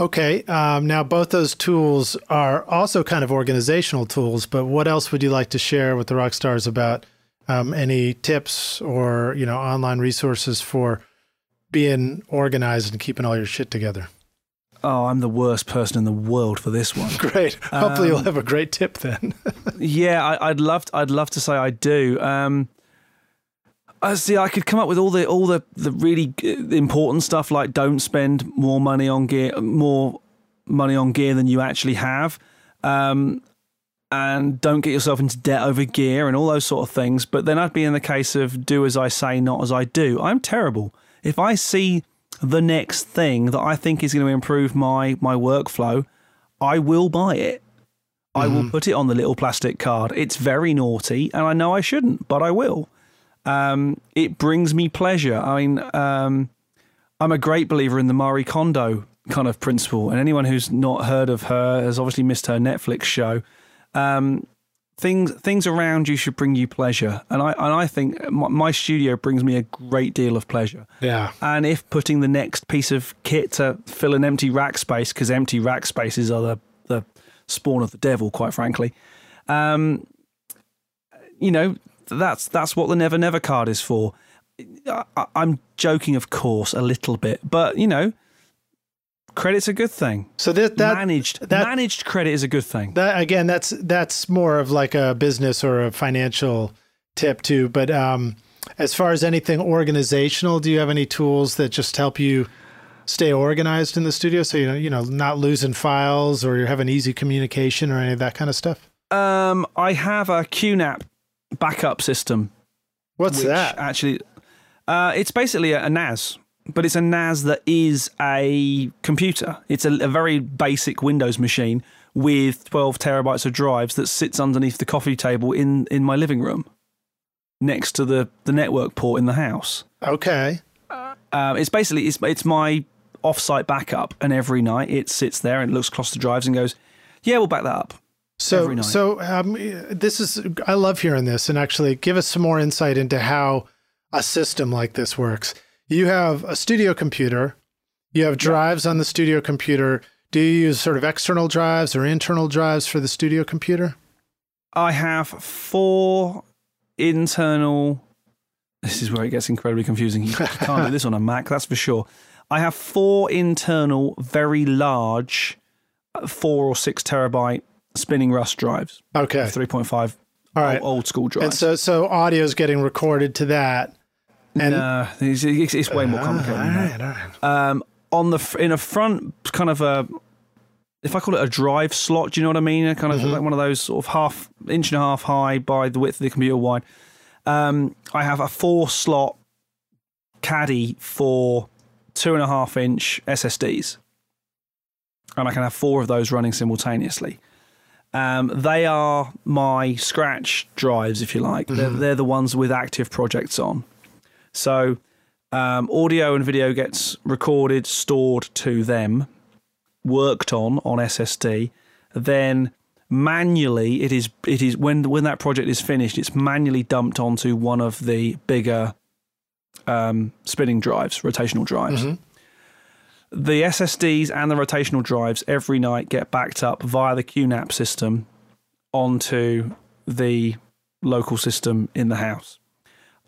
Okay. Um, now, both those tools are also kind of organizational tools, but what else would you like to share with the rock stars about um, any tips or you know online resources for being organized and keeping all your shit together? Oh, I'm the worst person in the world for this one. <laughs> Great. Hopefully, you'll have a great tip then. <laughs> yeah, I, I'd love. To, I'd love to say I do. Um, I see. I could come up with all the all the the really important stuff like don't spend more money on gear, more money on gear than you actually have, um, and don't get yourself into debt over gear and all those sort of things. But then I'd be in the case of do as I say, not as I do. I'm terrible. If I see the next thing that I think is going to improve my my workflow, I will buy it. I will put it on the little plastic card. It's very naughty, and I know I shouldn't, but I will. Um, it brings me pleasure. I mean, um, I'm a great believer in the Marie Kondo kind of principle, and anyone who's not heard of her has obviously missed her Netflix show. Um, things things around you should bring you pleasure, and I and I think my, my, studio brings me a great deal of pleasure. Yeah. And if putting the next piece of kit to fill an empty rack space, because empty rack spaces are the the spawn of the devil, quite frankly. Um, you know, that's that's what the Never Never card is for. I, I'm joking, of course, a little bit, but you know, credit's a good thing. So that, that managed that, managed credit is a good thing. That again, that's that's more of like a business or a financial tip too. But um, as far as anything organizational, do you have any tools that just help you stay organized in the studio? So you know, you know, not losing files or you're having easy communication or any of that kind of stuff. Um, I have a QNAP backup system. What's that? Actually, uh, it's basically a, a NAS but it's a NAS that is a computer. It's a, a, very basic Windows machine with 12 terabytes of drives that sits underneath the coffee table in, in my living room next to the, the network port in the house. Okay. Uh, it's basically it's, it's my offsite backup, and every night it sits there and looks across the drives and goes, "Yeah, we'll back that up." So, so um, this is I love hearing this, and actually give us some more insight into how a system like this works you have a studio computer, you have drives on the studio computer. Do you use sort of external drives or internal drives for the studio computer? I have four internal. This is where it gets incredibly confusing. You <laughs> can't do this on a Mac, that's for sure. I have four internal, very large, uh, four or six terabyte spinning Rust drives. Okay. 3.5 all right. old school drives. And so, so audio is getting recorded to that. And no, it's, it's, it's way more complicated. all right, all right. Um, on the in a front kind of a, if I call it a drive slot, do you know what I mean? kind of mm-hmm. like one of those sort of half inch and a half high by the width of the computer wide. Um, I have a four slot caddy for two and a half inch SSDs, and I can have four of those running simultaneously. Um, they are my scratch drives, if you like. Mm-hmm. They're, they're the ones with active projects on. So um, audio and video gets recorded, stored to them, worked on on SSD. Then manually, it is it is when when that project is finished, it's manually dumped onto one of the bigger um, spinning drives, rotational drives. Mm-hmm. The SSDs and the rotational drives every night get backed up via the QNAP system onto the local system in the house.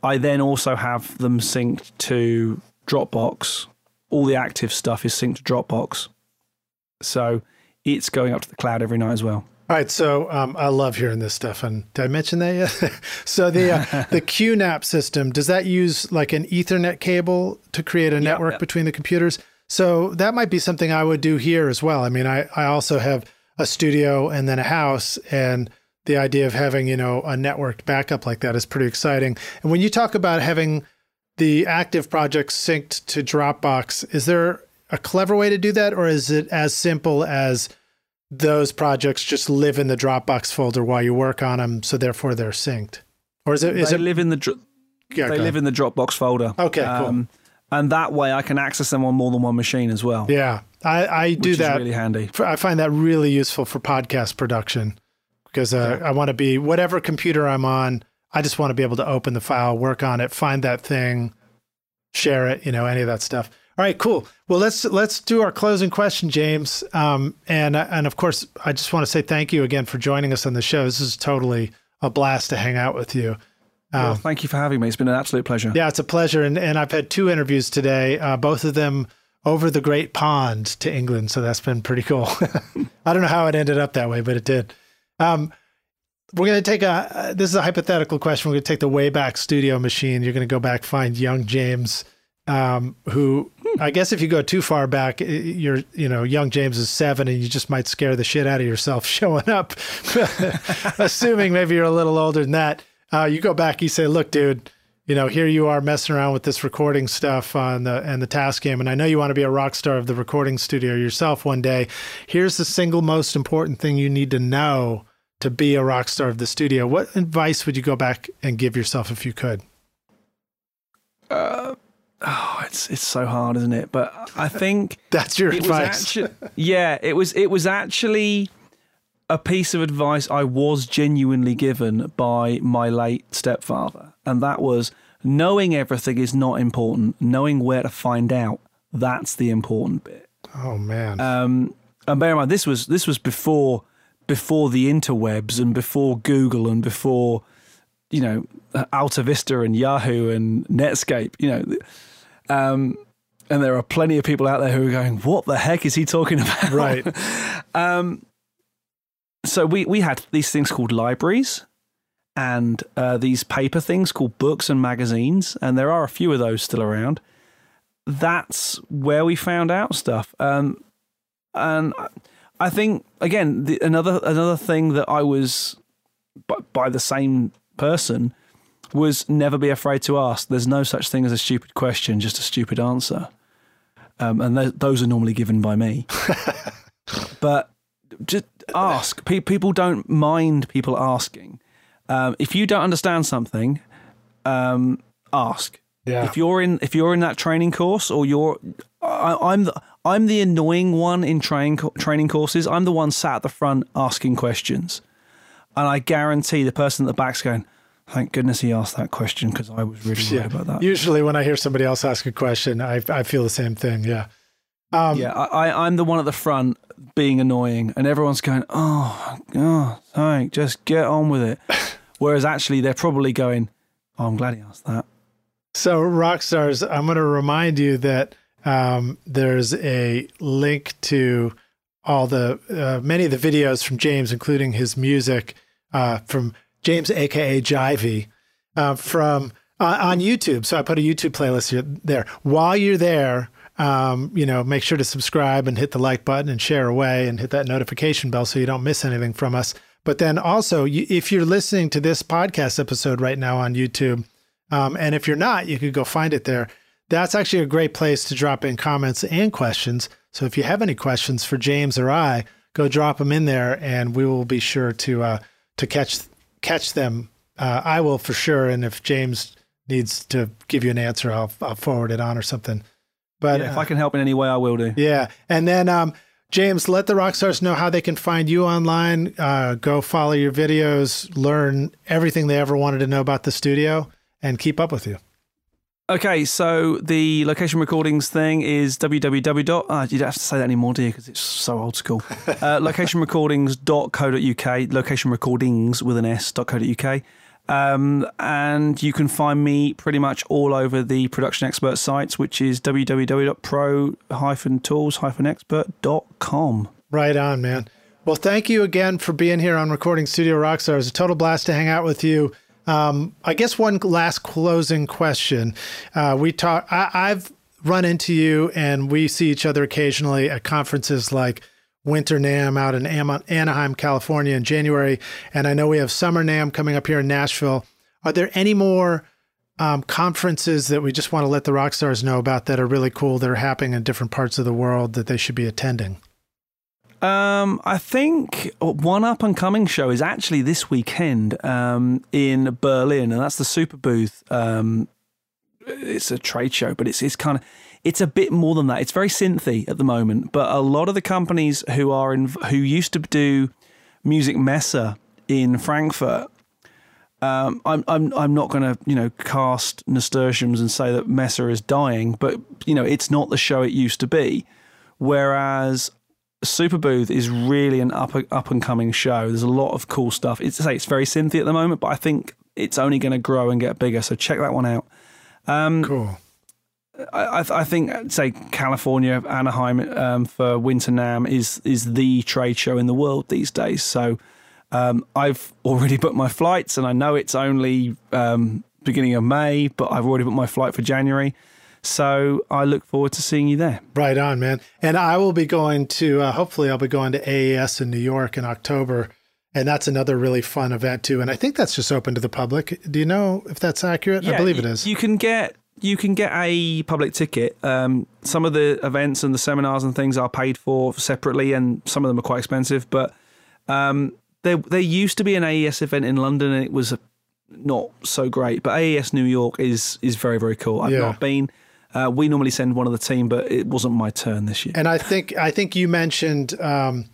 I then also have them synced to Dropbox. All the active stuff is synced to Dropbox. So it's going up to the cloud every night as well. All right, so um, I love hearing this stuff. And did I mention that yet? <laughs> so the uh, <laughs> the QNAP system does that use like an Ethernet cable to create a network yep. between the computers? So that might be something I would do here as well. I mean, I I also have a studio and then a house, and the idea of having you know a networked backup like that is pretty exciting. And when you talk about having the active projects synced to Dropbox, is there a clever way to do that, or is it as simple as those projects just live in the Dropbox folder while you work on them, so therefore they're synced? Or is it? Is they it, live in the yeah, they live in the Dropbox folder. Okay, cool. Um, and that way I can access them on more than one machine as well. Yeah, I, I do that. really handy. I find that really useful for podcast production because uh, yeah. I want to be whatever computer I'm on. I just want to be able to open the file, work on it, find that thing, share it, you know, any of that stuff. All right, cool. Well, let's let's do our closing question, James. Um, and and of course, I just want to say thank you again for joining us on the show. This is totally a blast to hang out with you. Um, well, thank you for having me. It's been an absolute pleasure. Yeah, it's a pleasure. And and I've had two interviews today, uh, both of them over the Great Pond to England. So that's been pretty cool. <laughs> I don't know how it ended up that way, but it did. Um, we're going to take a, uh, this is a hypothetical question. We're going to take the Wayback Studio machine. You're going to go back, find young James, um, who I guess if you go too far back, you're, you know, young James is seven and you just might scare the shit out of yourself <laughs> showing up. <laughs> Assuming maybe you're a little older than that. Uh, you go back, you say, look, dude, you know, here you are messing around with this recording stuff on the and the Tascam, and I know you want to be a rock star of the recording studio yourself one day. Here's the single most important thing you need to know to be a rock star of the studio. What advice would you go back and give yourself if you could? Uh, oh, it's it's so hard, isn't it? But I think <laughs> That's your advice. yeah, it was it was actually a piece of advice I was genuinely given by my late stepfather, and that was knowing everything is not important. Knowing where to find out that's the important bit. oh man. Um, and bear in mind, this was this was before before the interwebs and before Google and before you know Alta Vista and Yahoo and Netscape. You know, um, and there are plenty of people out there who are going, "What the heck is he talking about?" right. <laughs> so we we had these things called libraries and uh, these paper things called books and magazines and there are a few of those still around. That's where we found out stuff. Um, and i think again the, another another thing that i was by, by the same person was never be afraid to ask. There's no such thing as a stupid question just a stupid answer. Um, and th- those are normally given by me. <laughs> But just ask. Pe- people don't mind people asking. Um, if you don't understand something, um, ask. Yeah. If you're in if you're in that training course or you're, I, I'm the I'm the annoying one in training training courses. I'm the one sat at the front asking questions, and I guarantee the person at the back's going, "Thank goodness he asked that question because I was really worried Yeah. about that." Usually, when I hear somebody else ask a question, I I feel the same thing. Yeah. Um, Yeah, I, I, I'm the one at the front being annoying, and everyone's going, "Oh, oh, thank, just get on with it." <laughs> Whereas actually, they're probably going, "Oh, I'm glad he asked that." So, rock stars, I'm going to remind you that um, there's a link to all the uh, many of the videos from James, including his music uh, from James, aka Jivey, uh, from uh, on YouTube. So I put a YouTube playlist here, there. While you're there, um, you know, make sure to subscribe and hit the like button and share away and hit that notification bell so you don't miss anything from us. But then also, if you're listening to this podcast episode right now on YouTube, um, and if you're not, you could go find it there. That's actually a great place to drop in comments and questions. So if you have any questions for James or I, go drop them in there, and we will be sure to uh, to catch catch them. Uh, I will for sure, and if James needs to give you an answer, I'll, I'll forward it on or something. But Yeah, if uh, I can help in any way, I will do. yeah. And then, um, James, let the rock stars know how they can find you online. Uh, go follow your videos, learn everything they ever wanted to know about the studio, and keep up with you. Okay, so the location recordings thing is www. Uh, you don't have to say that anymore, do you? Because it's so old school. <laughs> Uh, locationrecordings.co.uk, location recordings with an S.co.uk. Um, and you can find me pretty much all over the production expert sites, which is www.pro-tools-expert.com. Right on, man. Well, thank you again for being here on Recording Studio Rockstar. It was a total blast to hang out with you. Um, I guess one last closing question. Uh, we talk. I, I've run into you, and we see each other occasionally at conferences like Winter NAMM out in Am- Anaheim, California, in January, and I know we have Summer NAMM coming up here in Nashville. Are there any more um, conferences that we just want to let the rock stars know about that are really cool that are happening in different parts of the world that they should be attending? Um, I think one up and coming show is actually this weekend um, in Berlin, and that's the Superbooth. Um, it's a trade show, but it's it's kind of it's a bit more than that. It's very synthy at the moment, but a lot of the companies who are in who used to do Musikmesse in Frankfurt. Um, I'm I'm I'm not going to you know cast nasturtiums and say that Messe is dying, but you know it's not the show it used to be. Whereas Superbooth is really an up up and coming show. There's a lot of cool stuff. It's say it's very synthy at the moment, but I think it's only going to grow and get bigger. So check that one out. Cool. I, I I think say California Anaheim um, for Winter NAMM is is the trade show in the world these days. So um, I've already booked my flights, and I know it's only um, beginning of May, but I've already booked my flight for January. So I look forward to seeing you there. Right on, man. And I will be going to, uh, hopefully, I'll be going to AES in New York in October. And that's another really fun event, too. And I think that's just open to the public. Do you know if that's accurate? I believe it is. You can get you can get a public ticket. Um, some of the events and the seminars and things are paid for separately, and some of them are quite expensive. But um, there there used to be an AES event in London, and it was not so great. But AES New York is is very very cool. I've Yeah. not been. Uh, we normally send one of the team, but it wasn't my turn this year. And I think I think you mentioned um,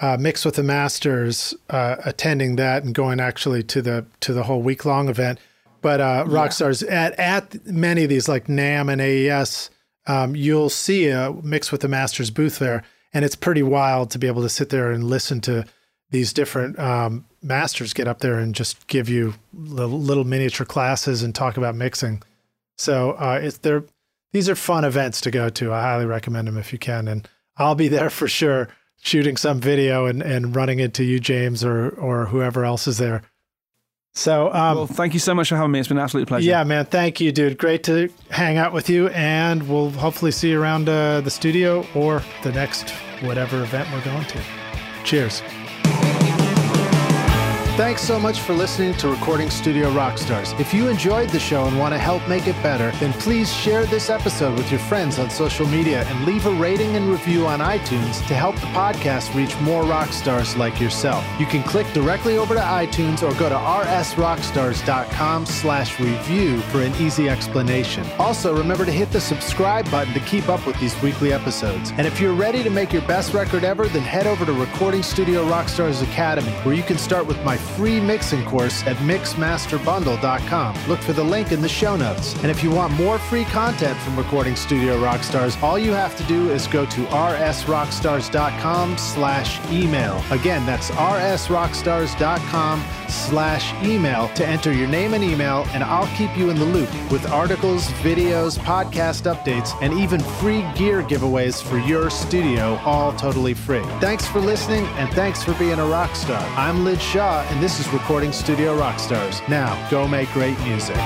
uh, mix with the masters uh, attending that and going actually to the to the whole week long event. But uh, Rockstars at at many of these like NAMM and AES, um, you'll see a mix with the masters booth there, and it's pretty wild to be able to sit there and listen to these different um, masters get up there and just give you little, little miniature classes and talk about mixing. So uh, it's they're these are fun events to go to. I highly recommend them if you can, and I'll be there <laughs> for sure, shooting some video and, and running into you, James, or or whoever else is there. So um, well, thank you so much for having me. It's been an absolute pleasure. yeah, man, thank you, dude. Great to hang out with you, and we'll hopefully see you around uh, the studio or the next whatever event we're going to. Cheers. Thanks so much for listening to Recording Studio Rockstars. If you enjoyed the show and want to help make it better, then please share this episode with your friends on social media and leave a rating and review on iTunes to help the podcast reach more rock stars like yourself. You can click directly over to iTunes or go to rsrockstars.com slash review for an easy explanation. Also, remember to hit the subscribe button to keep up with these weekly episodes. And if you're ready to make your best record ever, then head over to Recording Studio Rockstars Academy, where you can start with my free mixing course at mixmasterbundle.com. Look for the link in the show notes. And if you want more free content from Recording Studio Rockstars, all you have to do is go to rsrockstars.com slash email. Again, that's rsrockstars.com slash email to enter your name and email, and I'll keep you in the loop with articles, videos, podcast updates, and even free gear giveaways for your studio, all totally free. Thanks for listening, and thanks for being a rock star. I'm Lij Shaw, and this is Recording Studio Rockstars. Now, go make great music.